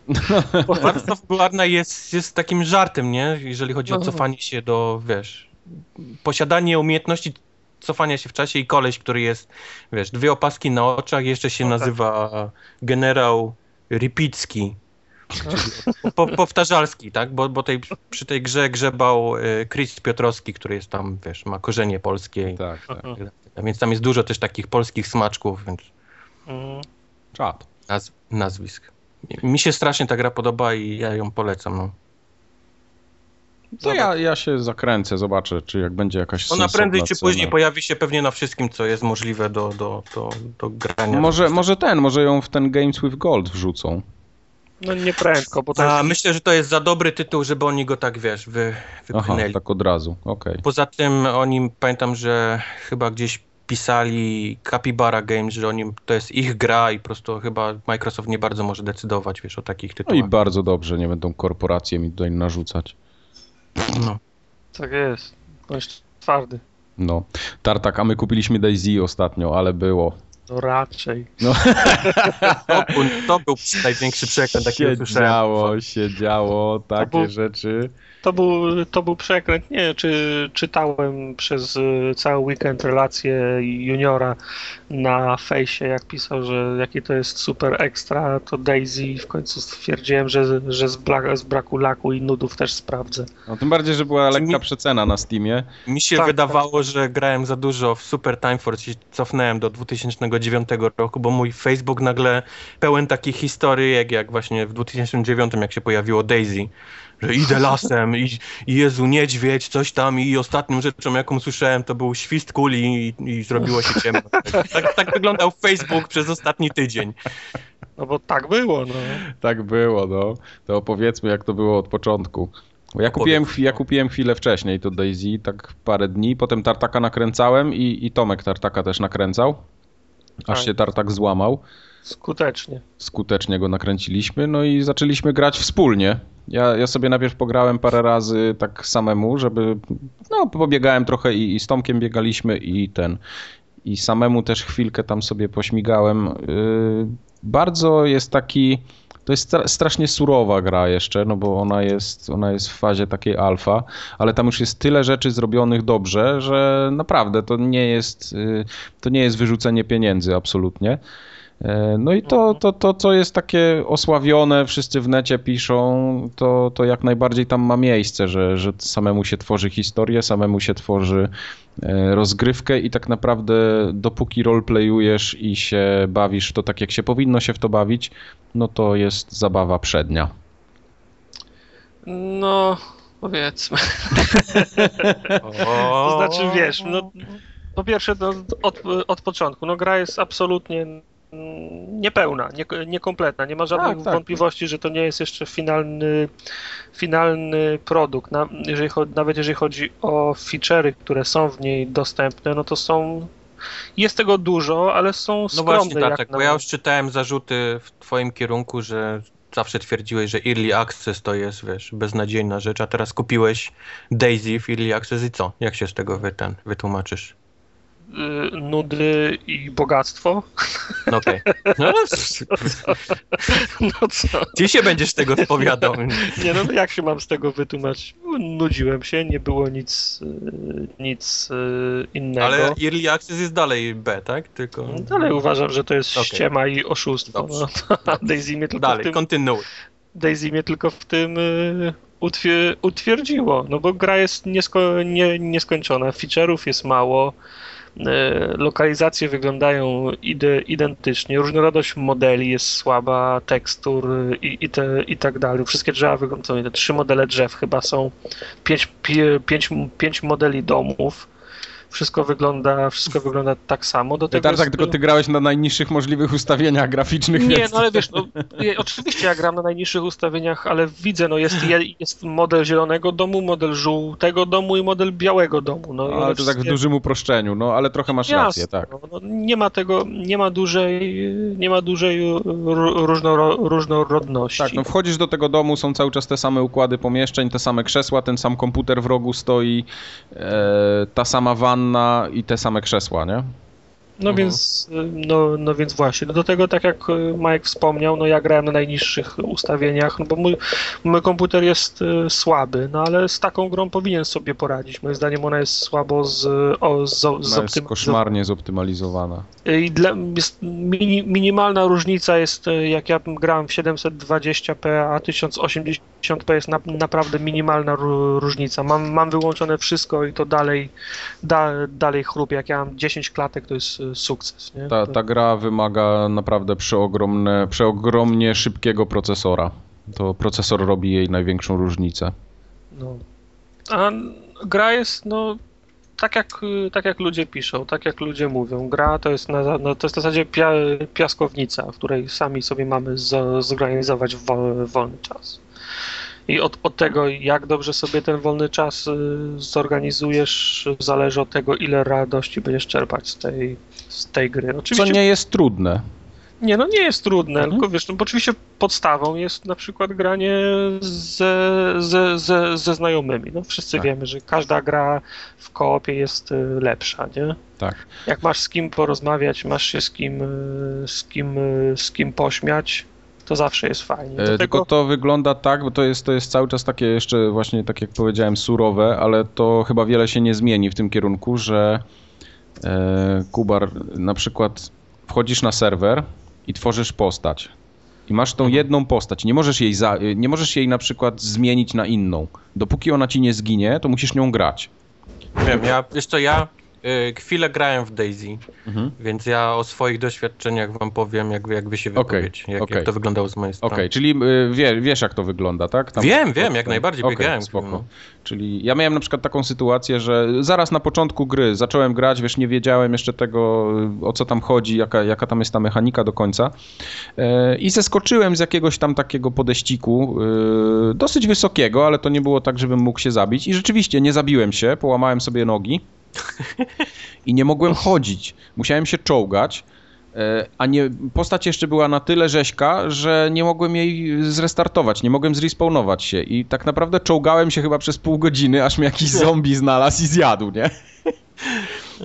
<laughs> Warstwa fabularna jest, jest takim żartem, nie? Jeżeli chodzi o No. cofanie się do, wiesz, posiadanie umiejętności cofania się w czasie i koleś, który jest, wiesz, dwie opaski na oczach, jeszcze się No tak. nazywa generał Ripicki. <laughs> Po, powtarzalski, tak? Bo, bo tej, przy tej grze grzebał y, Chris Piotrowski, który jest tam, wiesz, ma korzenie polskie. i- Tak, tak. Mhm. Więc tam jest dużo też takich polskich smaczków, więc Mm. Czad. naz, nazwisk. Mi się strasznie ta gra podoba i ja ją polecam, no. To ja, ja się zakręcę, zobaczę, czy jak będzie jakaś Ona prędzej czy cena. później pojawi się pewnie na wszystkim, co jest możliwe do, do, do, do grania. Może, może ten, może ją w ten Games with Gold wrzucą. No nie prędko, bo to A, jest... myślę, że to jest za dobry tytuł, żeby oni go tak, wiesz, wy, Aha, wypchnęli. tak od razu, okej. Poza tym oni, pamiętam, że chyba gdzieś pisali Capybara Games, że oni, to jest ich gra i po prostu chyba Microsoft nie bardzo może decydować, wiesz, o takich No i tytułach. bardzo dobrze, nie będą korporacje mi tutaj narzucać. No. Tak jest. Bądź twardy. No. Tartak, a my kupiliśmy Daisy ostatnio, ale było. No raczej. No, <laughs> To, był- to był największy przekręt, jaki się działo, się działo, takie był- rzeczy. To, był, to był przekręt. Nie, czy czytałem przez y, cały weekend relacje juniora na fejsie, jak pisał, że jaki to jest super ekstra, to Daisy w końcu stwierdziłem, że, że z, bla, z braku laku i nudów też sprawdzę. No, tym bardziej, że była lekka mi, przecena na Steamie. Mi się tak, wydawało, tak. że grałem za dużo w Super Time Force i cofnąłem do 2009 roku, bo mój Facebook nagle pełen takich historii, jak, jak właśnie w 2009, jak się pojawiło Daisy że idę lasem i, i Jezu, niedźwiedź, coś tam i ostatnią rzeczą, jaką słyszałem, to był świst kuli i, i zrobiło się ciemno. Tak, tak, wyglądał Facebook przez ostatni tydzień. No bo tak było, no. Tak było, no. To opowiedzmy, jak to było od początku. Ja kupiłem, ja kupiłem chwilę wcześniej to Daisy, tak parę dni, potem Tartaka nakręcałem i, i Tomek Tartaka też nakręcał, aż tak. się Tartak złamał. Skutecznie. Skutecznie go nakręciliśmy, no i zaczęliśmy grać wspólnie. Ja, ja sobie najpierw pograłem parę razy tak samemu, żeby. No, pobiegałem trochę i, i z Tomkiem biegaliśmy i ten. I samemu też chwilkę tam sobie pośmigałem. Yy, bardzo jest taki. To jest strasznie surowa gra jeszcze, no bo ona jest, ona jest w fazie takiej alfa, ale tam już jest tyle rzeczy zrobionych dobrze, że naprawdę to nie jest, yy, to nie jest wyrzucenie pieniędzy absolutnie. E, no i to, to, to, co jest takie osławione, wszyscy w necie piszą, to, to jak najbardziej tam ma miejsce, że, że samemu się tworzy historię, samemu się tworzy e, rozgrywkę i tak naprawdę dopóki roleplayujesz i się bawisz to tak, jak się powinno się w to bawić, no to jest zabawa przednia. No, powiedzmy. <laughs> to znaczy, wiesz, no, po pierwsze, no, od, od początku, no gra jest absolutnie niepełna, nie, niekompletna. Nie ma żadnych tak, tak. wątpliwości, że to nie jest jeszcze finalny, finalny produkt. Na, jeżeli nawet jeżeli chodzi o feature'y, które są w niej dostępne, no to są jest tego dużo, ale są skromne. No właśnie, tak, bo ja już czytałem zarzuty w twoim kierunku, że zawsze twierdziłeś, że Early Access to jest, wiesz, beznadziejna rzecz, a teraz kupiłeś Daisy w Early Access i co? Jak się z tego wy, ten, wytłumaczysz? Y, nudy i bogactwo. No okej. Okay. <laughs> No, no co? Ty się będziesz tego spowiadał. Nie no, jak się mam z tego wytłumaczyć? Nudziłem się, nie było nic, y, nic y, innego. Ale Early Access jest dalej B, tak? Tylko... No, dalej uważam, że to jest okay. ściema i oszustwo. No, <laughs> Daisy mnie tylko dalej, w tym... kontynuuj. Daisy mnie tylko w tym utwierdziło, no bo gra jest niesko, nie, nieskończona, feature'ów jest mało, lokalizacje wyglądają ide, identycznie, różnorodność modeli jest słaba, tekstur i, i, te, i tak dalej. Wszystkie drzewa wyglądają, te trzy modele drzew chyba są, pięć, pięć, pięć modeli domów, wszystko wygląda, wszystko wygląda tak samo. Do tego tak, jest... tylko ty grałeś na najniższych możliwych ustawieniach graficznych. Nie, więc... no ale wiesz, no, oczywiście ja gram na najniższych ustawieniach, ale widzę, no jest, jest model zielonego domu, model żółtego domu i model białego domu. No, ale to tak w dużym uproszczeniu, no ale trochę masz Jasne, rację, tak. No, no, nie ma tego, nie ma dużej, nie ma dużej różno, różnorodności. Tak, no wchodzisz do tego domu, są cały czas te same układy pomieszczeń, te same krzesła, ten sam komputer w rogu stoi, e, ta sama wanna, wanna i te same krzesła, nie? No mhm. więc, no, no więc właśnie, no do tego tak jak Mike wspomniał, no ja grałem na najniższych ustawieniach, no bo mój, mój komputer jest y, słaby, no ale z taką grą powinien sobie poradzić. Moim zdaniem ona jest słabo z, o, z, z jest koszmarnie zoptymalizowana. I dla, jest mini, minimalna różnica jest, jak ja grałem w 720p, a 1080p jest na, naprawdę minimalna różnica. Mam, mam wyłączone wszystko i to dalej, da, dalej chrupie. Jak ja mam 10 klatek, to jest sukces. Nie? Ta, ta gra wymaga naprawdę przeogromne, przeogromnie szybkiego procesora. To procesor robi jej największą różnicę. No. A gra jest, no, tak jak, tak jak ludzie piszą, tak jak ludzie mówią. Gra to jest, na, no, to jest w zasadzie pia, piaskownica, w której sami sobie mamy z, zorganizować wol, wolny czas. I od, od tego, jak dobrze sobie ten wolny czas y, zorganizujesz, zależy od tego, ile radości będziesz czerpać z tej, z tej gry. Oczywiście, Co nie jest trudne. Nie, no nie jest trudne, mhm. tylko wiesz, no, bo oczywiście podstawą jest na przykład granie ze, ze, ze, ze znajomymi. No wszyscy tak. wiemy, że każda gra w koopie jest y, lepsza, nie? Tak. Jak masz z kim porozmawiać, masz się z kim, y, z kim, z kim pośmiać, To zawsze jest fajnie. E, tylko to wygląda tak, bo to jest, to jest cały czas takie jeszcze właśnie, tak jak powiedziałem, surowe, ale to chyba wiele się nie zmieni w tym kierunku, że e, Kubar na przykład wchodzisz na serwer i tworzysz postać. I masz tą jedną postać. Nie możesz, jej za, nie możesz jej na przykład zmienić na inną. Dopóki ona ci nie zginie, to musisz nią grać. Wiem, ja, wiesz co, ja chwilę grałem w Daisy, mhm. więc ja o swoich doświadczeniach wam powiem, jak, jak wy się wypowiedzieć, okay, jak, okay. jak to wyglądało z mojej strony. Okej, okay, czyli y, wie, wiesz jak to wygląda, tak? Tam, wiem, wiem, jak najbardziej biegałem. Spoko. No. Czyli ja miałem na przykład taką sytuację, że zaraz na początku gry zacząłem grać, wiesz, nie wiedziałem jeszcze tego, o co tam chodzi, jaka, jaka tam jest ta mechanika do końca. E, I zeskoczyłem z jakiegoś tam takiego podeściku, dosyć wysokiego, ale to nie było tak, żebym mógł się zabić. I rzeczywiście nie zabiłem się, połamałem sobie nogi <laughs> i nie mogłem chodzić. Musiałem się czołgać. E, a nie, postać jeszcze była na tyle rzeźka, że nie mogłem jej zrestartować, nie mogłem zrespawnować się i tak naprawdę czołgałem się chyba przez pół godziny, aż mnie jakiś <laughs> zombie znalazł i zjadł, nie?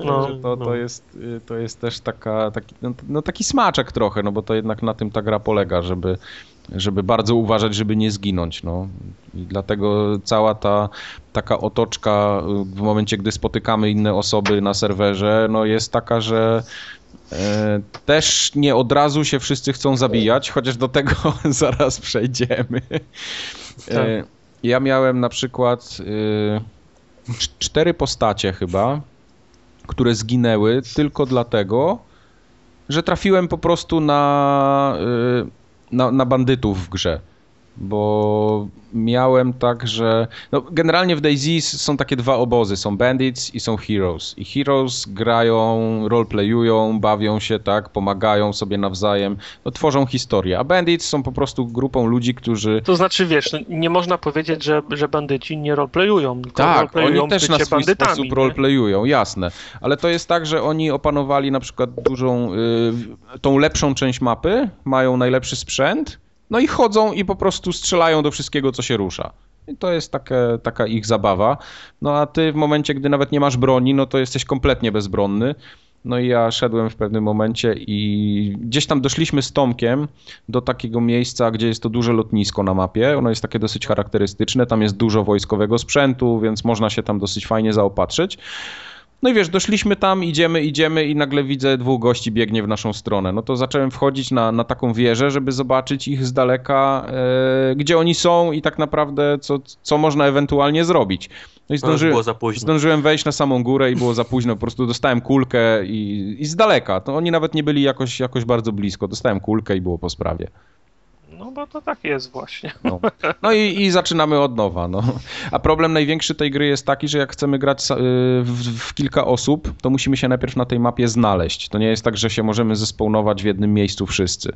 No, to, to, no. jest, to jest też taka, taki, no, no, taki smaczek trochę, no bo to jednak na tym ta gra polega, żeby, żeby bardzo uważać, żeby nie zginąć, no. I dlatego cała ta taka otoczka w momencie, gdy spotykamy inne osoby na serwerze, no jest taka, że E, też nie od razu się wszyscy chcą zabijać, chociaż do tego <laughs> zaraz przejdziemy. E, tak. Ja miałem na przykład e, cztery postacie chyba, które zginęły tylko dlatego, że trafiłem po prostu na, na, na bandytów w grze bo miałem tak, że no, generalnie w DayZ są takie dwa obozy, są Bandits i są Heroes. I Heroes grają, roleplayują, bawią się, tak, pomagają sobie nawzajem, no, tworzą historię, a Bandits są po prostu grupą ludzi, którzy... To znaczy, wiesz, no, nie można powiedzieć, że, że bandyci nie roleplayują, tylko tak, roleplayują oni też na swój sposób roleplayują, jasne, ale to jest tak, że oni opanowali na przykład dużą, y, tą lepszą część mapy, mają najlepszy sprzęt, no i chodzą i po prostu strzelają do wszystkiego, co się rusza. I to jest takie, taka ich zabawa. No a ty w momencie, gdy nawet nie masz broni, no to jesteś kompletnie bezbronny. No i ja szedłem w pewnym momencie i gdzieś tam doszliśmy z Tomkiem do takiego miejsca, gdzie jest to duże lotnisko na mapie. Ono jest takie dosyć charakterystyczne, tam jest dużo wojskowego sprzętu, więc można się tam dosyć fajnie zaopatrzyć. No i wiesz, doszliśmy tam, idziemy, idziemy i nagle widzę dwóch gości biegnie w naszą stronę. No to zacząłem wchodzić na, na taką wieżę, żeby zobaczyć ich z daleka, e, gdzie oni są i tak naprawdę co, co można ewentualnie zrobić. No i zdąży, zdążyłem wejść na samą górę i było za późno, po prostu dostałem kulkę i, i z daleka. To oni nawet nie byli jakoś, jakoś bardzo blisko. Dostałem kulkę i było po sprawie. No bo to tak jest właśnie. No, no i, i, zaczynamy od nowa. No. A problem największy tej gry jest taki, że jak chcemy grać y, w, w, kilka osób, to musimy się najpierw na tej mapie znaleźć. To nie jest tak, że się możemy zespawnować w jednym miejscu wszyscy.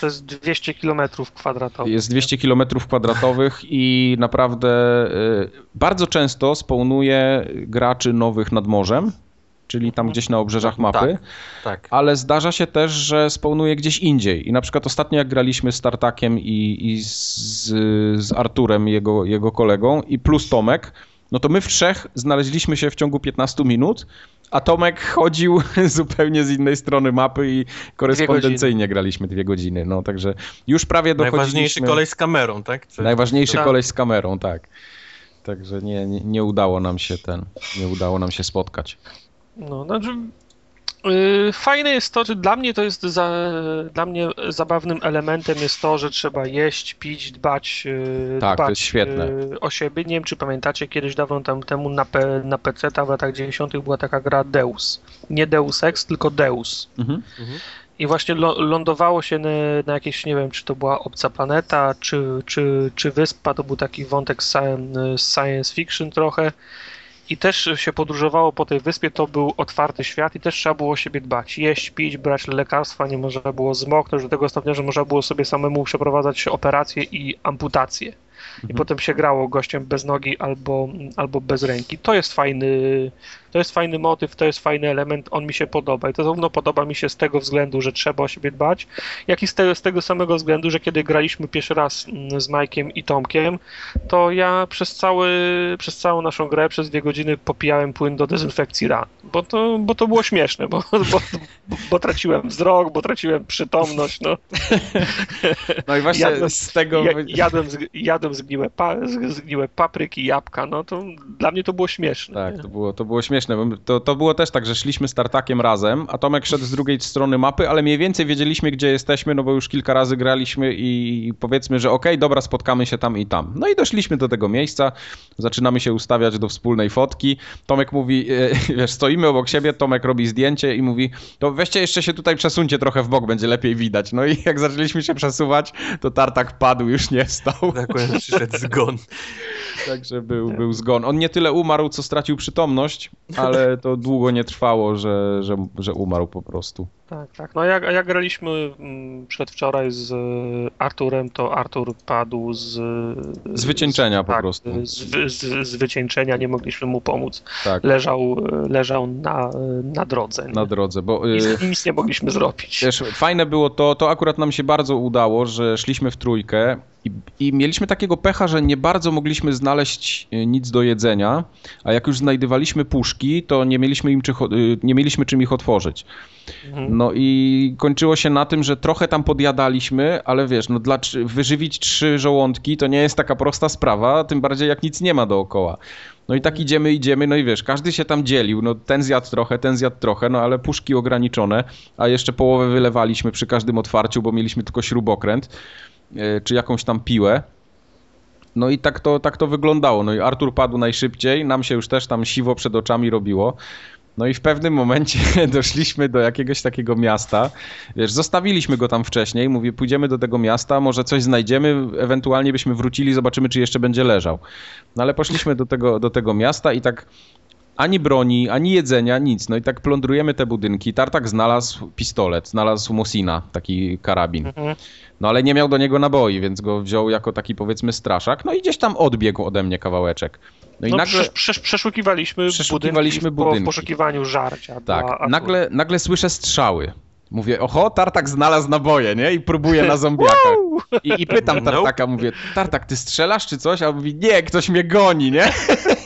To jest 200 km kwadratowych. Jest 200 km kwadratowych i naprawdę y, bardzo często spawnuje graczy nowych nad morzem czyli tam gdzieś na obrzeżach mapy, tak, tak. ale zdarza się też, że spawnuje gdzieś indziej. I na przykład ostatnio jak graliśmy z Tartakiem i, i z, z Arturem, jego, jego kolegą, i plus Tomek, no to my w trzech znaleźliśmy się w ciągu 15 minut, a Tomek chodził <laughs> zupełnie z innej strony mapy i korespondencyjnie graliśmy dwie godziny. No także już prawie dochodziliśmy... Najważniejszy kolej z kamerą, tak? Czy... Najważniejszy tak. kolej z kamerą, tak. Także nie, nie, nie udało nam się ten, nie udało nam się spotkać. No, znaczy yy, fajne jest to, że dla mnie to jest za, dla mnie zabawnym elementem jest to, że trzeba jeść, pić, dbać, yy, tak, dbać to jest świetne. Yy, o siebie. Nie wiem, czy pamiętacie, kiedyś dawno tam temu na, P, na PC w latach 90. była taka gra Deus. Nie Deus Ex, tylko Deus. Mhm. Mhm. I właśnie lądowało się na, na jakieś, nie wiem, czy to była obca planeta, czy, czy, czy wyspa, to był taki wątek science, science fiction trochę i też się podróżowało po tej wyspie, to był otwarty świat i też trzeba było o siebie dbać. Jeść, pić, brać lekarstwa, nie można było zmoknąć do tego stopnia, że można było sobie samemu przeprowadzać operacje i amputacje. i mhm. potem się grało gościem bez nogi albo, albo bez ręki. To jest fajny, to jest fajny motyw, to jest fajny element, on mi się podoba i to zarówno podoba mi się z tego względu, że trzeba o siebie dbać, jak i z tego, z tego samego względu, że kiedy graliśmy pierwszy raz mm, z Majkiem i Tomkiem, to ja przez, cały, przez całą naszą grę, przez dwie godziny popijałem płyn do dezynfekcji ran, bo to, bo to było śmieszne, bo, bo, bo traciłem wzrok, bo traciłem przytomność. No, no i właśnie jadłem, z tego... Jadłem, jadłem zgniłe, pa, zgniłe papryki, jabłka, no to dla mnie to było śmieszne. Tak, to było, to było śmieszne. To, to było też tak, że szliśmy z Tartakiem razem, a Tomek szedł z drugiej strony mapy, ale mniej więcej wiedzieliśmy, gdzie jesteśmy, no bo już kilka razy graliśmy i powiedzmy, że okej, okay, dobra, spotkamy się tam i tam. No i doszliśmy do tego miejsca, zaczynamy się ustawiać do wspólnej fotki. Tomek mówi, e, <laughs> wiesz, stoimy obok siebie, Tomek robi zdjęcie i mówi, to weźcie jeszcze się tutaj przesuńcie trochę w bok, będzie lepiej widać. No i <laughs> jak zaczęliśmy się przesuwać, to Tartak padł, już nie stał. Tak, przyszedł zgon. <laughs> Także był, był zgon. On nie tyle umarł, co stracił przytomność, ale to długo nie trwało, że, że, że umarł po prostu. Tak, tak. No jak, jak graliśmy mm, przedwczoraj z Arturem, to Artur padł z... Z wycieńczenia z, po tak, prostu. Z, z, z, wycieńczenia, nie mogliśmy mu pomóc. Tak. Leżał, leżał na, na drodze. Nie? Na drodze, bo... Nic, nic nie mogliśmy zrobić. Wiesz, fajne było to, to akurat nam się bardzo udało, że szliśmy w trójkę i, I, mieliśmy takiego pecha, że nie bardzo mogliśmy znaleźć y, nic do jedzenia, a jak już znajdywaliśmy puszki, to nie mieliśmy, im czy, y, nie mieliśmy czym ich otworzyć. Mhm. No i kończyło się na tym, że trochę tam podjadaliśmy, ale wiesz, no dla, wyżywić trzy żołądki to nie jest taka prosta sprawa, tym bardziej jak nic nie ma dookoła. No i tak idziemy, idziemy, no i wiesz, każdy się tam dzielił, no ten zjadł trochę, ten zjadł trochę, no ale puszki ograniczone, a jeszcze połowę wylewaliśmy przy każdym otwarciu, bo mieliśmy tylko śrubokręt, e, czy jakąś tam piłę. No i tak to, tak to wyglądało. No i Artur padł najszybciej, nam się już też tam siwo przed oczami robiło. No i w pewnym momencie <laughs> doszliśmy do jakiegoś takiego miasta. Wiesz, zostawiliśmy go tam wcześniej. Mówię, pójdziemy do tego miasta, może coś znajdziemy, ewentualnie byśmy wrócili, zobaczymy, czy jeszcze będzie leżał. No ale poszliśmy do tego, do tego miasta i tak ani broni, ani jedzenia, nic. No i tak plądrujemy te budynki. Tartak znalazł pistolet, znalazł Mosina, taki karabin. Mhm. No ale nie miał do niego naboi, więc go wziął jako taki powiedzmy straszak. No i gdzieś tam odbiegł ode mnie kawałeczek. No i no, nagle... przeszukiwaliśmy, przeszukiwaliśmy budynki, budynki. w poszukiwaniu żarcia. Tak, nagle, nagle słyszę strzały. Mówię, oho, Tartak znalazł naboje, nie? I próbuję na <laughs> zombiakach. I, I, pytam Tartaka, mówię, Tartak, ty strzelasz czy coś? A on mówi, nie, ktoś mnie goni, nie?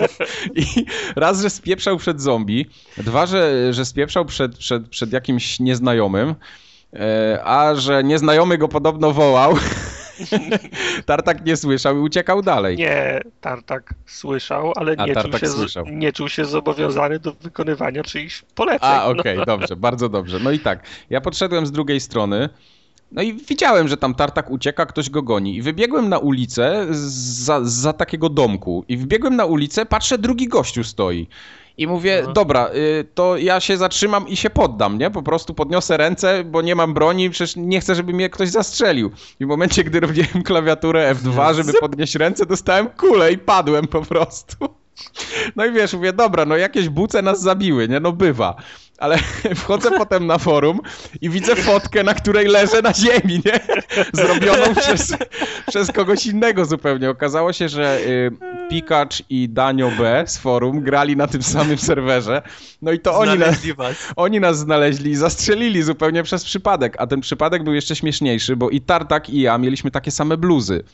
<laughs> I raz, że spieprzał przed zombie, dwa, że, że spieprzał przed, przed, przed jakimś nieznajomym, a że nieznajomy go podobno wołał, <laughs> Tartak nie słyszał i uciekał dalej. Nie, Tartak słyszał, ale nie, czuł się, słyszał. nie czuł się zobowiązany do wykonywania czyichś poleceń. A, okej, okay, no. dobrze, bardzo dobrze. No i tak, ja podszedłem z drugiej strony, no i widziałem, że tam tartak ucieka, ktoś go goni. I wybiegłem na ulicę za, za takiego domku. I wbiegłem na ulicę, patrzę, drugi gościu stoi. I mówię, Aha. dobra, y, to ja się zatrzymam i się poddam, nie? Po prostu podniosę ręce, bo nie mam broni, przecież nie chcę, żeby mnie ktoś zastrzelił. I w momencie, gdy robiłem klawiaturę F2, żeby podnieść ręce, dostałem kulę i padłem po prostu. <laughs> No i wiesz, mówię, dobra, no jakieś buce nas zabiły, nie? No bywa ale <laughs> wchodzę potem na forum i widzę fotkę, na której leżę na ziemi, nie? Zrobioną <laughs> przez, przez kogoś innego zupełnie. Okazało się, że y, Pikacz i Danio B z forum grali na tym samym serwerze. No i to oni nas, oni nas znaleźli i zastrzelili zupełnie przez przypadek. A ten przypadek był jeszcze śmieszniejszy, bo i Tartak i ja mieliśmy takie same bluzy.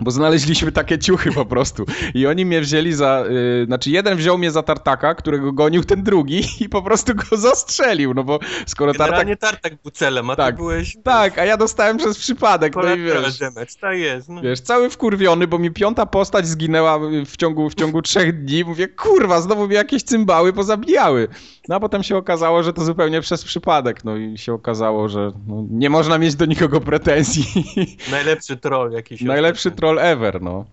Bo znaleźliśmy takie ciuchy po prostu. I oni mnie wzięli za. Yy, znaczy, jeden wziął mnie za tartaka, którego gonił ten drugi <laughs> i po prostu go zastrzelił. No bo skoro Generalnie tartak. tartak był celem, a tak, ty byłeś. Tak, a ja dostałem przez przypadek. No i wiesz, damage. tak jest. No. Wiesz, cały wkurwiony, bo mi piąta postać zginęła w ciągu, w ciągu trzech dni. Mówię, kurwa, znowu mnie jakieś cymbały pozabijały. No a potem się okazało, że to zupełnie przez przypadek. No i się okazało, że no, nie można mieć do nikogo pretensji. Najlepszy troll jakiś. Najlepszy troll troll ever, no.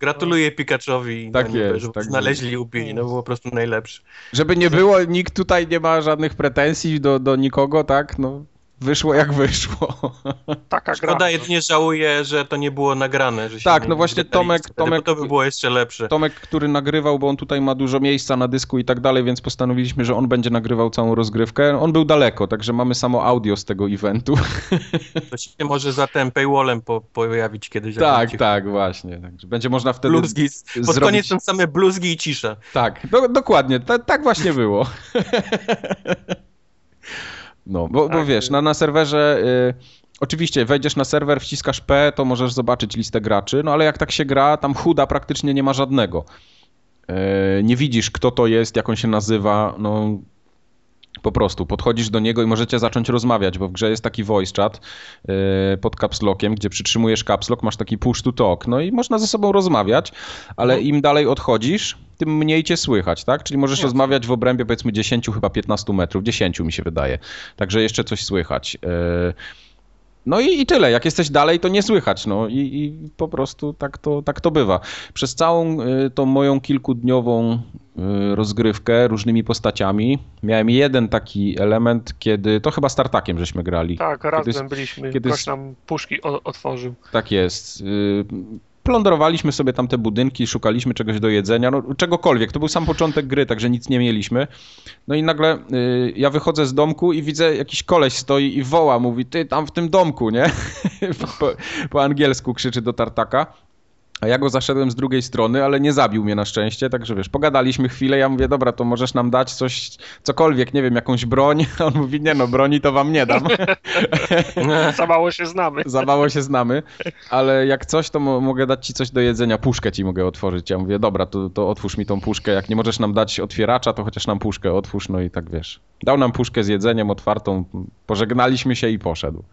Gratuluję Pikaczowi. Tak jest. Że tak znaleźli ubieni, no było po prostu najlepszy. Żeby nie było, nikt tutaj nie ma żadnych pretensji do, do nikogo, tak? No, wyszło jak wyszło. <laughs> Taka Szkoda gra. jedynie żałuję, że to nie było nagrane. Że Tak, no nie właśnie Tomek- wtedy, Tomek- to by było jeszcze lepsze. Tomek, który nagrywał, bo on tutaj ma dużo miejsca na dysku i tak dalej, więc postanowiliśmy, że on będzie nagrywał całą rozgrywkę. On był daleko, także mamy samo audio z tego eventu. <laughs> To się może za tym paywallem po, pojawić kiedyś. tak, tak, właśnie. Także będzie można wtedy Bluzgi, pod zrobić- koniec są same bluzgi i cisza. Tak, do, dokładnie, ta, tak właśnie było. <laughs> No, bo, bo Tak. wiesz, na, na serwerze. Y, oczywiście, wejdziesz na serwer, wciskasz P, to możesz zobaczyć listę graczy, no ale jak tak się gra, tam chuda praktycznie nie ma żadnego. Y, nie widzisz, kto to jest, jak on się nazywa, no. Po prostu podchodzisz do niego i możecie zacząć rozmawiać, bo w grze jest taki voice chat y, pod caps lockiem, gdzie przytrzymujesz caps lock, masz taki push to talk, no i można ze sobą rozmawiać, ale im dalej odchodzisz, tym mniej cię słychać, tak? Czyli możesz rozmawiać w obrębie powiedzmy 10, chyba 15 metrów, 10 mi się wydaje. Także jeszcze coś słychać. Y, No i, i tyle. Jak jesteś dalej, to nie słychać. No i, i po prostu tak to, tak to bywa. Przez całą y, tą moją kilkudniową y, rozgrywkę różnymi postaciami miałem jeden taki element, kiedy to chyba startakiem żeśmy grali. Tak, Kiedy- razem byliśmy, kiedy- ktoś nam puszki otworzył. Tak jest. Plądrowaliśmy sobie tam te budynki, szukaliśmy czegoś do jedzenia, no czegokolwiek. To był sam początek gry, także nic nie mieliśmy. No i nagle y, ja wychodzę z domku i widzę jakiś koleś stoi i woła, mówi ty tam w tym domku, nie? <laughs> po, po angielsku krzyczy do tartaka. A ja go zaszedłem z drugiej strony, ale nie zabił mnie na szczęście, także wiesz, pogadaliśmy chwilę, ja mówię, dobra, to możesz nam dać coś, cokolwiek, nie wiem, jakąś broń. A <laughs> on mówi, nie no, broni to wam nie dam. <laughs> Za mało się znamy. Za mało się znamy, ale jak coś, to mo- mogę dać ci coś do jedzenia, puszkę ci mogę otworzyć. Ja mówię, dobra, to, to otwórz mi tą puszkę. Jak nie możesz nam dać otwieracza, to chociaż nam puszkę otwórz, no i tak wiesz. Dał nam puszkę z jedzeniem otwartą, pożegnaliśmy się i poszedł.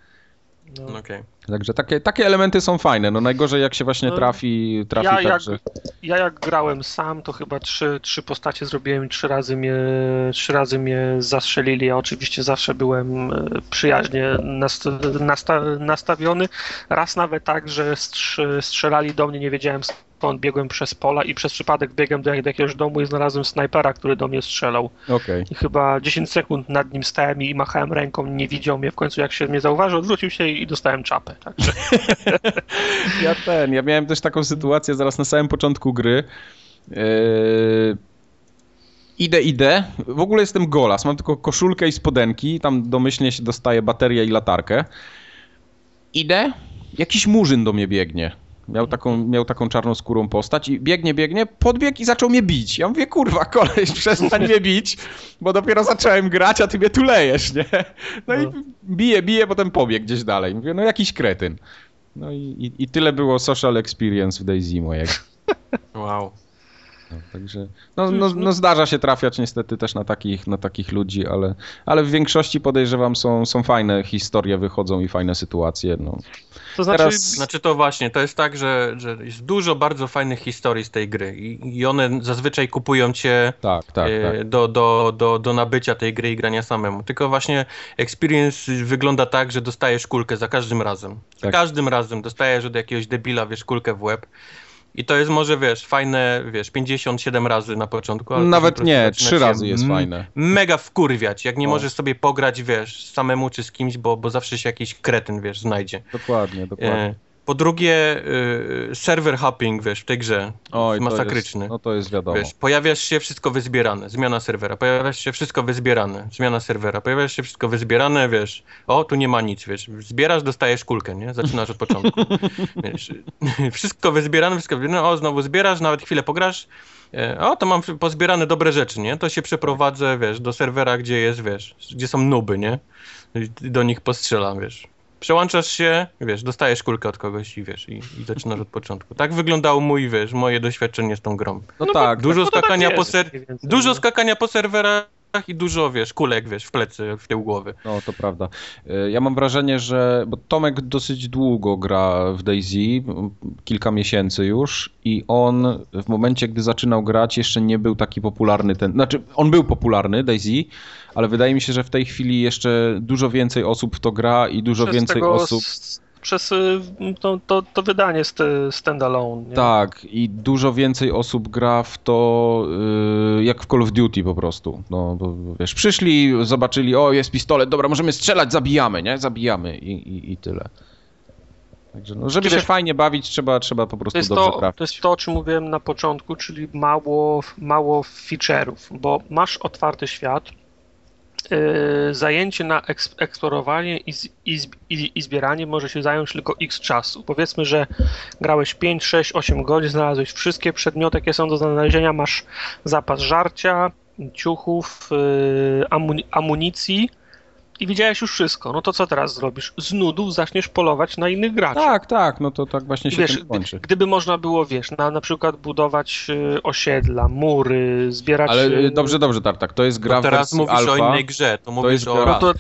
No. Okej. Także takie, takie elementy są fajne. No najgorzej jak się właśnie No, trafi, trafi ja tak, jak-. Ja jak grałem sam, to chyba trzy, trzy postacie zrobiłem i trzy razy mnie, trzy razy mnie zastrzelili. Ja oczywiście zawsze byłem e, przyjaźnie nast, nasta, nastawiony. Raz nawet tak, że strz, strzelali do mnie, nie wiedziałem skąd, biegłem przez pola i przez przypadek biegłem do, do jakiegoś domu i znalazłem snajpera, który do mnie strzelał. Okej. I chyba 10 sekund nad nim stałem i machałem ręką, nie widział mnie. W końcu jak się mnie zauważył, odwrócił się i dostałem czapę. Także <laughs> Ja ten, ja miałem też taką sytuację zaraz na samym początku gry. Yy, idę, idę. W ogóle jestem golas. Mam tylko koszulkę i spodenki. Tam domyślnie się dostaje baterię i latarkę. Idę. Jakiś murzyn do mnie biegnie. Miał taką, miał taką czarną skórą postać i biegnie, biegnie, podbiegł i zaczął mnie bić. Ja mówię, kurwa, koleś, <laughs> przestań mnie bić, bo dopiero zacząłem grać, a ty mnie tu lejesz, nie? No i No. bije, bije, potem pobiegł gdzieś dalej. Mówię, no jakiś kretyn. No i, i, i tyle było social experience w Daisy mojego. Wow. No, także, no, no, no zdarza się trafiać niestety też na takich, na takich ludzi, ale, ale w większości podejrzewam są, są fajne historie, wychodzą i fajne sytuacje. No. to znaczy, Teraz- Znaczy to właśnie, to jest tak, że, że jest dużo bardzo fajnych historii z tej gry i, i one zazwyczaj kupują cię Tak, tak, e, tak. do, do, do, do nabycia tej gry i grania samemu. Tylko właśnie experience wygląda tak, że dostajesz kulkę za każdym razem. Za Tak. każdym razem dostajesz od jakiegoś debila, wiesz, kulkę w łeb. I to jest może, wiesz, fajne, wiesz, 57 razy na początku. Ale Nawet nie, po prostu trzy zaczyna cię razy jest fajne. Mega wkurwiać, jak nie O. możesz sobie pograć, wiesz, samemu czy z kimś, bo, bo zawsze się jakiś kretyn, wiesz, znajdzie. Dokładnie, dokładnie. E, Po drugie, y, server hopping, wiesz, w tej grze. Oj, masakryczny. Jest, no to jest wiadomo. Wiesz, pojawiasz się, wszystko wyzbierane, zmiana serwera, pojawiasz się, wszystko wyzbierane, zmiana serwera, pojawiasz się, wszystko wyzbierane, wiesz, o, tu nie ma nic, wiesz, zbierasz, dostajesz kulkę, nie, zaczynasz od początku, <laughs> wiesz, <laughs> wszystko wyzbierane, wszystko wyzbierane, o, znowu zbierasz, nawet chwilę pograsz, e, o, to mam pozbierane dobre rzeczy, nie, to się przeprowadzę, wiesz, do serwera, gdzie jest, wiesz, gdzie są nuby, nie, i do nich postrzelam, wiesz. Przełączasz się, wiesz, dostajesz kulkę od kogoś i wiesz, i, i zaczynasz od początku. Tak wyglądało mój, wiesz, moje doświadczenie z tą grą. No, no tak, Dużo no to tak skakania po jest, ser... mniej więcej, Dużo no. skakania po serwerach i dużo, wiesz, kulek, wiesz, w plecy, w tył głowy. No, to prawda. E, Ja mam wrażenie, że bo Tomek dosyć długo gra w Daisy, kilka miesięcy już i on w momencie, gdy zaczynał grać, jeszcze nie był taki popularny ten, znaczy on był popularny, Daisy, ale wydaje mi się, że w tej chwili jeszcze dużo więcej osób w to gra i dużo Przez więcej tego osób... przez y, to, to, to wydanie st standalone. Nie? Tak, i dużo więcej osób gra w to yy, jak w Call of Duty po prostu. No, bo, wiesz, przyszli, zobaczyli, o jest pistolet, dobra, możemy strzelać, zabijamy, nie? Zabijamy i, i, i tyle. Także, no, żeby się fajnie bawić, trzeba, trzeba po prostu to dobrze to, trafić. To jest to, o czym mówiłem na początku, czyli mało, mało feature'ów, bo masz otwarty świat, zajęcie na eks, eksplorowanie i, i, i, i, zbieranie może się zająć tylko x czasu. Powiedzmy, że grałeś 5, 6, 8 godzin, znalazłeś wszystkie przedmioty, jakie są do znalezienia, masz zapas żarcia, ciuchów, amuni amunicji, i widziałeś już wszystko, no to co teraz zrobisz? Z nudów zaczniesz polować na innych graczy. Tak, tak, no to tak właśnie się wiesz, tym kończy. Gdyby można było, wiesz, na, na przykład budować y, osiedla, mury, zbierać... Ale y, y, dobrze, dobrze, Tartak, to jest gra no teraz mówisz alfa. o innej grze, to mówisz jest o... gra. No to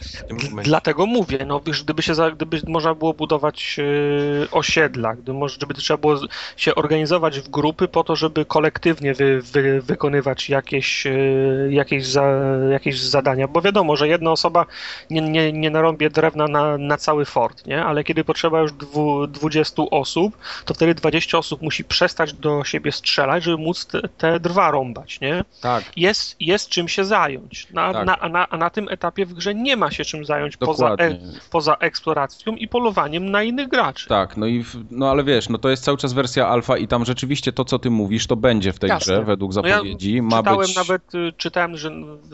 dlatego mówię, no wiesz, gdyby się, za, gdyby można było budować y, osiedla, gdy może, gdyby trzeba było się organizować w grupy po to, żeby kolektywnie wy, wy, wykonywać jakieś, y, jakieś, za, jakieś zadania, bo wiadomo, że jedna osoba nie, nie, nie narąbie drewna na, na cały fort, nie? Ale kiedy potrzeba już dwu, 20 osób, to wtedy 20 osób musi przestać do siebie strzelać, żeby móc te, te drwa rąbać, nie? Tak, Jest, jest czym się zająć. Na, Tak. na, a, na, a na tym etapie w grze nie ma się czym zająć poza, e, poza eksploracją i polowaniem na innych graczy. Tak, no i w, no ale wiesz, no to jest cały czas wersja alfa i tam rzeczywiście to, co ty mówisz, to będzie w tej Jasne. grze, według No ja zapowiedzi. Ma Czytałem być... nawet, y, czytałem, że,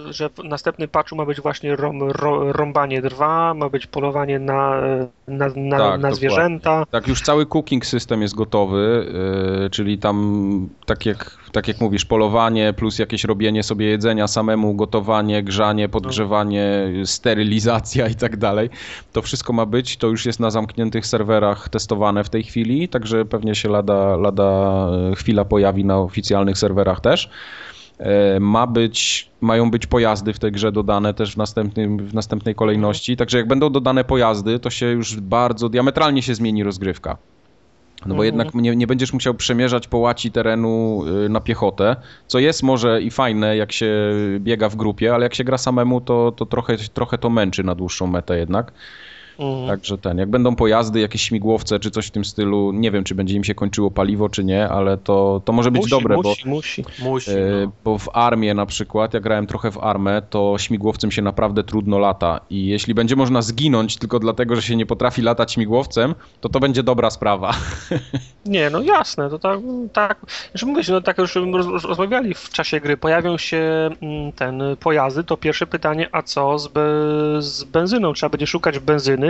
że w następnym patchu ma być właśnie rom, ro, rąbanie drwa, ma być polowanie na, na, na, Tak, na zwierzęta. Tak, już cały cooking system jest gotowy, yy, czyli tam, tak jak, tak jak mówisz, polowanie plus jakieś robienie sobie jedzenia samemu, gotowanie, grzanie, podgrzewanie, sterylizacja i tak dalej. To wszystko ma być, to już jest na zamkniętych serwerach testowane w tej chwili, także pewnie się lada, lada e, chwila pojawi na oficjalnych serwerach też. E, Ma być, mają być pojazdy w tej grze dodane też w, następnym, w następnej kolejności. Także jak będą dodane pojazdy, to się już bardzo diametralnie się zmieni rozgrywka. No bo Mhm. jednak nie, nie będziesz musiał przemierzać połaci terenu y, na piechotę, co jest może i fajne, jak się biega w grupie, ale jak się gra samemu, to, to trochę, trochę to męczy na dłuższą metę jednak. Mhm. Także ten, jak będą pojazdy, jakieś śmigłowce czy coś w tym stylu, nie wiem, czy będzie im się kończyło paliwo, czy nie, ale to, to może być musi, dobre, bo musi, musi. Musi, E, no. Bo w armię na przykład, ja grałem trochę w armę, to śmigłowcem się naprawdę trudno lata. I jeśli będzie można zginąć tylko dlatego, że się nie potrafi latać śmigłowcem, to to będzie dobra sprawa. <laughs> Nie, no jasne, to tak, tak że mówię, no tak już roz, roz- rozmawiali w czasie gry, pojawią się mm, ten pojazdy, to pierwsze pytanie, a co z, be, z benzyną? Trzeba będzie szukać benzyny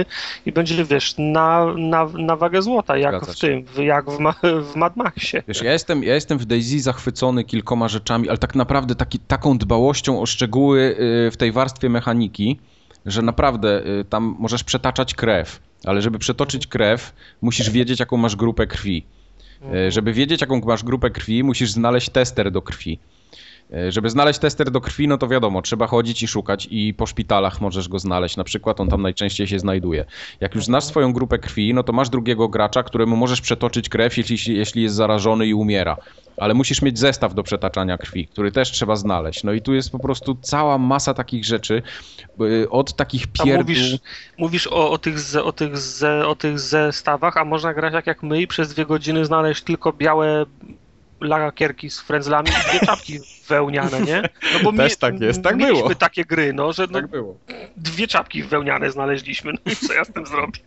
i będzie, wiesz, na, na, na wagę złota, jak Zgadza w tym, w, jak w, Ma, w Mad Maxie. Wiesz, ja jestem, ja jestem w Daisy zachwycony kilkoma rzeczami, ale tak naprawdę taki, taką dbałością o szczegóły y, w tej warstwie mechaniki, że naprawdę y, tam możesz przetaczać krew, ale żeby przetoczyć krew, musisz wiedzieć, jaką masz grupę krwi. E, Żeby wiedzieć, jaką masz grupę krwi, musisz znaleźć tester do krwi. E, Żeby znaleźć tester do krwi, no to wiadomo, trzeba chodzić i szukać i po szpitalach możesz go znaleźć. Na przykład on tam najczęściej się znajduje. Jak już znasz swoją grupę krwi, no to masz drugiego gracza, któremu możesz przetoczyć krew, jeśli, jeśli jest zarażony i umiera. Ale musisz mieć zestaw do przetaczania krwi, który też trzeba znaleźć. No i tu jest po prostu cała masa takich rzeczy, y, od takich pierdół... mówisz, mówisz o, o, tych, o, tych o tych zestawach, a można grać tak jak my i przez dwie godziny znaleźć tylko białe lakierki z frędzlami i dwie czapki <laughs> wełniane, nie? No bo <laughs> Też tak jest, tak mieliśmy było. takie gry, no, że no, Tak było. dwie czapki wełniane znaleźliśmy, no i co ja z tym zrobię?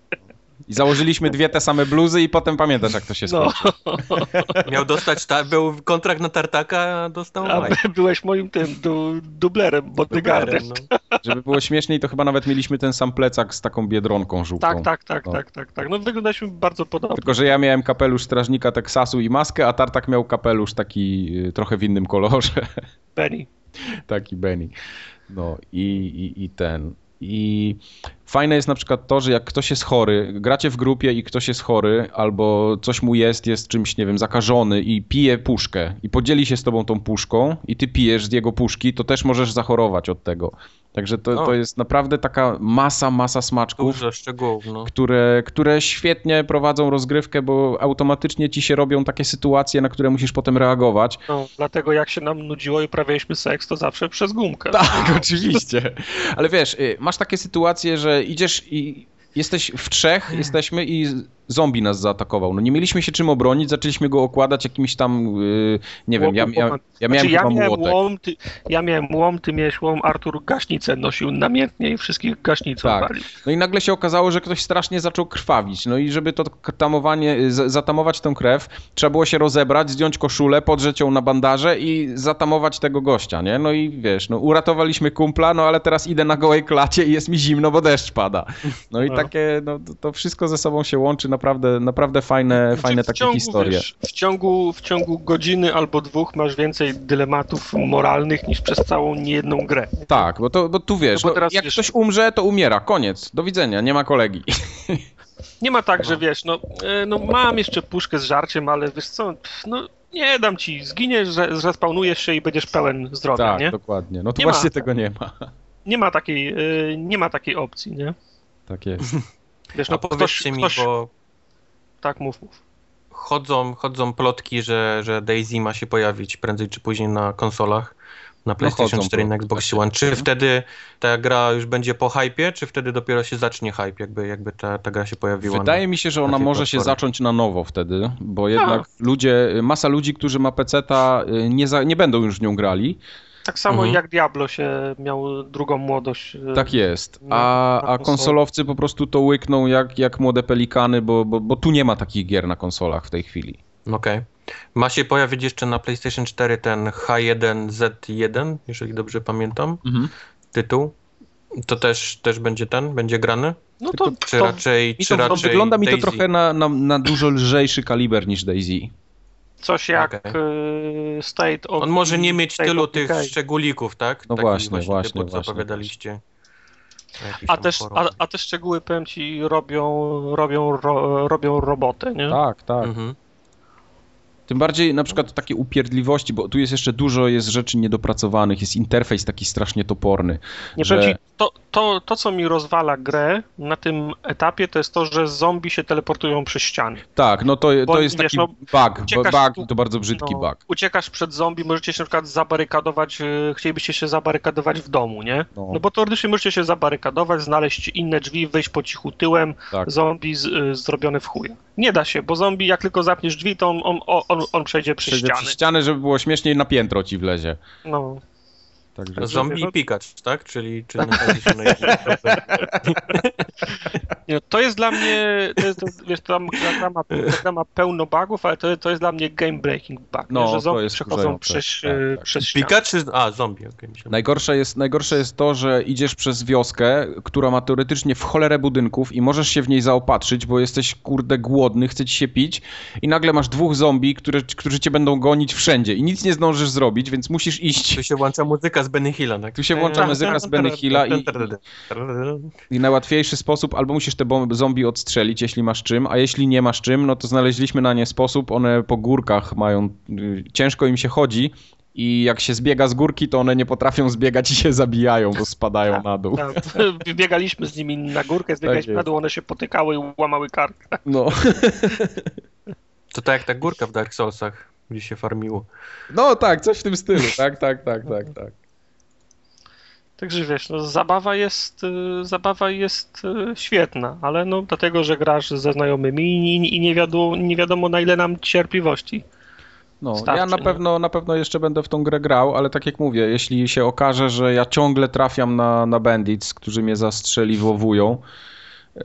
I założyliśmy dwie te same bluzy i potem pamiętasz, jak to się No, skończy. <laughs> Miał dostać, ta, był kontrakt na tartaka, a dostał a by- <laughs> byłeś moim tym du, dublerem, bodyguardem. No. <laughs> Żeby było śmieszniej, to chyba nawet mieliśmy ten sam plecak z taką biedronką żółtą. Tak, tak, tak, No. tak, tak, tak. No wyglądaliśmy bardzo podobnie. Tylko, że ja miałem kapelusz strażnika Teksasu i maskę, a Tartak miał kapelusz taki y, trochę w innym kolorze. Benny. taki Benny. No i, i, i ten. I fajne jest na przykład to, że jak ktoś jest chory, gracie w grupie i ktoś jest chory, albo coś mu jest, jest czymś, nie wiem, zakażony i pije puszkę i podzieli się z tobą tą puszką i ty pijesz z jego puszki, to też możesz zachorować od tego. Także to, No. to jest naprawdę taka masa, masa smaczków Dużo szczegółów, no. które, które świetnie prowadzą rozgrywkę, bo automatycznie ci się robią takie sytuacje, na które musisz potem reagować. No, dlatego jak się nam nudziło i uprawialiśmy seks, to zawsze przez gumkę. Tak, <laughs> oczywiście. Ale wiesz, y, masz takie sytuacje, że idziesz i jesteś w trzech, jesteśmy i zombie nas zaatakował. No nie mieliśmy się czym obronić, zaczęliśmy go okładać jakimś tam, yy, nie wiem, ja, ja, ja miałem znaczy, ja miałem łom, ty, ja miałem łom, ty miałeś łom, Artur gaśnicę nosił namiętnie i wszystkich gaśnicą Tak. No i nagle się okazało, że ktoś strasznie zaczął krwawić. No i żeby to tamowanie, z- zatamować tę krew, trzeba było się rozebrać, zdjąć koszulę, podrzeć ją na bandaże i zatamować tego gościa, nie? No i wiesz, no uratowaliśmy kumpla, no ale teraz idę na gołej klacie i jest mi zimno, bo deszcz pada. No i No. takie, no to- to wszystko ze sobą się łączy, naprawdę, naprawdę fajne, fajne w takie ciągu, historie. Wiesz, w, ciągu, w ciągu godziny albo dwóch masz więcej dylematów moralnych niż przez całą niejedną grę. Tak, bo, to, bo tu wiesz, No bo no, teraz jak wiesz- ktoś umrze, to umiera, koniec, do widzenia, nie ma kolegi. <laughs> Nie ma tak, że wiesz, no, e, no mam jeszcze puszkę z żarciem, ale wiesz co, no nie dam ci, zginiesz, że zrespawnujesz się i będziesz pełen zdrowia, tak, nie? dokładnie. No to Nie ma. właśnie tego nie ma. Nie ma takiej, e, nie ma takiej opcji, nie? Tak jest. Wiesz, A no ktoś, powiedzcie mi, ktoś, bo tak mów, mów. chodzą, chodzą plotki, że, że Daisy ma się pojawić prędzej czy później na konsolach, na PlayStation chodzą 4 i na Xbox tak. One. Czy wtedy ta gra już będzie po hypie, czy wtedy dopiero się zacznie hype, jakby, jakby ta, ta gra się pojawiła? Wydaje mi się, że ona może się platformie. zacząć na nowo wtedy, bo jednak ludzie, masa ludzi, którzy ma peceta, y, nie, za, nie będą już w nią grali. Tak samo Mhm. jak Diablo się miał drugą młodość. e, Tak jest. A, a konsolowcy po prostu to łykną jak, jak młode pelikany, bo, bo, bo tu nie ma takich gier na konsolach w tej chwili. Okej. Ma się pojawić jeszcze na PlayStation 4 ten H1Z1, jeżeli dobrze pamiętam, tytuł. To też, też będzie ten, będzie grany? No to, Czy to raczej, czy to, to raczej wygląda mi to Daisy? trochę na, na, na dużo lżejszy kaliber niż Daisy. Coś jak Okej. e, State of On może nie mieć State tylu tych szczególików, tak? No Takich właśnie, właśnie, typu, co właśnie, zapowiadaliście. A też, a, a te szczegóły, powiem ci, robią, robią, ro, robią robotę, nie? Tak, tak. Mhm. Tym bardziej na przykład takie upierdliwości, bo tu jest jeszcze dużo jest rzeczy niedopracowanych, jest interfejs taki strasznie toporny. Nie że- ci, to, to, to, co mi rozwala grę na tym etapie, to jest to, że zombie się teleportują przez ściany. Tak, no to, to Bo, jest wiesz, taki no, bug, bug to bardzo brzydki No, bug. Uciekasz przed zombie, możecie się na przykład zabarykadować, e, chcielibyście się zabarykadować w domu, nie? No. No bo teoretycznie możecie się zabarykadować, znaleźć inne drzwi, wejść po cichu tyłem, Tak. zombie z, y, zrobione w chuja. Nie da się, bo zombie jak tylko zapniesz drzwi, to on, on, on, on przejdzie przez ściany. przez ścianę, żeby było śmieszniej, na piętro ci wlezie. No. Także... Zombie no- i pikacz, tak? Czyli, nachodzi się na. Nie, to jest dla mnie, to jest, to, wiesz, ta gra, ma, gra ma pełno bugów, ale to, to jest dla mnie game breaking bug, No, że to zombie jest przechodzą przez, Tak, y, tak. przez. Pikacz czy... A, zombie, okej. myślałem. Najgorsze jest, najgorsze jest to, że idziesz przez wioskę, która ma teoretycznie w cholerę budynków i możesz się w niej zaopatrzyć, bo jesteś kurde głodny, chce ci się pić i nagle masz dwóch zombie, które, którzy cię będą gonić wszędzie i nic nie zdążysz zrobić, więc musisz iść. Tu się włącza muzyka z Benny Hilla, tak? Tu się włącza muzyka z Benny Hilla i, i najłatwiejszy sposób, albo musisz te bom- zombie odstrzelić, jeśli masz czym, a jeśli nie masz czym, no to znaleźliśmy na nie sposób, one po górkach mają, y, ciężko im się chodzi i jak się zbiega z górki, to one nie potrafią <laughs> zbiegać i się zabijają, bo spadają na dół. Tak, <laughs> Biegaliśmy z nimi na górkę, zbiegaliśmy jest. na dół, one się potykały i łamały kark. No. <laughs> To tak jak ta górka w Dark Soulsach, gdzie się farmiło. no tak, coś w tym stylu, tak, tak, tak, tak, tak. Także wiesz, no, zabawa jest, y, zabawa jest y, świetna, ale no dlatego, że grasz ze znajomymi i, i nie, wiadomo, nie wiadomo na ile nam cierpliwości. No, Starczy, ja na nie? pewno, na pewno jeszcze będę w tą grę grał, ale tak jak mówię, jeśli się okaże, że ja ciągle trafiam na, na bandits, którzy mnie zastrzeliwowują, y,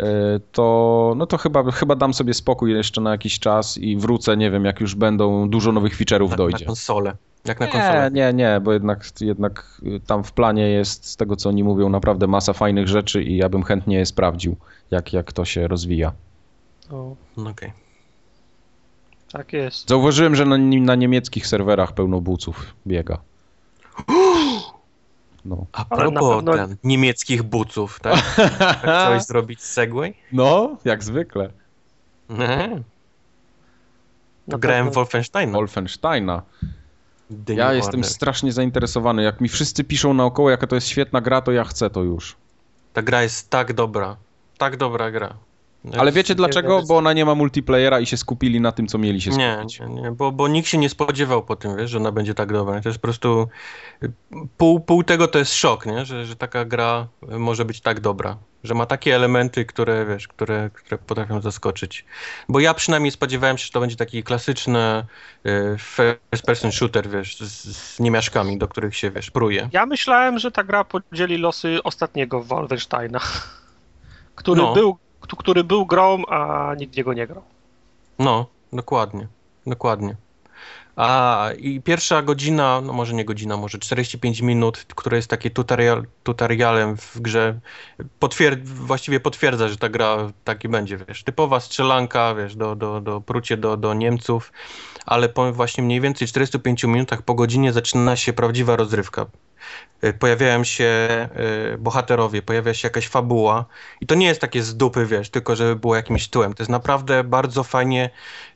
to, no to chyba, chyba dam sobie spokój jeszcze na jakiś czas i wrócę, nie wiem, jak już będą dużo nowych feature'ów Na, na dojdzie. konsolę. Jak na Nie, konsolę. nie, nie, bo jednak, jednak y, tam w planie jest, z tego co oni mówią, naprawdę masa fajnych rzeczy i ja bym chętnie je sprawdził, jak, jak to się rozwija. No, No, Okej. tak jest. Zauważyłem, że na, na niemieckich serwerach pełno buców biega. <gasps> No. A propos pewno- ten, niemieckich buców, tak? <laughs> chciałeś zrobić segway? No, jak zwykle. Nie. Na Grałem w pewno- Wolfensteina. Wolfensteina. The Ja jestem Order. strasznie zainteresowany. Jak mi wszyscy piszą naokoło, jaka to jest świetna gra, to ja chcę to już. Ta gra jest tak dobra. Tak dobra gra. Ale wiecie dlaczego? Bo ona nie ma multiplayera i się skupili na tym, co mieli się skupić. Nie, nie, nie bo, bo nikt się nie spodziewał po tym, wiesz, że ona będzie tak dobra. To jest po prostu pół, pół tego to jest szok, nie? Że, że taka gra może być tak dobra. Że ma takie elementy, które, wiesz, które, które potrafią zaskoczyć. Bo ja przynajmniej spodziewałem się, że to będzie taki klasyczny y, first person shooter, wiesz, z, z niemiaszkami, do których się, wiesz, pruje. Ja myślałem, że ta gra podzieli losy ostatniego Wolfensteina, który no. był który był grą, a nikt jego nie grał. No, dokładnie, dokładnie. A i pierwsza godzina, no może nie godzina, może 45 minut, które jest takie tutorial, tutorialem w grze, potwierd właściwie potwierdza, że ta gra taki będzie, wiesz, typowa strzelanka, wiesz, do, do, do prucie do, do Niemców, ale po właśnie mniej więcej 45 minutach po godzinie zaczyna się prawdziwa rozrywka. Y, pojawiają się y, bohaterowie, pojawia się jakaś fabuła i to nie jest takie z dupy, wiesz, tylko żeby było jakimś tyłem. To jest naprawdę bardzo fajnie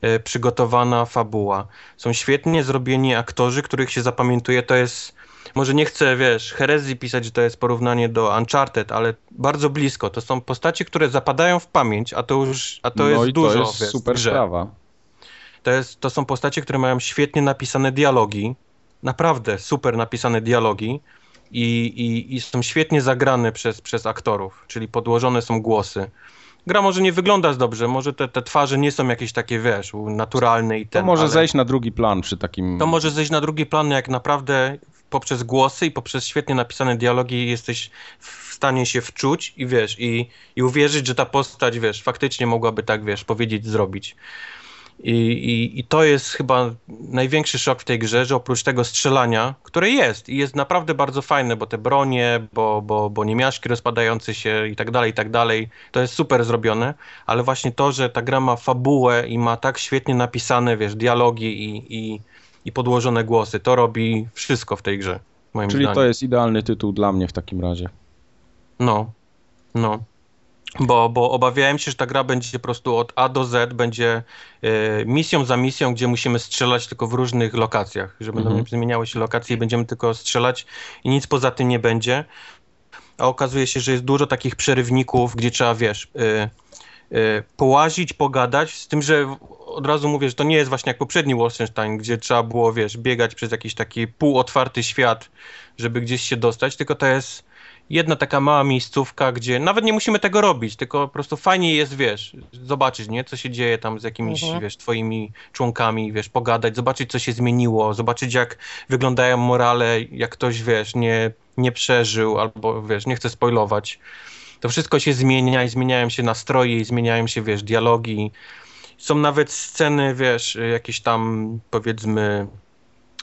y, przygotowana fabuła. Są świetnie zrobieni aktorzy, których się zapamiętuje. To jest może nie chcę, wiesz, herezji pisać, że to jest porównanie do Uncharted, ale bardzo blisko. To są postacie, które zapadają w pamięć, a to już, a to no jest dużo. To jest wiesz, super sprawa. To, jest, to są postacie, które mają świetnie napisane dialogi, naprawdę super napisane dialogi i, i, i są świetnie zagrane przez, przez aktorów, czyli podłożone są głosy. Gra może nie wygląda dobrze, może te, te twarze nie są jakieś takie, wiesz, naturalne i ten. To może zejść na drugi plan przy takim. To może zejść na drugi plan, jak naprawdę poprzez głosy i poprzez świetnie napisane dialogi jesteś w stanie się wczuć i wiesz, i, i uwierzyć, że ta postać, wiesz, faktycznie mogłaby tak, wiesz, powiedzieć, zrobić. I, i, I, to jest chyba największy szok w tej grze, że oprócz tego strzelania, które jest i jest naprawdę bardzo fajne, bo te bronie, bo, bo, bo niemiaszki rozpadające się i tak dalej, i tak dalej, to jest super zrobione, ale właśnie to, że ta gra ma fabułę i ma tak świetnie napisane, wiesz, dialogi i, i, i podłożone głosy, to robi wszystko w tej grze, moim Czyli zdaniem. to jest idealny tytuł dla mnie w takim razie. No, no. Bo, bo obawiałem się, że ta gra będzie po prostu od A do Z, będzie y, misją za misją, gdzie musimy strzelać tylko w różnych lokacjach, że będą mhm. zmieniały się lokacje i będziemy tylko strzelać i nic poza tym nie będzie. A okazuje się, że jest dużo takich przerywników, gdzie trzeba, wiesz, y, y, połazić, pogadać, z tym, że od razu mówię, że to nie jest właśnie jak poprzedni Wolfenstein, gdzie trzeba było, wiesz, biegać przez jakiś taki półotwarty świat, żeby gdzieś się dostać, tylko to jest jedna taka mała miejscówka, gdzie nawet nie musimy tego robić, tylko po prostu fajnie jest, wiesz, zobaczyć, nie, co się dzieje tam z jakimiś, mhm. wiesz, twoimi członkami, wiesz, pogadać, zobaczyć, co się zmieniło, zobaczyć, jak wyglądają morale, jak ktoś, wiesz, nie, nie przeżył, albo, wiesz, nie chcę spoilować. To wszystko się zmienia i zmieniają się nastroje i zmieniają się, wiesz, dialogi. Są nawet sceny, wiesz, jakieś tam, powiedzmy,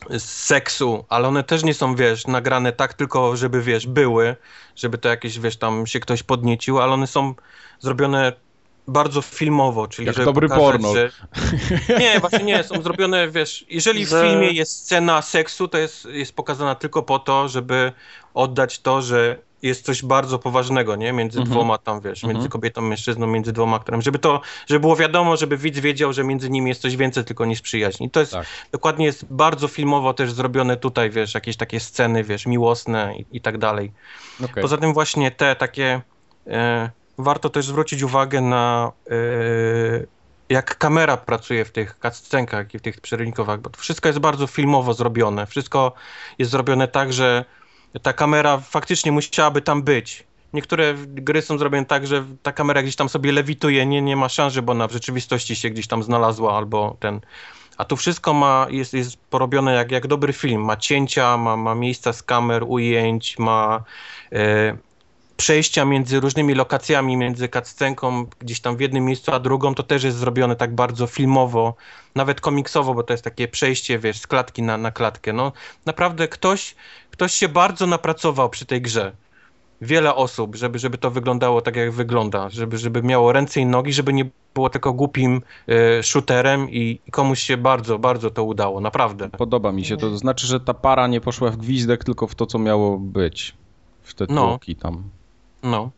z seksu, ale one też nie są, wiesz, nagrane tak tylko, żeby, wiesz, były, żeby to jakieś, wiesz, tam się ktoś podniecił, ale one są zrobione bardzo filmowo, czyli Jak żeby dobry pokazać, porno. Że... Nie, właśnie nie, są zrobione, wiesz, jeżeli w filmie jest scena seksu, to jest, jest pokazana tylko po to, żeby oddać to, że jest coś bardzo poważnego, nie? Między mhm. dwoma tam, wiesz, między mhm. kobietą mężczyzną, między dwoma aktorami, żeby to, żeby było wiadomo, żeby widz wiedział, że między nimi jest coś więcej tylko niż przyjaźń. I to jest, tak. dokładnie jest bardzo filmowo też zrobione tutaj, wiesz, jakieś takie sceny, wiesz, miłosne i, i tak dalej. Okay. Poza tym właśnie te takie, e, warto też zwrócić uwagę na e, jak kamera pracuje w tych cutscenkach i w tych przerywnikowach, bo to wszystko jest bardzo filmowo zrobione. Wszystko jest zrobione tak, że ta kamera faktycznie musiałaby tam być. Niektóre gry są zrobione tak, że ta kamera gdzieś tam sobie lewituje, nie, nie ma szans, żeby ona w rzeczywistości się gdzieś tam znalazła albo ten... A tu wszystko ma, jest, jest porobione jak, jak dobry film. Ma cięcia, ma, ma miejsca z kamer, ujęć, ma e, przejścia między różnymi lokacjami, między cutscenką gdzieś tam w jednym miejscu, a drugą. To też jest zrobione tak bardzo filmowo, nawet komiksowo, bo to jest takie przejście, wiesz, z klatki na, na klatkę. No naprawdę ktoś ktoś się bardzo napracował przy tej grze. Wiele osób, żeby, żeby to wyglądało tak, jak wygląda, żeby, żeby miało ręce i nogi, żeby nie było tylko głupim y, shooterem i, i komuś się bardzo, bardzo to udało, naprawdę. Podoba mi się, to znaczy, że ta para nie poszła w gwizdek, tylko w to, co miało być, w te no. tam. No.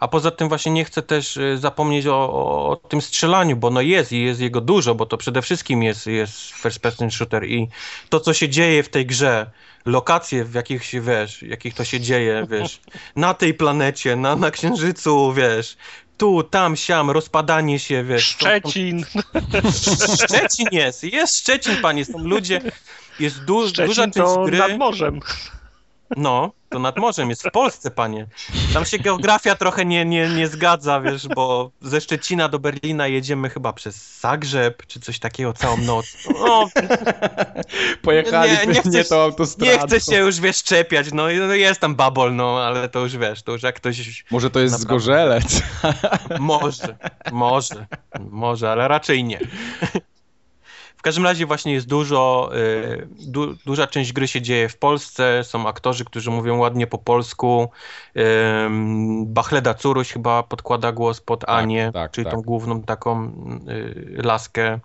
A poza tym właśnie nie chcę też y, zapomnieć o, o, o, tym strzelaniu, bo no jest i jest jego dużo, bo to przede wszystkim jest, jest first person shooter i to, co się dzieje w tej grze, lokacje, w jakich się, wiesz, jakich to się dzieje, wiesz, <laughs> na tej planecie, na, na Księżycu, wiesz, tu, tam, siam, rozpadanie się, wiesz. Szczecin. <laughs> Szczecin jest, jest Szczecin, panie, są ludzie, jest du Szczecin duża część to gry. nad morzem. No, to nad morzem jest w Polsce, panie. Tam się geografia trochę nie, nie, nie zgadza, wiesz, bo ze Szczecina do Berlina jedziemy chyba przez Zagrzeb, czy coś takiego całą noc. No, Pojechali Nie, nie, tą autostradą. nie chcę się już, wiesz, czepiać, no no jest tam babol, no, ale to już, wiesz, to już jak ktoś Może to jest Naprawdę. zgorzelec. Może, może, może, ale raczej nie. W każdym razie właśnie jest dużo, y, du, duża część gry się dzieje w Polsce, są aktorzy, którzy mówią ładnie po polsku. Bachleda Curuś chyba podkłada głos pod Anię, tak, czyli tak. tą główną taką y, laskę.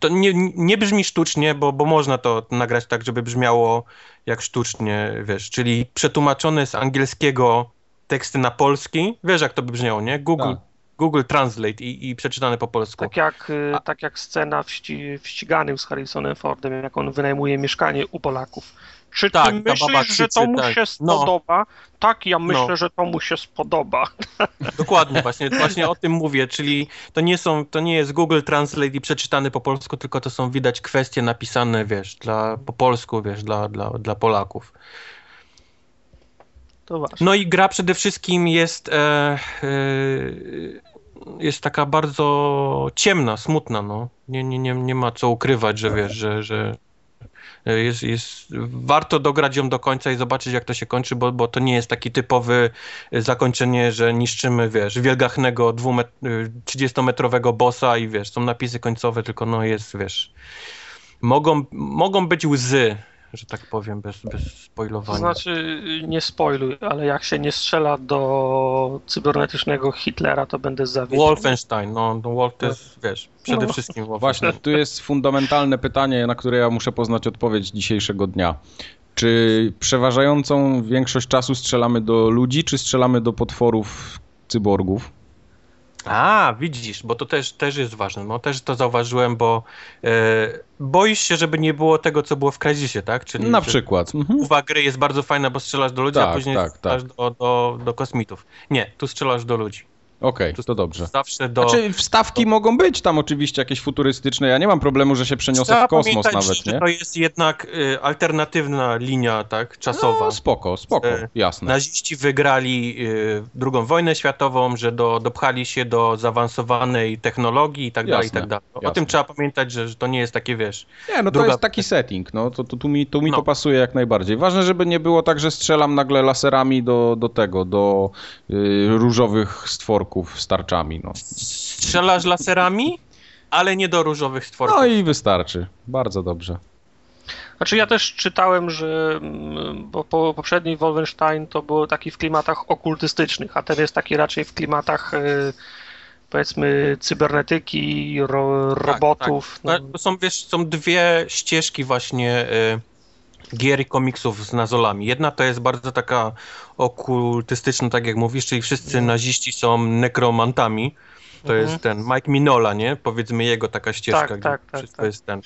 To nie, nie brzmi sztucznie, bo, bo można to nagrać tak, żeby brzmiało jak sztucznie, wiesz, czyli przetłumaczone z angielskiego teksty na polski, wiesz jak to by brzmiało, nie? Google, Tak. Google Translate i, i przeczytane po polsku. Tak jak, y, tak jak scena w, ści, w ściganym z Harrisonem Fordem, jak on wynajmuje mieszkanie u Polaków. Czy Tak, myślisz, że to mu tak. się No. spodoba? Tak, ja myślę, No. że to mu się spodoba. <laughs> Dokładnie, właśnie, właśnie o tym mówię, czyli to nie są, to nie jest Google Translate i przeczytane po polsku, tylko to są widać kwestie napisane, wiesz, dla, po polsku, wiesz, dla, dla, dla Polaków. To. No i gra przede wszystkim jest, e, e, jest taka bardzo ciemna, smutna, no. Nie, nie, nie, nie ma co ukrywać, że wiesz, że, że jest, jest, warto dograć ją do końca i zobaczyć, jak to się kończy, bo, bo to nie jest taki typowy zakończenie, że niszczymy, wiesz, wielgachnego 30-metrowego bossa i wiesz, są napisy końcowe, tylko no jest, wiesz, mogą, mogą być łzy, że tak powiem, bez, bez To spoilowania. znaczy, nie spoiluj, ale jak się nie strzela do cybernetycznego Hitlera, to będę zawiedziony. Wolfenstein, no, no Wolf to jest, wiesz, przede No. wszystkim Właśnie, tu jest fundamentalne pytanie, na które ja muszę poznać odpowiedź dzisiejszego dnia. Czy przeważającą większość czasu strzelamy do ludzi, czy strzelamy do potworów cyborgów? A, widzisz, bo to też, też jest ważne, no też to zauważyłem, bo e, boisz się, żeby nie było tego, co było w Crysisie, tak? Czyli Na przykład. Mhm. Połowa gry jest bardzo fajna, bo strzelasz do ludzi, a Tak, później tak, strzelasz Do, do, do kosmitów. Nie, tu strzelasz do ludzi. Okej, Tu to dobrze. Zawsze do... Znaczy, wstawki mogą być tam oczywiście jakieś futurystyczne. Ja nie mam problemu, że się przeniosę Trzeba w kosmos pamiętać, nawet, że nie? to jest jednak y, alternatywna linia, tak, czasowa. No, spoko, spoko, E, jasne. Naziści wygrali y, drugą wojnę światową, że do, dopchali się do zaawansowanej technologii i tak dalej, i tak dalej. O jasne. tym trzeba pamiętać, że, że to nie jest takie, wiesz... Nie, no to druga- jest taki setting, no to, to tu mi, tu mi No. to pasuje jak najbardziej. Ważne, żeby nie było tak, że strzelam nagle laserami do, do tego, do y, różowych stworków z tarczami, no. Strzelasz laserami, ale nie do różowych stworków. No i wystarczy, bardzo dobrze. Znaczy ja też czytałem, że mm, bo po poprzedni Wolfenstein to było taki w klimatach okultystycznych, a ten jest taki raczej w klimatach y, powiedzmy cybernetyki, ro, robotów. No, no. to są, wiesz, są dwie ścieżki właśnie y, gier i komiksów z nazolami. Jedna to jest bardzo taka okultystyczna, tak jak mówisz, czyli wszyscy naziści są nekromantami. To Mhm. jest ten Mike Minola, nie? Powiedzmy jego taka ścieżka, Tak, gdzie tak, tak, wszystko tak. jest ten.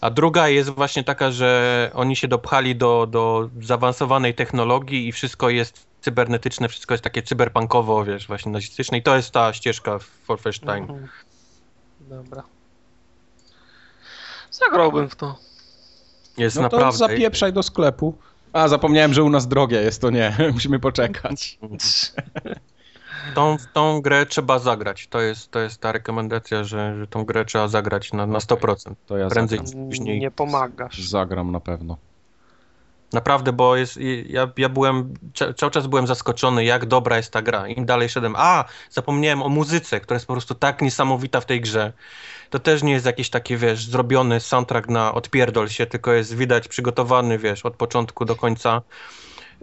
A druga jest właśnie taka, że oni się dopchali do, do zaawansowanej technologii i wszystko jest cybernetyczne, wszystko jest takie cyberpunkowo, wiesz, właśnie nazistyczne i to jest ta ścieżka w Wolfenstein. Mhm. Dobra. Zagrałbym w to. Jest No to naprawdę... zapieprzaj do sklepu. A, zapomniałem, że u nas drogie jest, to nie, <laughs> musimy poczekać. <laughs> Tą, w tą grę trzeba zagrać. To jest, to jest ta rekomendacja, że, że tą grę trzeba zagrać na, na 100%. To ja Prędzej zagram, później. Nie pomagasz. zagram na pewno. Naprawdę, bo jest, ja, ja byłem, ca- cały czas byłem zaskoczony, jak dobra jest ta gra. Im dalej szedłem, a, zapomniałem o muzyce, która jest po prostu tak niesamowita w tej grze. To też nie jest jakiś taki, wiesz, zrobiony soundtrack na odpierdol się, tylko jest widać przygotowany, wiesz, od początku do końca.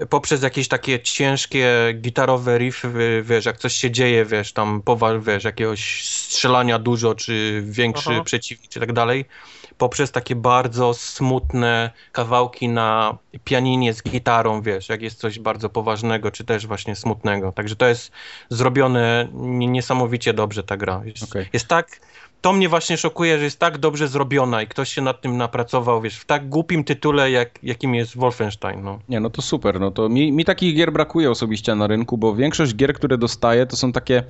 Poprzez jakieś takie ciężkie gitarowe riffy, wiesz, jak coś się dzieje, wiesz, tam powal, wiesz, jakiegoś strzelania dużo, czy większy Aha. przeciwnik, czy tak dalej. poprzez takie bardzo smutne kawałki na pianinie z gitarą, wiesz, jak jest coś bardzo poważnego, czy też właśnie smutnego. Także to jest zrobione niesamowicie dobrze ta gra. Jest, okay. jest tak to mnie właśnie szokuje, że jest tak dobrze zrobiona i ktoś się nad tym napracował, wiesz, w tak głupim tytule, jak, jakim jest Wolfenstein, no. Nie, no to super, no to mi, mi takich gier brakuje osobiście na rynku, bo większość gier, które dostaję, to są takie...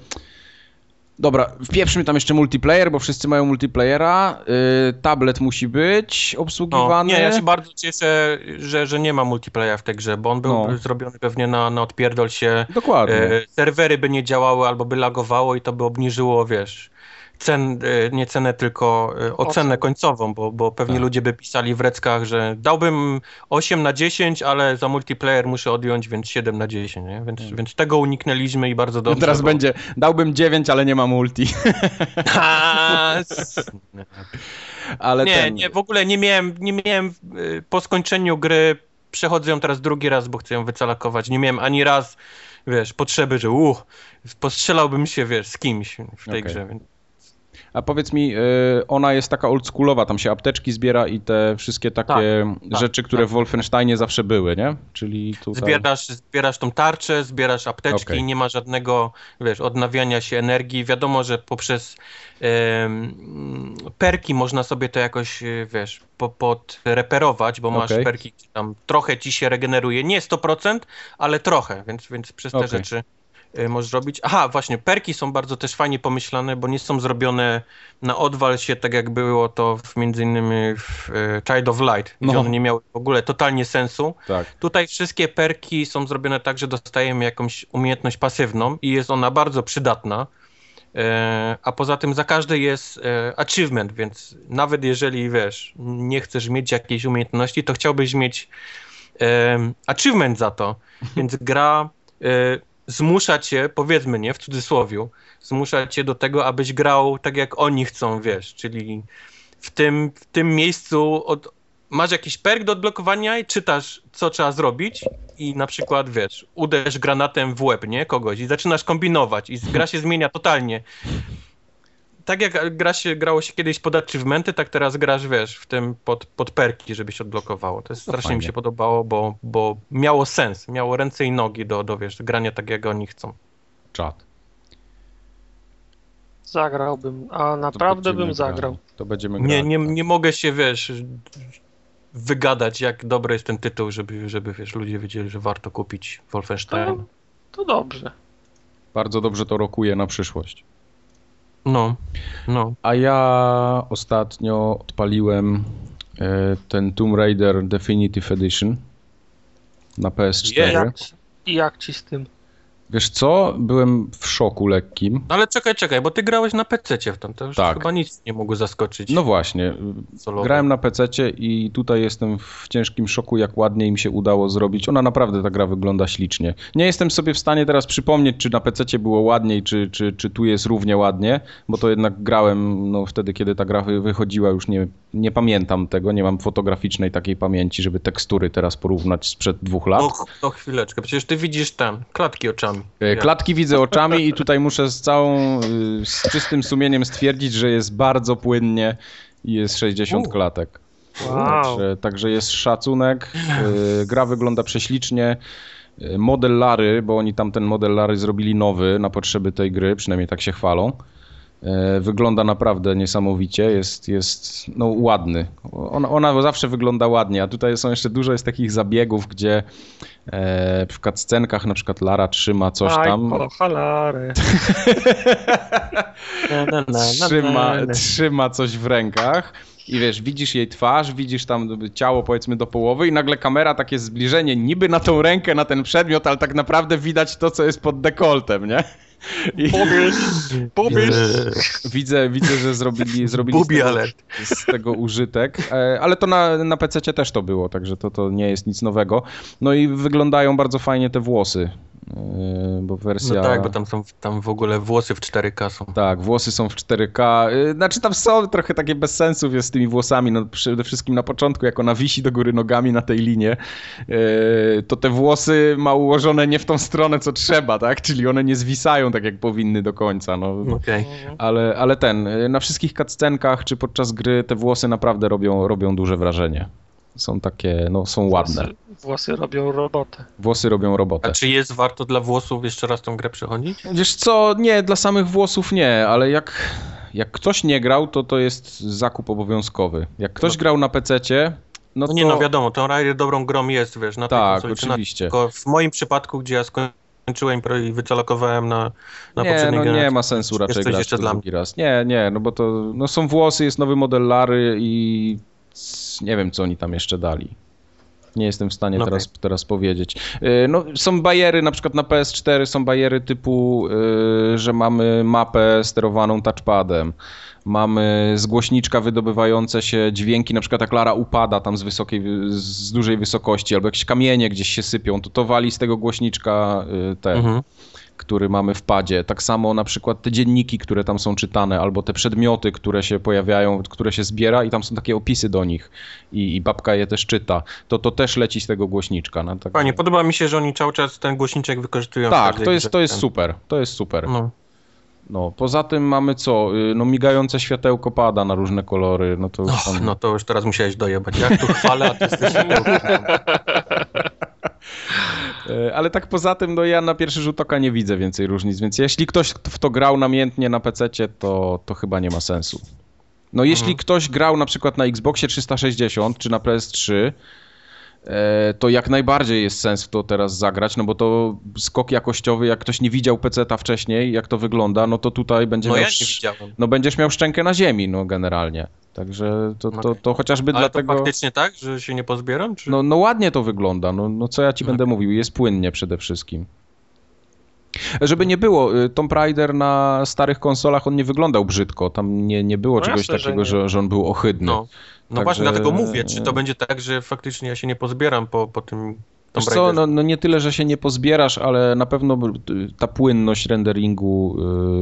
Dobra, wpieprzmy tam jeszcze multiplayer, bo wszyscy mają multiplayera. Yy, tablet musi być obsługiwany. nie, ja się bardzo cieszę, że, że nie ma multiplayera w tej grze, bo on był no. zrobiony pewnie na, na odpierdol się. Dokładnie. Yy, serwery by nie działały albo by lagowało i to by obniżyło, wiesz, cen, e, nie cenę, tylko e, ocenę końcową, bo, bo pewnie tak. ludzie by pisali w reckach, że dałbym 8 na 10, ale za multiplayer muszę odjąć, więc 7 na 10, nie? Więc, hmm. więc tego uniknęliśmy i bardzo dobrze. teraz bo... będzie, dałbym 9, ale nie ma multi. <laughs> <laughs> ale nie, ten... nie, w ogóle nie miałem, nie miałem e, po skończeniu gry, przechodzę ją teraz drugi raz, bo chcę ją wycalakować, nie miałem ani raz wiesz, potrzeby, że uh, postrzelałbym się, wiesz, z kimś w tej okay. grze. A powiedz mi, y, ona jest taka oldschoolowa, tam się apteczki zbiera i te wszystkie takie tak, tak rzeczy, tak, które tak. w Wolfensteinie zawsze były, nie? Czyli tutaj... Zbierasz, zbierasz tą tarczę, zbierasz apteczki, okay. nie ma żadnego, wiesz, odnawiania się energii. Wiadomo, że poprzez perki można sobie to jakoś, y, wiesz, po, podreperować, bo masz okay. perki, tam trochę ci się regeneruje, nie 100%, ale trochę, więc, więc przez te okay. rzeczy możesz robić. Aha, właśnie, perki są bardzo też fajnie pomyślane, bo nie są zrobione na odwal się, tak jak było to w, między innymi w y, Child of Light, gdzie no. one nie miały w ogóle totalnie sensu. Tak. Tutaj wszystkie perki są zrobione tak, że dostajemy jakąś umiejętność pasywną i jest ona bardzo przydatna. E, a poza tym za każdy jest achievement, więc nawet jeżeli wiesz, nie chcesz mieć jakiejś umiejętności, to chciałbyś mieć achievement za to. Więc gra zmusza cię, powiedzmy nie, w cudzysłowie, zmusza cię do tego, abyś grał tak jak oni chcą, wiesz, czyli w tym, w tym miejscu od, masz jakiś perk do odblokowania i czytasz, co trzeba zrobić i na przykład, wiesz, uderz granatem w łeb, nie, kogoś i zaczynasz kombinować i gra się zmienia totalnie tak jak gra się, grało się kiedyś pod achievementy, tak teraz grasz, wiesz, w tym pod, pod perki, żebyś odblokowało. To jest strasznie fajnie. mi się podobało, bo, bo miało sens, miało ręce i nogi do, do wiesz, grania tak jak oni chcą. Czad. Zagrałbym, a naprawdę bym zagrał. To będziemy grać. Nie, nie, tak. nie mogę się, wiesz, wygadać, jak dobry jest ten tytuł, żeby, żeby wiesz, ludzie wiedzieli, że warto kupić Wolfenstein. To, to dobrze. Bardzo dobrze to rokuje na przyszłość. No, no. A ja ostatnio odpaliłem e, ten Tomb Raider Definitive Edition na PS4. Jak, I jak ci z tym? Wiesz co? Byłem w szoku lekkim. Ale czekaj, czekaj, bo ty grałeś na PC w tam, to już tak. chyba nic nie mogło zaskoczyć. No właśnie. Solowo. Grałem na PC i tutaj jestem w ciężkim szoku, jak ładnie im się udało zrobić. Ona naprawdę, ta gra wygląda ślicznie. Nie jestem sobie w stanie teraz przypomnieć, czy na PC było ładniej, czy, czy, czy tu jest równie ładnie, bo to jednak grałem no, wtedy, kiedy ta gra wychodziła, już nie, nie pamiętam tego, nie mam fotograficznej takiej pamięci, żeby tekstury teraz porównać sprzed dwóch lat. No, to chwileczkę, przecież ty widzisz tam klatki oczami. E, klatki widzę oczami i tutaj muszę z całą, y, z czystym sumieniem stwierdzić, że jest bardzo płynnie i jest 60 klatek. Wow. Także, także jest szacunek, y, gra wygląda prześlicznie. Y, model Lary, bo oni tam ten model Lary zrobili nowy na potrzeby tej gry, przynajmniej tak się chwalą. E, wygląda naprawdę niesamowicie, jest, jest no, ładny. Ona, ona zawsze wygląda ładnie, a tutaj są jeszcze dużo jest takich zabiegów, gdzie e, w cutscenkach na przykład Lara trzyma coś Aj, tam. Kocha <laughs> trzyma, trzyma coś w rękach. I wiesz, widzisz jej twarz, widzisz tam ciało powiedzmy do połowy i nagle kamera takie zbliżenie niby na tą rękę, na ten przedmiot, ale tak naprawdę widać to, co jest pod dekoltem, nie? I... Pobierz, pobierz. Widzę, widzę, że zrobili, <laughs> zrobili z, tego, z tego użytek, e, ale to na, na PC też to było, także to, to nie jest nic nowego. No i wyglądają bardzo fajnie te włosy. Yy, bo wersja... No tak, bo tam są tam w ogóle włosy w 4K są. Tak, włosy są w 4K. Yy, znaczy tam są trochę takie bez sensów jest z tymi włosami. No przede wszystkim na początku, jak ona wisi do góry nogami na tej linie, yy, to te włosy ma ułożone nie w tą stronę, co trzeba, tak? Czyli one nie zwisają tak, jak powinny do końca. No. Okej. Ale, ale ten, na wszystkich cutscenkach czy podczas gry te włosy naprawdę robią, robią duże wrażenie. Są takie, no są ładne. Włosy, robią robotę. Włosy robią robotę. A czy jest warto dla włosów jeszcze raz tą grę przechodzić? Wiesz co, nie, dla samych włosów nie, ale jak, jak ktoś nie grał, to to jest zakup obowiązkowy. Jak ktoś No. grał na PC-cie, no No to... nie, no wiadomo, Tomb Raider dobrą grą jest, wiesz, na tej Tak, na- oczywiście. Tylko w moim przypadku, gdzie ja skończyłem i wycelokowałem na, na nie, poprzedniej no nie ma sensu raczej grać jeszcze dla drugi raz. Nie, nie, no bo to no są włosy, jest nowy model Lary i nie wiem, co oni tam jeszcze dali. Nie jestem w stanie No teraz, teraz powiedzieć. Yy, No, są bariery, na przykład na PS4 są bariery typu, yy, że mamy mapę sterowaną touchpadem. Mamy z głośniczka wydobywające się dźwięki, na przykład jak Lara upada tam z wysokiej, z dużej wysokości, albo jakieś kamienie gdzieś się sypią, to to wali z tego głośniczka yy, te Mhm. Który mamy w padzie. Tak samo na przykład te dzienniki, które tam są czytane, albo te przedmioty, które się pojawiają, które się zbiera i tam są takie opisy do nich i, i babka je też czyta. To to też leci z tego głośniczka. No, tak, Fajnie, podoba mi się, że oni cały czas ten głośniczek wykorzystują. tak, to jest, to jest super. To jest super. No. No, poza tym mamy co? Y, No migające światełko pada na różne kolory. No to już tam... no to już teraz musiałeś dojebać. Jak tu chwalę, a ty jesteś <laughs> Ale tak poza tym, no ja na pierwszy rzut oka nie widzę więcej różnic, więc jeśli ktoś w to grał namiętnie na PC, to, to chyba nie ma sensu. No jeśli Mhm. ktoś grał na przykład na Xboxie 360 czy na PS3, e, to jak najbardziej jest sens w to teraz zagrać, no bo to skok jakościowy, jak ktoś nie widział PC-ta wcześniej, jak to wygląda, no to tutaj będzie No miał... ja no będziesz miał szczękę na ziemi, no generalnie. Także to, to, to chociażby Ale dlatego... to faktycznie tak, że się nie pozbieram? Czy... No, no ładnie to wygląda, no, no co ja ci Okej. będę mówił, jest płynnie przede wszystkim. Żeby nie było, y, Tomb Raider na starych konsolach on nie wyglądał brzydko, tam nie, nie było No czegoś jasne, że takiego, nie. że, że on był ohydny. No, no Także- właśnie, dlatego mówię, czy to będzie tak, że faktycznie ja się nie pozbieram po, po tym Wiesz co, no, no nie tyle, że się nie pozbierasz, ale na pewno y, ta płynność renderingu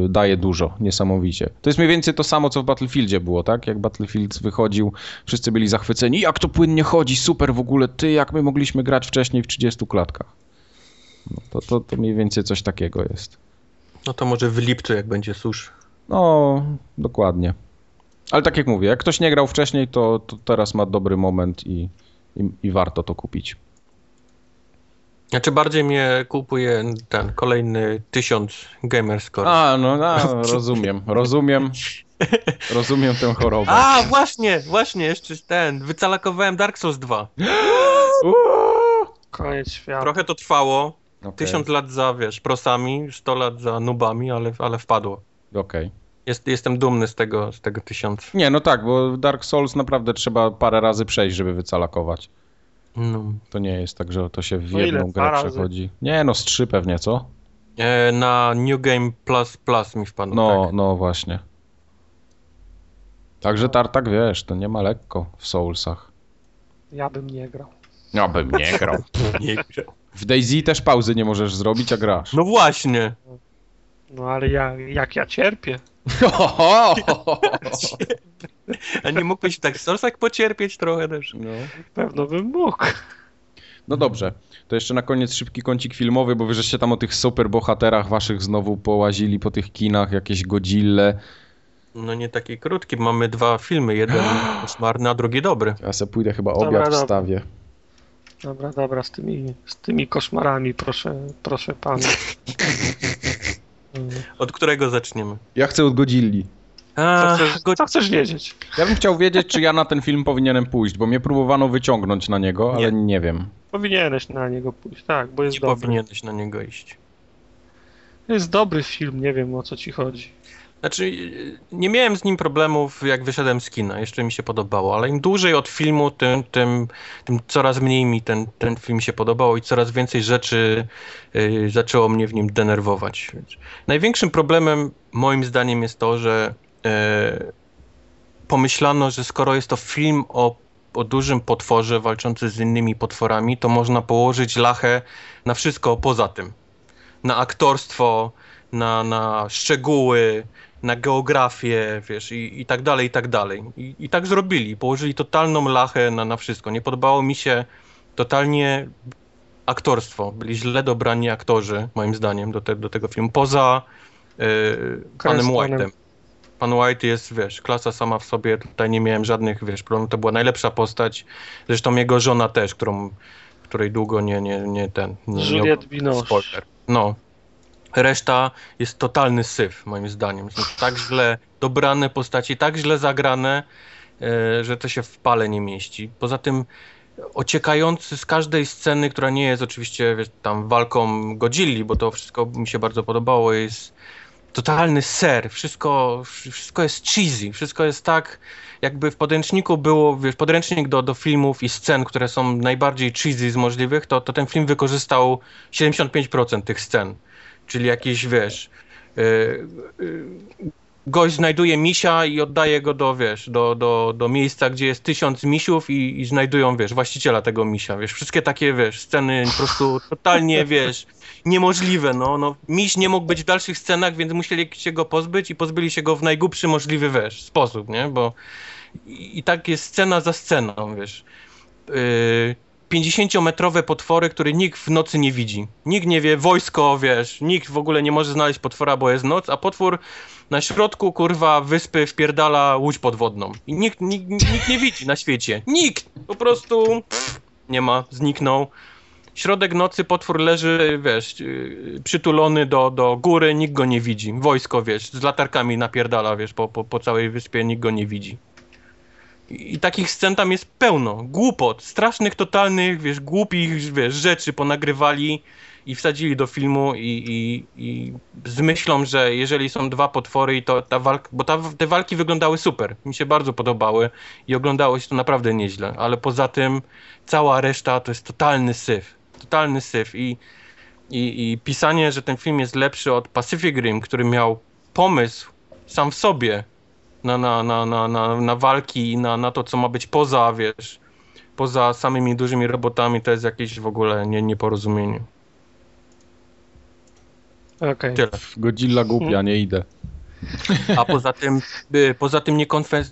y, daje dużo, niesamowicie. To jest mniej więcej to samo, co w Battlefieldzie było, tak? Jak Battlefield wychodził, wszyscy byli zachwyceni, jak to płynnie chodzi, super w ogóle, ty, jak my mogliśmy grać wcześniej w 30 klatkach. No, to, to, to mniej więcej coś takiego jest. No to może w lipcu, jak będzie susz. No, dokładnie. Ale tak jak mówię, jak ktoś nie grał wcześniej, to, to teraz ma dobry moment i, i, i warto to kupić. Znaczy bardziej mnie kupuje ten kolejny tysiąc gamerscore. A, no, no rozumiem, rozumiem. Rozumiem tę chorobę. A, właśnie, właśnie, jeszcze ten, wycalakowałem Dark Souls 2. <gasps> Uuu. Koniec świata. Trochę to trwało, tysiąc lat za, wiesz, prosami, 100 lat za nubami, ale, ale wpadło. okej. Jest, jestem dumny z tego, z tego tysiąca. Nie, no tak, bo Dark Souls naprawdę trzeba parę razy przejść, żeby wycalakować. No. To nie jest tak, że to się w No ile? jedną Dwa grę razy? przechodzi. Nie, no z trzy pewnie, co? E, na New Game Plus Plus mi wpadło, No, tak. no właśnie. Także Tartak, wiesz, to nie ma lekko w Soulsach. Ja bym nie grał. Ja bym nie <laughs> grał. Nie grał. W Daisy też pauzy nie możesz zrobić, a grasz. No właśnie. No ale ja, jak ja cierpię. A nie mógłbyś tak w Soulsach pocierpieć trochę też? No. Pewno bym mógł. no dobrze, to jeszcze na koniec szybki kącik filmowy, bo wy żeście tam o tych super bohaterach waszych znowu połazili po tych kinach, jakieś Godzille. No nie taki krótki, mamy dwa filmy, jeden <gasps> koszmarny, a drugi dobry. Ja se pójdę chyba obiad dobra. wstawię. Dobra, dobra, z tymi, z tymi koszmarami, proszę, proszę pana. <laughs> Od którego zaczniemy? Ja chcę od Godzilli. Co A, chcesz, go... co chcesz wiedzieć? Ja bym chciał wiedzieć, czy ja na ten film powinienem pójść, bo mnie próbowano wyciągnąć na niego, ale nie wiem. Powinieneś na niego pójść, tak, bo jest Nie dobry. powinieneś na niego iść. To jest dobry film, nie wiem o co ci chodzi. Znaczy, nie miałem z nim problemów, jak wyszedłem z kina. Jeszcze mi się podobało, ale im dłużej od filmu, tym, tym, tym coraz mniej mi ten, ten film się podobał i coraz więcej rzeczy y, zaczęło mnie w nim denerwować. Największym problemem, moim zdaniem, jest to, że y, pomyślano, że skoro jest to film o, o dużym potworze walczący z innymi potworami, to można położyć lachę na wszystko poza tym. na aktorstwo, na, na szczegóły, na geografię, wiesz, i, i tak dalej, i tak dalej. I, I tak zrobili, położyli totalną lachę na, na wszystko. Nie podobało mi się totalnie aktorstwo. Byli źle dobrani aktorzy, moim zdaniem, do, te, do tego filmu. Poza yy, panem White'em. Pan White jest, wiesz, klasa sama w sobie, tutaj nie miałem żadnych, wiesz, problemów, to była najlepsza postać. Zresztą jego żona też, którą, której długo nie, nie, nie ten... Nie, Juliette Binoche. Spoiler. No. Reszta jest totalny syf, moim zdaniem. Są tak źle dobrane postaci, tak źle zagrane, e, że to się w pale nie mieści. Poza tym ociekający z każdej sceny, która nie jest oczywiście wiesz, tam walką Godzilli, bo to wszystko mi się bardzo podobało, jest totalny ser, wszystko, wszystko jest cheesy, wszystko jest tak, jakby w podręczniku było, wiesz, podręcznik do, do filmów i scen, które są najbardziej cheesy z możliwych, to, to ten film wykorzystał 75% tych scen, czyli jakieś, wiesz, yy, yy, gość znajduje misia i oddaje go do, wiesz, do, do, do miejsca, gdzie jest tysiąc misiów i, i znajdują, wiesz, właściciela tego misia, wiesz, wszystkie takie, wiesz, sceny po prostu <laughs> totalnie, wiesz, niemożliwe, no, no, miś nie mógł być w dalszych scenach, więc musieli się go pozbyć i pozbyli się go w najgłupszy możliwy, wiesz, sposób, nie, bo i, i tak jest scena za sceną, wiesz. Yy, 50-metrowe potwory, które nikt w nocy nie widzi. Nikt nie wie, wojsko, wiesz, nikt w ogóle nie może znaleźć potwora, bo jest noc, a potwór na środku, kurwa, wyspy wpierdala łódź podwodną. I nikt, nikt, nikt nie widzi na świecie. Nikt! Po prostu nie ma, zniknął. Środek nocy potwór leży, wiesz, yy, przytulony do, do góry, nikt go nie widzi. Wojsko, wiesz, z latarkami napierdala, wiesz, po, po, po całej wyspie, nikt go nie widzi. I, takich scen tam jest pełno. Głupot, strasznych, totalnych, wiesz, głupich, wiesz, rzeczy ponagrywali i wsadzili do filmu i, i, i z myślą, że jeżeli są dwa potwory i to ta walka, bo ta, te walki wyglądały super, mi się bardzo podobały i oglądało się to naprawdę nieźle, ale poza tym cała reszta to jest totalny syf, totalny syf. I, i, i pisanie, że ten film jest lepszy od Pacific Rim, który miał pomysł sam w sobie na, na, na, na, na, na walki i na, na to, co ma być poza, wiesz, poza samymi dużymi robotami, to jest jakieś w ogóle nie, nieporozumienie. Okej. Tyle. Godzilla głupia, nie idę. A poza tym, y, poza tym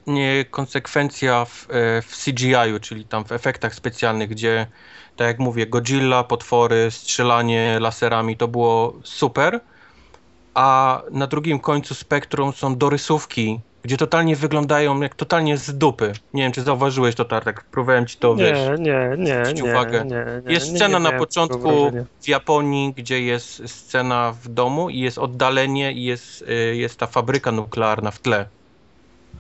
niekonsekwencja w, e, w CGI-u, czyli tam w efektach specjalnych, gdzie, tak jak mówię, Godzilla, potwory, strzelanie laserami, to było super, a na drugim końcu spektrum są dorysówki, gdzie totalnie wyglądają jak totalnie z dupy. Nie wiem, czy zauważyłeś to, Tartak, próbowałem ci to, wiesz, Nie, nie, nie, zwrócić nie, uwagę. nie, nie. Jest nie, scena nie na początku w Japonii, gdzie jest scena w domu i jest oddalenie i jest, y, jest ta fabryka nuklearna w tle.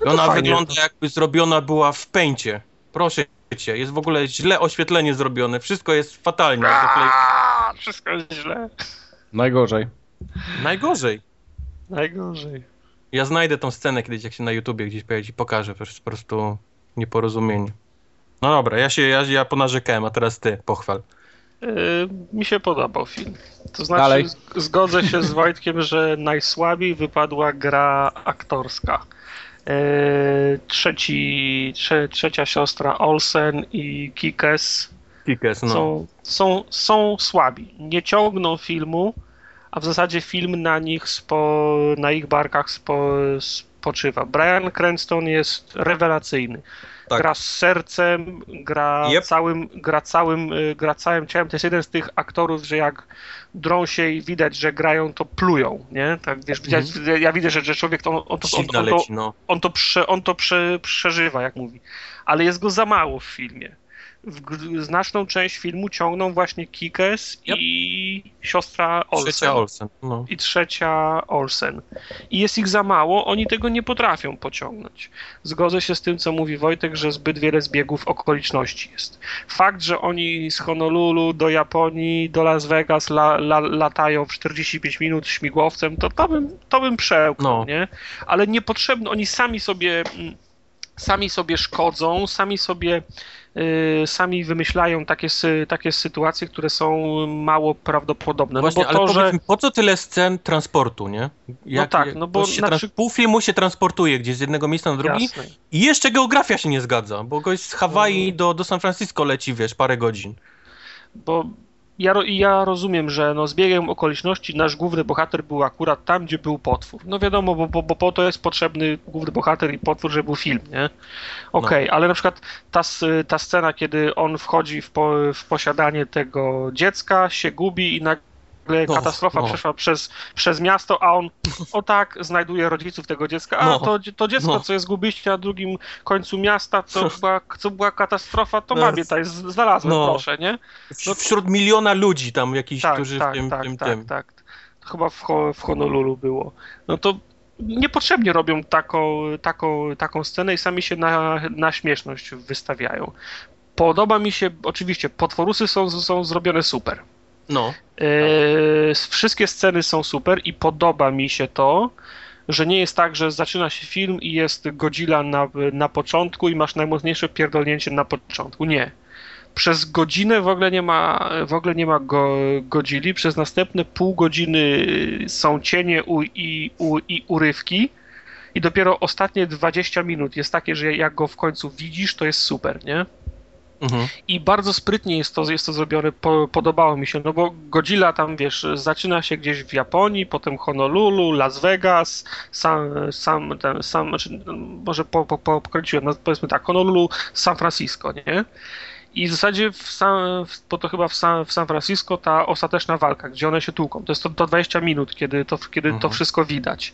I No ona fajnie. wygląda jakby zrobiona była w pęcie. Proszę cię, jest w ogóle źle oświetlenie zrobione, wszystko jest fatalnie. Aaa, Wszystko jest źle. Najgorzej. Najgorzej. Najgorzej. Ja znajdę tą scenę kiedyś, jak się na YouTubie gdzieś pojawi i pokażę, to jest po prostu nieporozumienie. No dobra, ja się, ja, ja ponarzekałem, a teraz ty, pochwal. Yy, mi się podobał film. To znaczy, Dalej. zgodzę się z Wojtkiem, że najsłabiej wypadła gra aktorska. Yy, trzeci, trze, trzecia siostra Olsen i Kikes Kikes, no. są, są, są słabi. Nie ciągną filmu, a w zasadzie film na nich spo, na ich barkach spo, spoczywa. Brian Cranston jest rewelacyjny. Tak. Gra z sercem, gra Yep. całym, gra całym, y, gra całym ciałem. To jest jeden z tych aktorów, że jak drą się i widać, że grają, to plują, nie? Tak, wiesz, widać, ja widzę, że, że człowiek to, on, to, on, on, to, no. on to, prze, on to prze, przeżywa, jak mówi. Ale jest go za mało w filmie. Znaczną część filmu ciągną właśnie Kikes Yep. i siostra Olsen. Trzecia Olsen, no. I trzecia Olsen. I jest ich za mało, oni tego nie potrafią pociągnąć. Zgodzę się z tym, co mówi Wojtek, że zbyt wiele zbiegów okoliczności jest. Fakt, że oni z Honolulu do Japonii, do Las Vegas la, la, latają w 45 minut śmigłowcem, to to bym, to bym przełknął, No. nie? Ale niepotrzebne, oni sami sobie, mm, sami sobie szkodzą, sami sobie sami wymyślają takie, takie sytuacje, które są mało prawdopodobne. No Właśnie, bo ale to, powiedz że mi, po co tyle scen transportu, nie? tak, no bo się na trans- Pół filmu się transportuje gdzieś z jednego miejsca na drugi Jasne. i jeszcze geografia się nie zgadza, bo gość z Hawaii Mhm. do, do San Francisco leci, wiesz, parę godzin. Bo ja, ja rozumiem, że no, z biegiem okoliczności nasz główny bohater był akurat tam, gdzie był potwór. No wiadomo, bo, bo, bo po to jest potrzebny główny bohater i potwór, żeby był film, nie? Okej, okay, no. ale na przykład ta, ta scena, kiedy on wchodzi w, po, w posiadanie tego dziecka, się gubi i nagle no, katastrofa no. przeszła przez, przez miasto, a on o tak znajduje rodziców tego dziecka. A no, to, to dziecko, no. co jest gubiście na drugim końcu miasta, co <laughs> była, co była katastrofa, to no. mamie tutaj znalazłem, no. proszę, nie? Wśród miliona ludzi tam jakiś, tak, którzy tak, w tym, tak, tym, tak, tym. tak. Chyba w, w Honolulu było. No to niepotrzebnie robią taką, taką, taką scenę i sami się na, na śmieszność wystawiają. Podoba mi się, oczywiście, potworusy są, są zrobione super. No. Yy, wszystkie sceny są super i podoba mi się to, że nie jest tak, że zaczyna się film i jest Godzilla na, na początku i masz najmocniejsze pierdolnięcie na początku. Nie. Przez godzinę w ogóle nie ma, w ogóle nie ma go, Godzili, przez następne pół godziny są cienie u, i, u, i urywki i dopiero ostatnie 20 minut jest takie, że jak go w końcu widzisz, to jest super, nie? Mhm. I bardzo sprytnie jest to, jest to zrobione, po, podobało mi się, no bo Godzilla tam, wiesz, zaczyna się gdzieś w Japonii, potem Honolulu, Las Vegas, sam, sam, ten, sam znaczy, może po, po, po, pokręciłem, no powiedzmy tak, Honolulu, San Francisco, nie? I w zasadzie, w San, bo to chyba w San, w San Francisco ta ostateczna walka, gdzie one się tłuką, to jest to, to 20 minut, kiedy, to, kiedy mhm. to wszystko widać.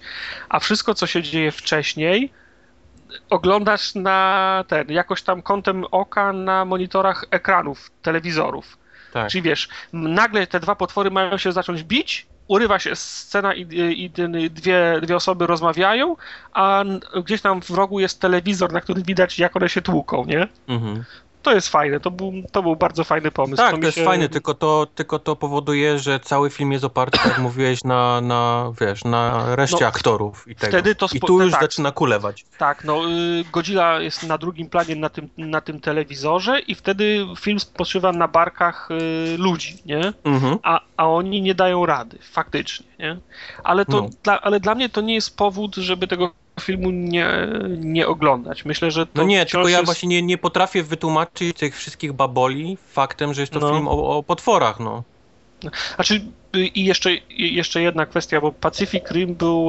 A wszystko, co się dzieje wcześniej, oglądasz na ten, jakoś tam kątem oka na monitorach ekranów, telewizorów. Tak. Czyli wiesz, nagle te dwa potwory mają się zacząć bić, urywa się scena i, i, i, dwie, dwie osoby rozmawiają, a gdzieś tam w rogu jest telewizor, na którym widać, jak one się tłuką, nie? Mhm to jest fajne, to był, to był bardzo fajny pomysł. Tak, to, to jest się... fajne, tylko to, tylko to powoduje, że cały film jest oparty, jak mówiłeś, na, na wiesz, na reszcie no, aktorów i tego. Wtedy to I tu już tak, zaczyna kulewać. Tak, no y, Godzilla jest na drugim planie na tym, na tym telewizorze i wtedy film spoczywa na barkach y, ludzi, nie? Mhm. A, a oni nie dają rady, faktycznie, nie? Ale, to, no. dla, ale dla mnie to nie jest powód, żeby tego filmu nie, nie oglądać. Myślę, że to No nie, tylko ja jest... właśnie nie, nie potrafię wytłumaczyć tych wszystkich baboli faktem, że jest to no. film o, o potworach, no. Znaczy, i jeszcze, jeszcze jedna kwestia, bo Pacific Rim był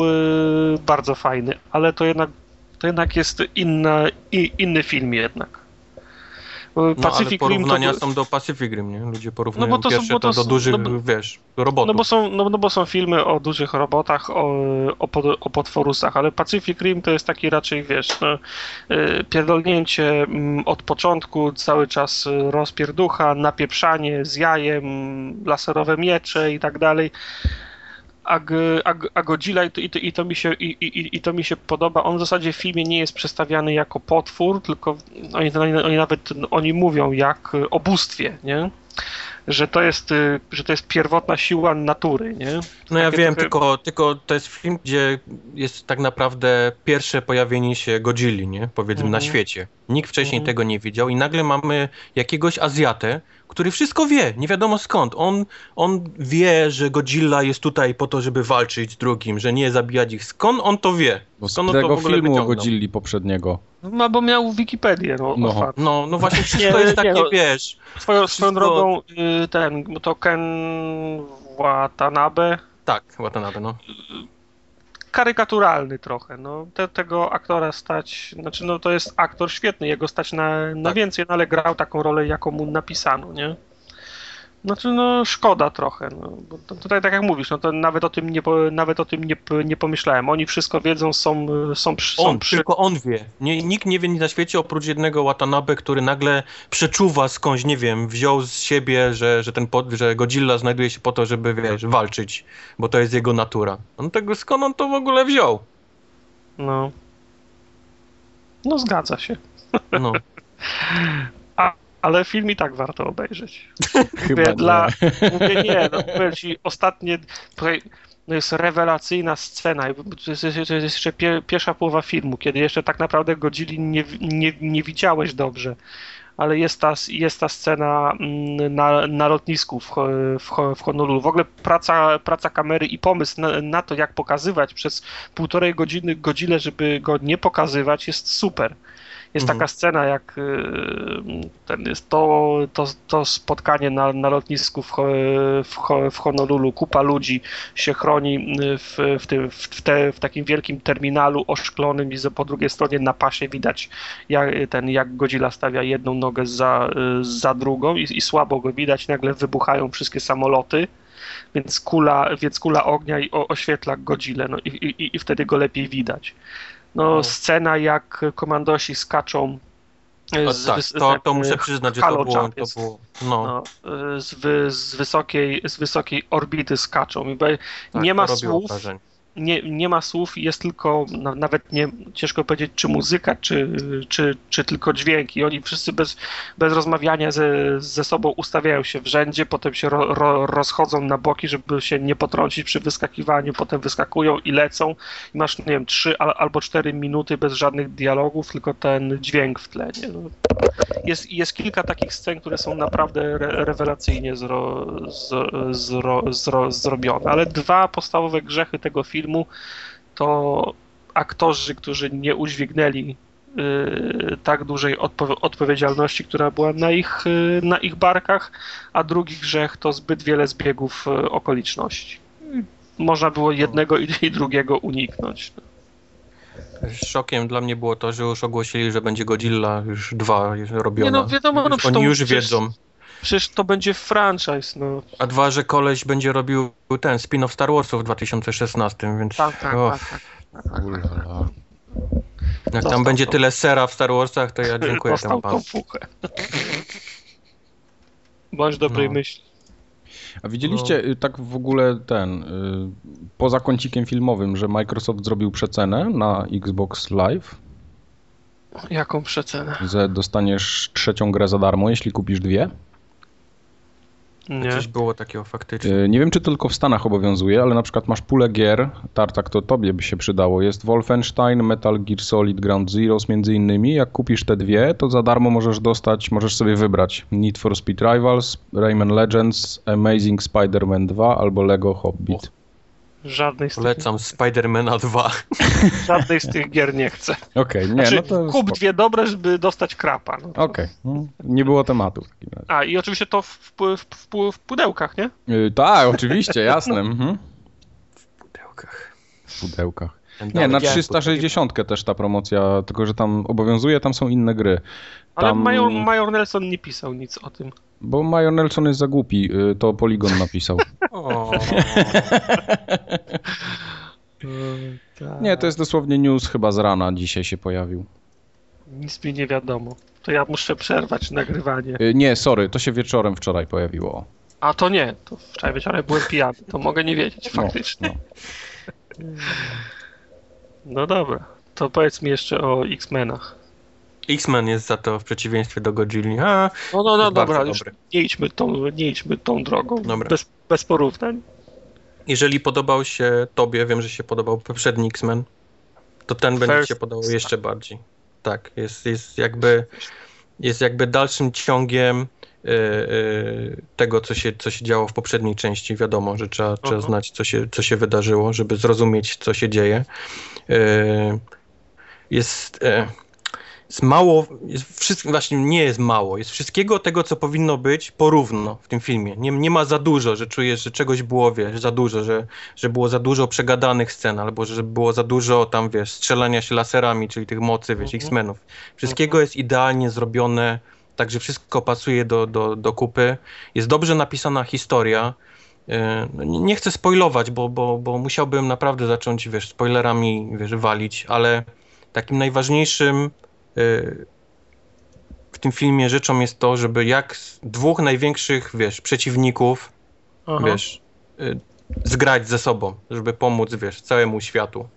y, bardzo fajny, ale to jednak, to jednak jest inna, i, inny film jednak. Pacific no, ale porównania to... są do Pacific Rim, nie? Ludzie porównują no bo pierwsze są, to, to do dużych, no wiesz, robotów. No bo, są, no, no bo są filmy o dużych robotach, o, o, o potworusach, ale Pacific Rim to jest taki raczej, wiesz, no, y, pierdolnięcie mm, od początku, cały czas rozpierducha, napieprzanie z jajem, laserowe miecze i tak dalej a, a, a Godzilla i to, i i to, mi się, i, i, i, to mi się podoba. On w zasadzie w filmie nie jest przedstawiany jako potwór, tylko oni, oni nawet oni mówią jak o bóstwie, nie? że to jest, y, że to jest pierwotna siła natury, nie? No ja wiem, trochę... tylko, tylko to jest film, gdzie jest tak naprawdę pierwsze pojawienie się Godzilli, nie? Powiedzmy mm -hmm. na mhm. świecie. Nikt wcześniej -hmm. tego nie widział i nagle mamy jakiegoś Azjatę, który wszystko wie, nie wiadomo skąd. On, on wie, że Godzilla jest tutaj po to, żeby walczyć z drugim, że nie zabijać ich. Skąd on to wie? Bo skąd z tego filmu wyciągnął? o Godzilli poprzedniego. No bo miał Wikipedię, no. No, no, no właśnie wszystko jest takie, no, wiesz... Swoją, swoją drogą y, ten, to Ken Watanabe... Tak, Watanabe, no karykaturalny trochę. No, te, tego aktora stać, znaczy no to jest aktor świetny, jego stać na, na tak. więcej, no, ale grał taką rolę, jaką mu napisano, nie? Znaczy, no szkoda trochę. No, bo tutaj, tak jak mówisz, no to nawet o tym nie, nawet o tym nie, nie pomyślałem. Oni wszystko wiedzą, są, są, są on, przy... Tylko on wie. Nie, nikt nie wie nic na świecie oprócz jednego Watanabe, który nagle przeczuwa skądś, nie wiem, wziął z siebie, że, że, ten, że Godzilla znajduje się po to, żeby, wiesz, walczyć, bo to jest jego natura. On tego, skąd on to w ogóle wziął? No. No zgadza się. No. <laughs> ale film i tak warto obejrzeć. <laughs> Chyba mówię, dla, mówię nie, no mówię ci, ostatnie, no jest rewelacyjna scena, to jest, to jest jeszcze pie, pierwsza połowa filmu, kiedy jeszcze tak naprawdę Godzili nie, nie, nie widziałeś dobrze, ale jest ta, jest ta scena mm, na, na lotnisku w, w, w Honolulu. W ogóle praca, praca kamery i pomysł na, na to, jak pokazywać przez półtorej godziny Godzile, żeby go nie pokazywać, jest super Jest Mhm. taka scena, jak y, ten jest to, to, to spotkanie na, na lotnisku w, w, w Honolulu. Kupa ludzi się chroni y, w, w, tym, w, te, w takim wielkim terminalu oszklonym i po drugiej stronie na pasie widać jak, ten, jak Godzilla stawia jedną nogę za, y, za drugą i, i słabo go widać. Nagle wybuchają wszystkie samoloty więc kula, więc kula ognia i o, oświetla Godzilla, no i, i, i wtedy go lepiej widać. No, O. scena jak komandosi skaczą z, tak, z, to, to muszę przyznać, że to było, to było no, no, z, wy, z, wysokiej, z wysokiej orbity skaczą. I tak, nie ma słów, wrażenie. Nie, nie ma słów, jest tylko, no, nawet nie, ciężko powiedzieć, czy muzyka, czy, czy, czy tylko dźwięk. I oni wszyscy bez, bez rozmawiania ze, ze sobą ustawiają się w rzędzie, potem się ro, ro, rozchodzą na boki, żeby się nie potrącić przy wyskakiwaniu, potem wyskakują i lecą. I masz, nie wiem, trzy al, albo cztery minuty bez żadnych dialogów, tylko ten dźwięk w tle. Nie? No, jest, jest kilka takich scen, które są naprawdę re, rewelacyjnie zro, z, zro, zro, zrobione, ale dwa podstawowe grzechy tego filmu to aktorzy, którzy nie udźwignęli y, tak dużej odpo- odpowiedzialności, która była na ich, y, na ich barkach, a drugi grzech to zbyt wiele zbiegów y, okoliczności. Można było jednego i, i drugiego uniknąć. Szokiem dla mnie było to, że już ogłosili, że będzie Godzilla już dwa robiona. Nie no, wiadomo, no, już, przecież oni to- już przecież- wiedzą. Przecież to będzie franchise, no. A dwa, że koleś będzie robił ten spin-off Star Warsów w 2016, więc Tak, tak, o, tak. tak. Ulala. jak Dostał tam będzie to. tyle sera w Star Warsach, to ja dziękuję Dostał temu panu. tą fuchę. Bądź dobrej No. myśli. A widzieliście y, tak w ogóle ten, y, poza kącikiem filmowym, że Microsoft zrobił przecenę na Xbox Live, Jaką przecenę? że dostaniesz trzecią grę za darmo, jeśli kupisz dwie? Nie. Coś było takiego faktycznie. Y, Nie wiem, czy to tylko w Stanach obowiązuje, ale na przykład masz pulę gier, Tartak, to tobie by się przydało. Jest Wolfenstein, Metal Gear Solid, Ground Zeroes między innymi. Jak kupisz te dwie, to za darmo możesz dostać, możesz sobie wybrać Need for Speed Rivals, Rayman Legends, Amazing Spider-Man 2 albo Lego Hobbit. Żadnej z, tych, Polecam Spidermana 2. <laughs> żadnej z tych gier nie chcę. Okej, nie, Znaczy, no to kup spoko. dwie dobre, żeby dostać krapa. No to... Okej, no, nie było tematu w takim razie. A, i oczywiście to w, w, w, w, pudełkach, nie? Y, tak, oczywiście, jasne. <laughs> Mhm. W pudełkach. W pudełkach. Nie, na jest, 360 też ta promocja, tylko że tam obowiązuje, tam są inne gry. Ale Tam- Major, Major Nelson nie pisał nic o tym. Bo Major Nelson jest za głupi, y, to Polygon napisał. <laughs> Nie, to jest dosłownie news chyba z rana dzisiaj się pojawił. Nic mi nie wiadomo. To ja muszę przerwać nagrywanie. Y, Nie, sorry, to się wieczorem wczoraj pojawiło. A to nie, to wczoraj wieczorem byłem pijany, to mogę nie wiedzieć No, faktycznie. no. No dobra, to powiedz mi jeszcze o X-Menach. X-Men jest za to w przeciwieństwie do Godzilli. A, No, no, no dobra, już dobry. nie idźmy tą, nie idźmy tą drogą, Dobra. bez, bez porównań. jeżeli podobał się tobie, wiem, że się podobał poprzedni X-Men, to ten będzie First się podobał Star. jeszcze bardziej. Tak, jest, jest jakby jest jakby dalszym ciągiem y, y, tego, co się, co się działo w poprzedniej części. Wiadomo, że trzeba, trzeba Aha. znać, co się, co się wydarzyło, żeby zrozumieć, co się dzieje. Y, jest, y, jest mało, jest wszystko, właśnie nie jest mało, jest wszystkiego tego, co powinno być porówno w tym filmie. Nie, nie ma za dużo, że czujesz, że czegoś było, wiesz, za dużo, że, że było za dużo przegadanych scen, albo że było za dużo tam, wiesz, strzelania się laserami, czyli tych mocy, wiesz, Mhm. X-Menów. Wszystkiego jest idealnie zrobione, także wszystko pasuje do, do, do kupy. Jest dobrze napisana historia. Yy, no Nie chcę spoilować, bo, bo, bo musiałbym naprawdę zacząć, wiesz, spoilerami, wiesz, walić, ale takim najważniejszym w tym filmie rzeczą jest to, żeby jak z dwóch największych, wiesz, przeciwników, Aha. wiesz, y, zgrać ze sobą, żeby pomóc, wiesz, całemu światu.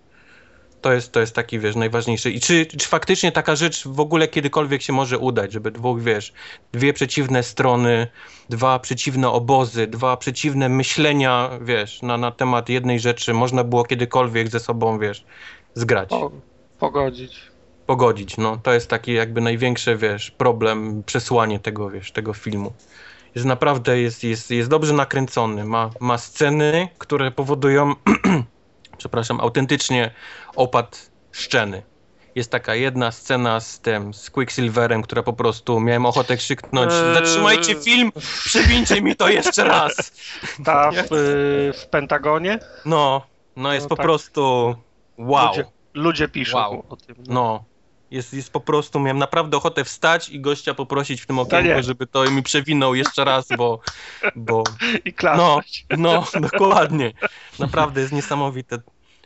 To jest, to jest taki, wiesz, najważniejszy. I czy, czy faktycznie taka rzecz w ogóle kiedykolwiek się może udać, żeby dwóch, wiesz, dwie przeciwne strony, dwa przeciwne obozy, dwa przeciwne myślenia, wiesz, na, na temat jednej rzeczy można było kiedykolwiek ze sobą, wiesz, zgrać, Po, pogodzić. Pogodzić, no. To jest taki jakby największy, wiesz, problem, przesłanie tego, wiesz, tego filmu. Jest naprawdę, jest, jest, jest dobrze nakręcony, ma, ma sceny, które powodują, <clears throat> przepraszam, autentycznie opad szczeny. jest taka jedna scena z tym, z Quicksilverem, która po prostu miałem ochotę krzyknąć eee... zatrzymajcie film, przewincie mi to jeszcze raz. <laughs> Ta w, w Pentagonie? No, no jest no, po tak. prostu wow. Ludzie, ludzie piszą wow. o tym. No. no. Jest, jest po prostu, miałem naprawdę ochotę wstać i gościa poprosić w tym okienku, żeby to mi przewinął jeszcze raz, bo... bo <laughs> I klasać. No, no, <laughs> dokładnie. Naprawdę jest niesamowite.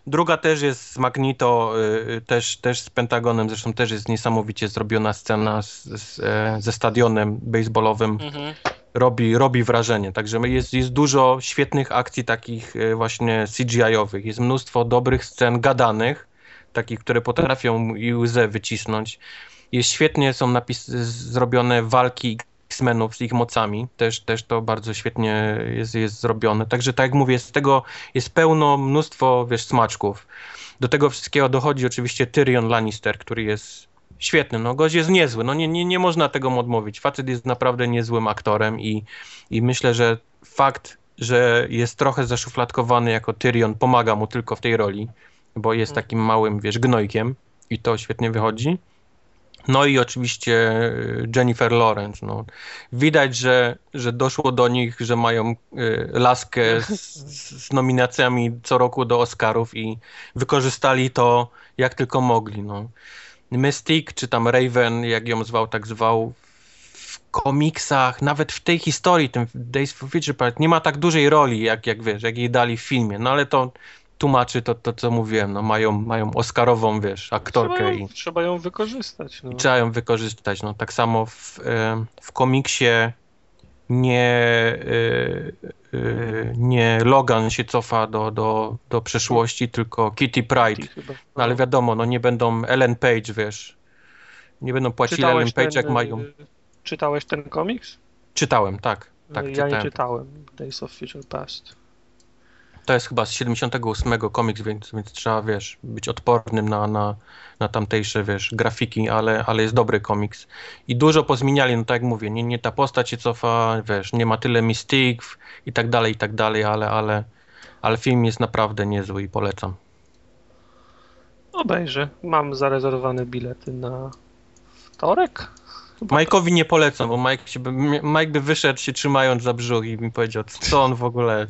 Druga też jest z Magneto, y, też, też z Pentagonem, zresztą też jest niesamowicie zrobiona scena z, z, e, ze stadionem baseballowym. Mhm. Robi, robi wrażenie, także jest, jest dużo świetnych akcji takich e, właśnie CGI-owych, jest mnóstwo dobrych scen gadanych, takich, które potrafią i łzę wycisnąć. Jest świetnie, są napis, zrobione walki X-Menów z ich mocami, też, też to bardzo świetnie jest, jest zrobione. Także tak jak mówię, z tego jest pełno, mnóstwo, wiesz, smaczków. Do tego wszystkiego dochodzi oczywiście Tyrion Lannister, który jest świetny, no gość jest niezły, no nie, nie, nie można tego odmówić. Facet jest naprawdę niezłym aktorem i, i myślę, że fakt, że jest trochę zaszufladkowany jako Tyrion pomaga mu tylko w tej roli bo jest mhm. takim małym, wiesz, gnojkiem i to świetnie wychodzi. No i oczywiście y, Jennifer Lawrence. No. Widać, że, że doszło do nich, że mają y, laskę z, z, nominacjami co roku do Oscarów i wykorzystali to jak tylko mogli. No. Mystique, czy tam Raven, jak ją zwał, tak zwał, w komiksach, nawet w tej historii, tym Days of Future Past, nie ma tak dużej roli, jak, jak wiesz, jak jej dali w filmie. No ale to tłumaczy to, to co mówiłem, no mają, mają oscarową, wiesz, aktorkę trzeba ją, i... Trzeba ją wykorzystać. No. I trzeba ją wykorzystać, no tak samo w, w komiksie nie, e, e, nie Logan się cofa do, do, do przeszłości, tylko Kitty Pride. No, ale wiadomo, no nie będą Ellen Page, wiesz, nie będą płacili czytałeś Ellen Page, ten, jak mają... Czytałeś ten komiks? Czytałem, tak. tak ja czytałem. nie czytałem Days of Future Past. To jest chyba z 78 komiks, więc, więc trzeba, wiesz, być odpornym na, na, na tamtejsze, wiesz, grafiki, ale, ale jest dobry komiks. I dużo pozmieniali, no tak jak mówię, nie, nie ta postać się cofa, wiesz, nie ma tyle mistyków i tak dalej, i tak dalej, ale, ale, ale film jest naprawdę niezły i polecam. Obejrzę. Mam zarezerwowane bilety na wtorek? Majkowi nie polecam, bo Mike, się by, Mike by wyszedł się trzymając za brzuch i mi powiedział, co on w ogóle,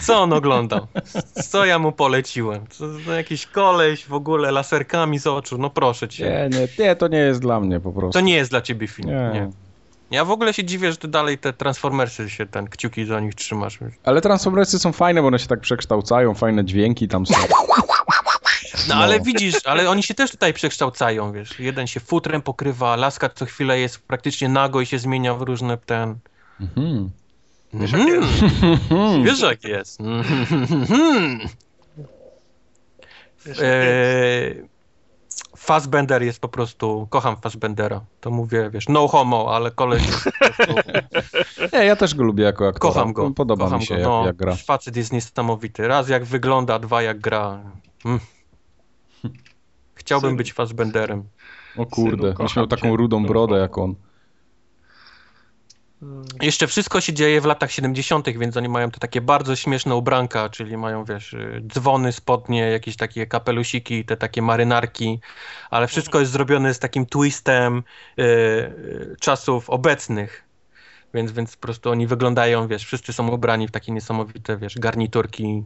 co on oglądał, co ja mu poleciłem, co, to jakiś koleś w ogóle laserkami z oczu, no proszę cię. Nie, nie, nie, to nie jest dla mnie po prostu. To nie jest dla ciebie film, nie. nie. Ja w ogóle się dziwię, że ty dalej te Transformersy się, ten kciuki za nich trzymasz. Ale Transformersy są fajne, bo one się tak przekształcają, fajne dźwięki tam są. No, no, ale widzisz, ale oni się też tutaj przekształcają, wiesz. Jeden się futrem pokrywa, laska co chwilę jest praktycznie nago i się zmienia w różne ten... Mhm. Wiesz jak jest? Wiesz jak jest. e... Fassbender jest po prostu, kocham Fassbendera. To mówię, wiesz, no homo, ale koleś jest po prostu... Nie, ja też go lubię jako aktora. Kocham go. Podoba kocham mi się, go. No, jak, jak gra. Facet jest niesamowity. Raz jak wygląda, dwa jak gra. Mm. Chciałbym Syn. być Fassbenderem. O kurde, byś miał taką rudą brodę jak on. Hmm. Jeszcze wszystko się dzieje w latach 70., więc oni mają te takie bardzo śmieszne ubranka, czyli mają, wiesz, y, dzwony, spodnie, jakieś takie kapelusiki, te takie marynarki, ale wszystko jest zrobione z takim twistem y, czasów obecnych. Więc, więc po prostu oni wyglądają, wiesz, wszyscy są ubrani w takie niesamowite, wiesz, garniturki.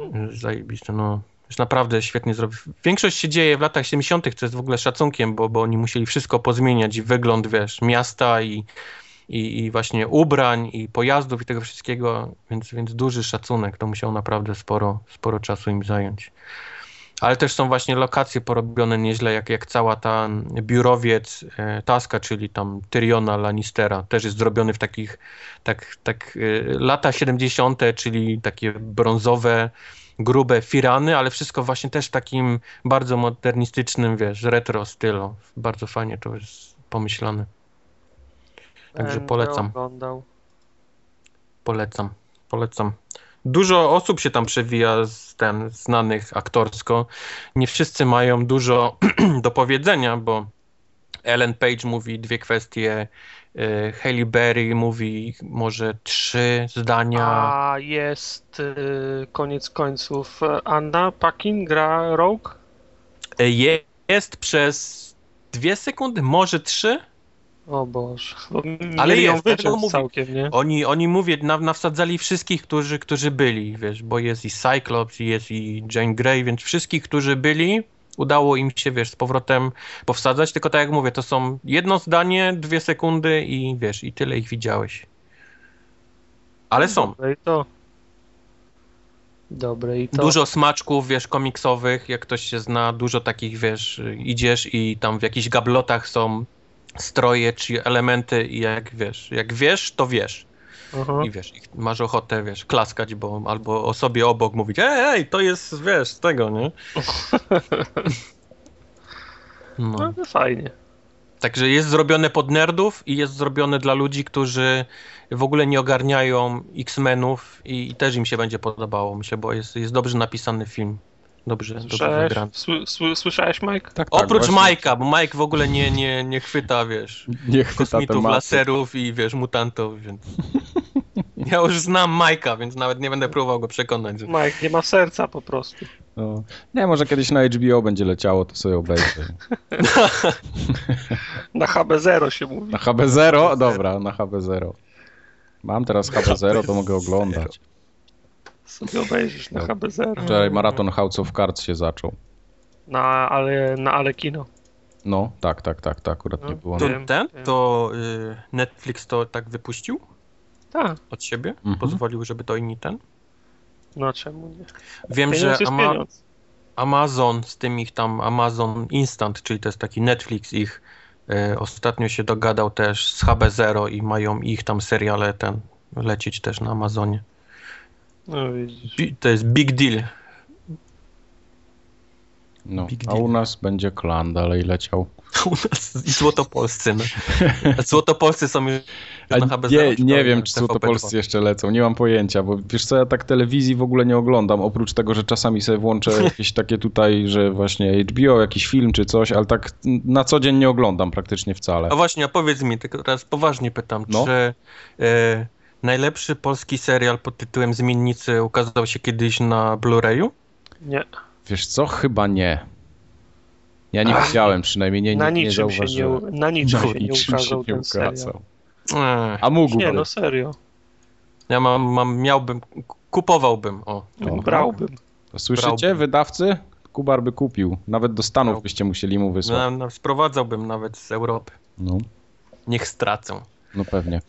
Mhm. Zajebiste, no. Już naprawdę świetnie zrobił. Większość się dzieje w latach 70., co jest w ogóle szacunkiem, bo, bo oni musieli wszystko pozmieniać i wygląd, wiesz, miasta i, i, i właśnie ubrań i pojazdów i tego wszystkiego, więc, więc duży szacunek. To musiało naprawdę sporo, sporo czasu im zająć. Ale też są właśnie lokacje porobione nieźle, jak, jak cała ta biurowiec e, Taska, czyli tam Tyriona Lannistera, też jest zrobiony w takich, tak, tak e, lata 70., czyli takie brązowe, grube firany, ale wszystko właśnie też w takim bardzo modernistycznym, wiesz, retro stylu. Bardzo fajnie to jest pomyślane. Także polecam. Polecam, polecam. Dużo osób się tam przewija z ten, znanych aktorsko. Nie wszyscy mają dużo <clears throat> do powiedzenia, bo Ellen Page mówi dwie kwestie, y, Halle Berry mówi może trzy zdania. A jest y, koniec końców Anna Paquin gra Rogue? Y, jest przez dwie sekundy, może trzy. O Boże. Bo Ale dlatego wyszedł mówię. całkiem, nie? Oni, oni mówię, na, nawsadzali wszystkich, którzy, którzy byli, wiesz, bo jest i Cyclops, i jest i Jane Grey, więc wszystkich, którzy byli, udało im się, wiesz, z powrotem powsadzać, tylko tak jak mówię, to są jedno zdanie, dwie sekundy i wiesz, i tyle ich widziałeś. Ale są. Dobre i to. Dobre i to. Dużo smaczków, wiesz, komiksowych, jak ktoś się zna, dużo takich, wiesz, idziesz i tam w jakichś gablotach są stroje czy elementy i jak wiesz, jak wiesz, to wiesz. Aha. I wiesz, ich- masz ochotę, wiesz, klaskać, bo albo osobie obok mówić, ej, ej, to jest, wiesz, z tego, nie? <laughs> No, No. to fajnie. Także jest zrobione pod nerdów i jest zrobione dla ludzi, którzy w ogóle nie ogarniają X-Menów i, i też im się będzie podobało, myślę, bo jest, jest dobrze napisany film. Dobrze, dobrze Słyszałeś, wygrany. sły, sły, słyszałeś Mike? Tak, tak, Oprócz właśnie. Majka, bo Mike w ogóle nie, nie, nie chwyta, wiesz, Nie chwyta kosmitów, tematu. laserów i wiesz, mutantów, więc... <laughs> Ja już znam Majka, więc nawet nie będę próbował go przekonać. Że... Mike nie ma serca po prostu. No. Nie, może kiedyś na HBO będzie leciało, to sobie obejrzę. <laughs> Na HB0 się mówi. Na HB0? Dobra, na HB0. Mam teraz HB0, to mogę oglądać. Sobie obejrzysz na Dobra. HB0. Wczoraj maraton House of Cards się zaczął. Na ale, na ale kino. No, tak, tak, tak, tak, akurat nie No, było. To ten, to y, Netflix to tak wypuścił Tak. od siebie? Mhm. Pozwolił, żeby to inni ten? No czemu nie? Wiem, Pieniądz że Ama pieniądz. Amazon z tym ich tam Amazon Instant, czyli to jest taki Netflix ich y, ostatnio się dogadał też z HB0 i mają ich tam seriale ten lecieć też na Amazonie. No widzisz. Bi- To jest big deal. No, Big a deal. u nas będzie klan dalej leciał. <laughs> U nas i Złotopolscy. No. Złotopolscy są już na HB0. nie, nie wiem, czy TVP2? Złotopolscy jeszcze lecą, nie mam pojęcia, bo wiesz co, ja tak telewizji w ogóle nie oglądam, oprócz tego, że czasami sobie włączę <laughs> jakieś takie tutaj, że właśnie HBO, jakiś film czy coś, ale tak na co dzień nie oglądam praktycznie wcale. A właśnie, a powiedz mi, tylko teraz poważnie pytam, No. czy e, najlepszy polski serial pod tytułem Zmiennicy ukazał się kiedyś na Blu-rayu? Nie. Wiesz co, chyba nie. Ja nie Ach, widziałem przynajmniej, nie, na nie, nie niczym się nie, zauważyłem. na niczym No, się nie niczym ukazał się nie ten ukazał. Ech, A mógłby. Nie, no serio. ja mam, mam, miałbym, kupowałbym, o. O, Brałbym. To słyszycie, brałbym. wydawcy? Kubar by kupił. Nawet do Stanów Brałbym. byście musieli mu wysłać. Na, na, sprowadzałbym nawet z Europy. No, Niech stracą. no pewnie.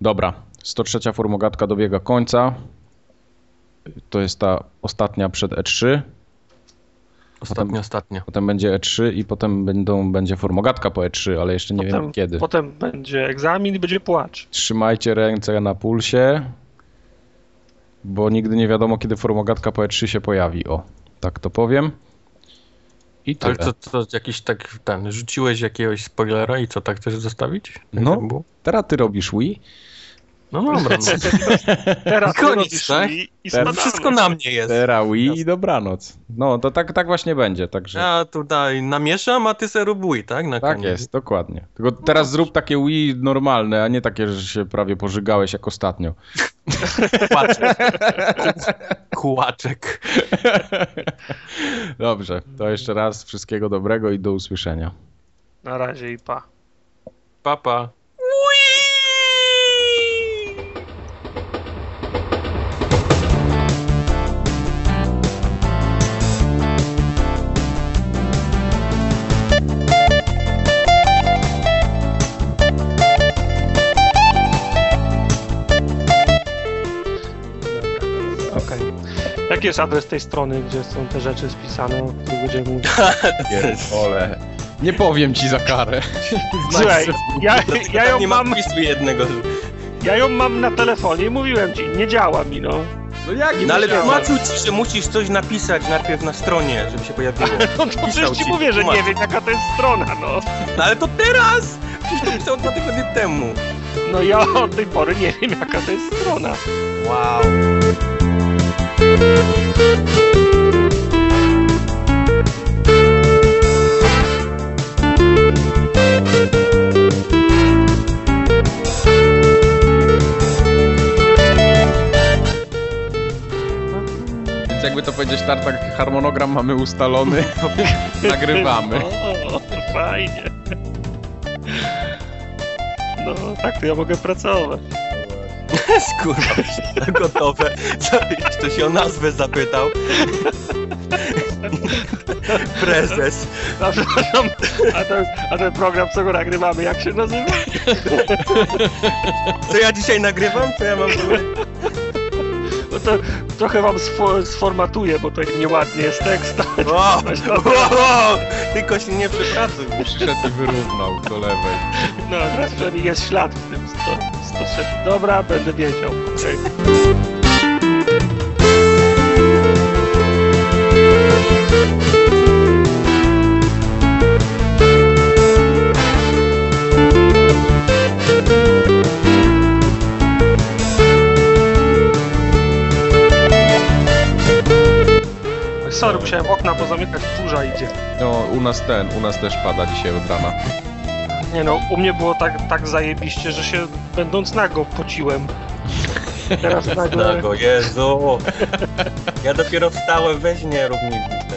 Dobra, 103 formogatka dobiega końca. To jest ta ostatnia przed E3. Ostatnio, Potem- ostatnio. Potem będzie E3 i potem będą, będzie formogatka po E3, ale jeszcze nie wiem Potem, kiedy. potem będzie egzamin i będzie płacz. Trzymajcie ręce na pulsie, bo nigdy nie wiadomo, kiedy formogatka po E3 się pojawi. O, tak to powiem. I tyle. Ale co, co jakiś tak, ten, rzuciłeś jakiegoś spoilera i co, tak chcesz zostawić? Tak No. tak? Teraz ty robisz Wii? No dobra, no. <laughs> Teraz koniec, tak? i, i Teraz. Wszystko na mnie jest. Teraz Wii i dobranoc. No, to tak, tak właśnie będzie, także... Ja tutaj namieszam, a ty se rób Wii, tak? Na Tak koniec. jest, dokładnie. Tylko teraz zrób takie Wii normalne, a nie takie, że się prawie pożygałeś jak ostatnio. Kłaczek. <laughs> Kłaczek. Dobrze, to jeszcze raz wszystkiego dobrego i do usłyszenia. Na razie i pa. Papa. Okej. Jaki jest adres tej strony, gdzie są te rzeczy spisane, o których będziemy mówić? <laughs> Pierdole. Nie powiem ci za karę. <laughs> Słuchaj, ja, ja, ją nie mam, mam wpisu jednego. ja ją mam na telefonie i mówiłem ci, nie działa mi, no. No jak No ale tłumaczył ci, że musisz coś napisać najpierw na stronie, żeby się pojawiło. <laughs> No to przecież ci ci, mówię, że nie wiem jaka to jest strona, no. No ale to teraz! Przecież to pisał dwa tygodnie temu. No ja od tej pory nie wiem jaka to jest strona. Wow. Znaczy, jakby to powiedzieć, tartak, harmonogram mamy ustalony, <laughs> nagrywamy. O, fajnie. No, tak to ja mogę pracować. <laughs> Kurwa, wszystko gotowe. Co, jeszcze się o nazwę zapytał. <laughs> Prezes. A, przepraszam, a, ten, a ten program, co go nagrywamy, jak się nazywa? <laughs> Co ja dzisiaj nagrywam? Co ja mam? No to trochę wam sfo, sformatuję, bo to nieładnie jest tekst. O, o, o, tylko się nie przepracuj. Przyszedł i wyrównał do lewej. No, teraz przynajmniej jest ślad w tym 100, 106. Dobra, będę wiedział. Okej. Sorry, musiałem okna pozamykać, burza idzie. No, u nas ten, u nas też pada dzisiaj od rana. Nie no, u mnie było tak, tak zajebiście, że się będąc nago pociłem. Teraz <laughs> nagle, Nago, Jezu. Ja dopiero wstałem, weź nie rób mi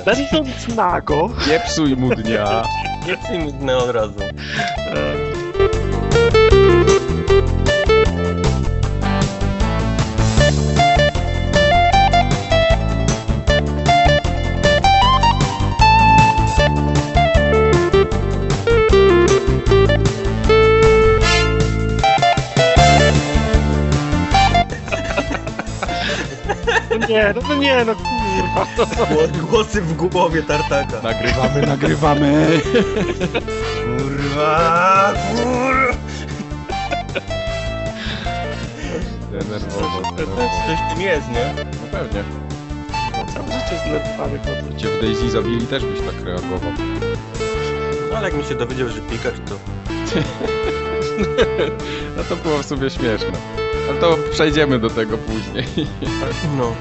będąc nago, Nie psuj mu dnia. Nie psuj mi dne od razu. Nie, no, no nie, no kurwa. No. Głos- Głosy w głowie tartaka. Nagrywamy, nagrywamy. Kurwa, kurwa. Denerwowo, Coś denerwowo. w tym jest, nie? No pewnie. Całe życie znerwany chodzę. Cię w Daisy zabili, też byś tak reagował. No ale jak mi się dowiedział, że Pikachu to... <laughs> No to było w sumie śmieszne. Ale to przejdziemy do tego później. No.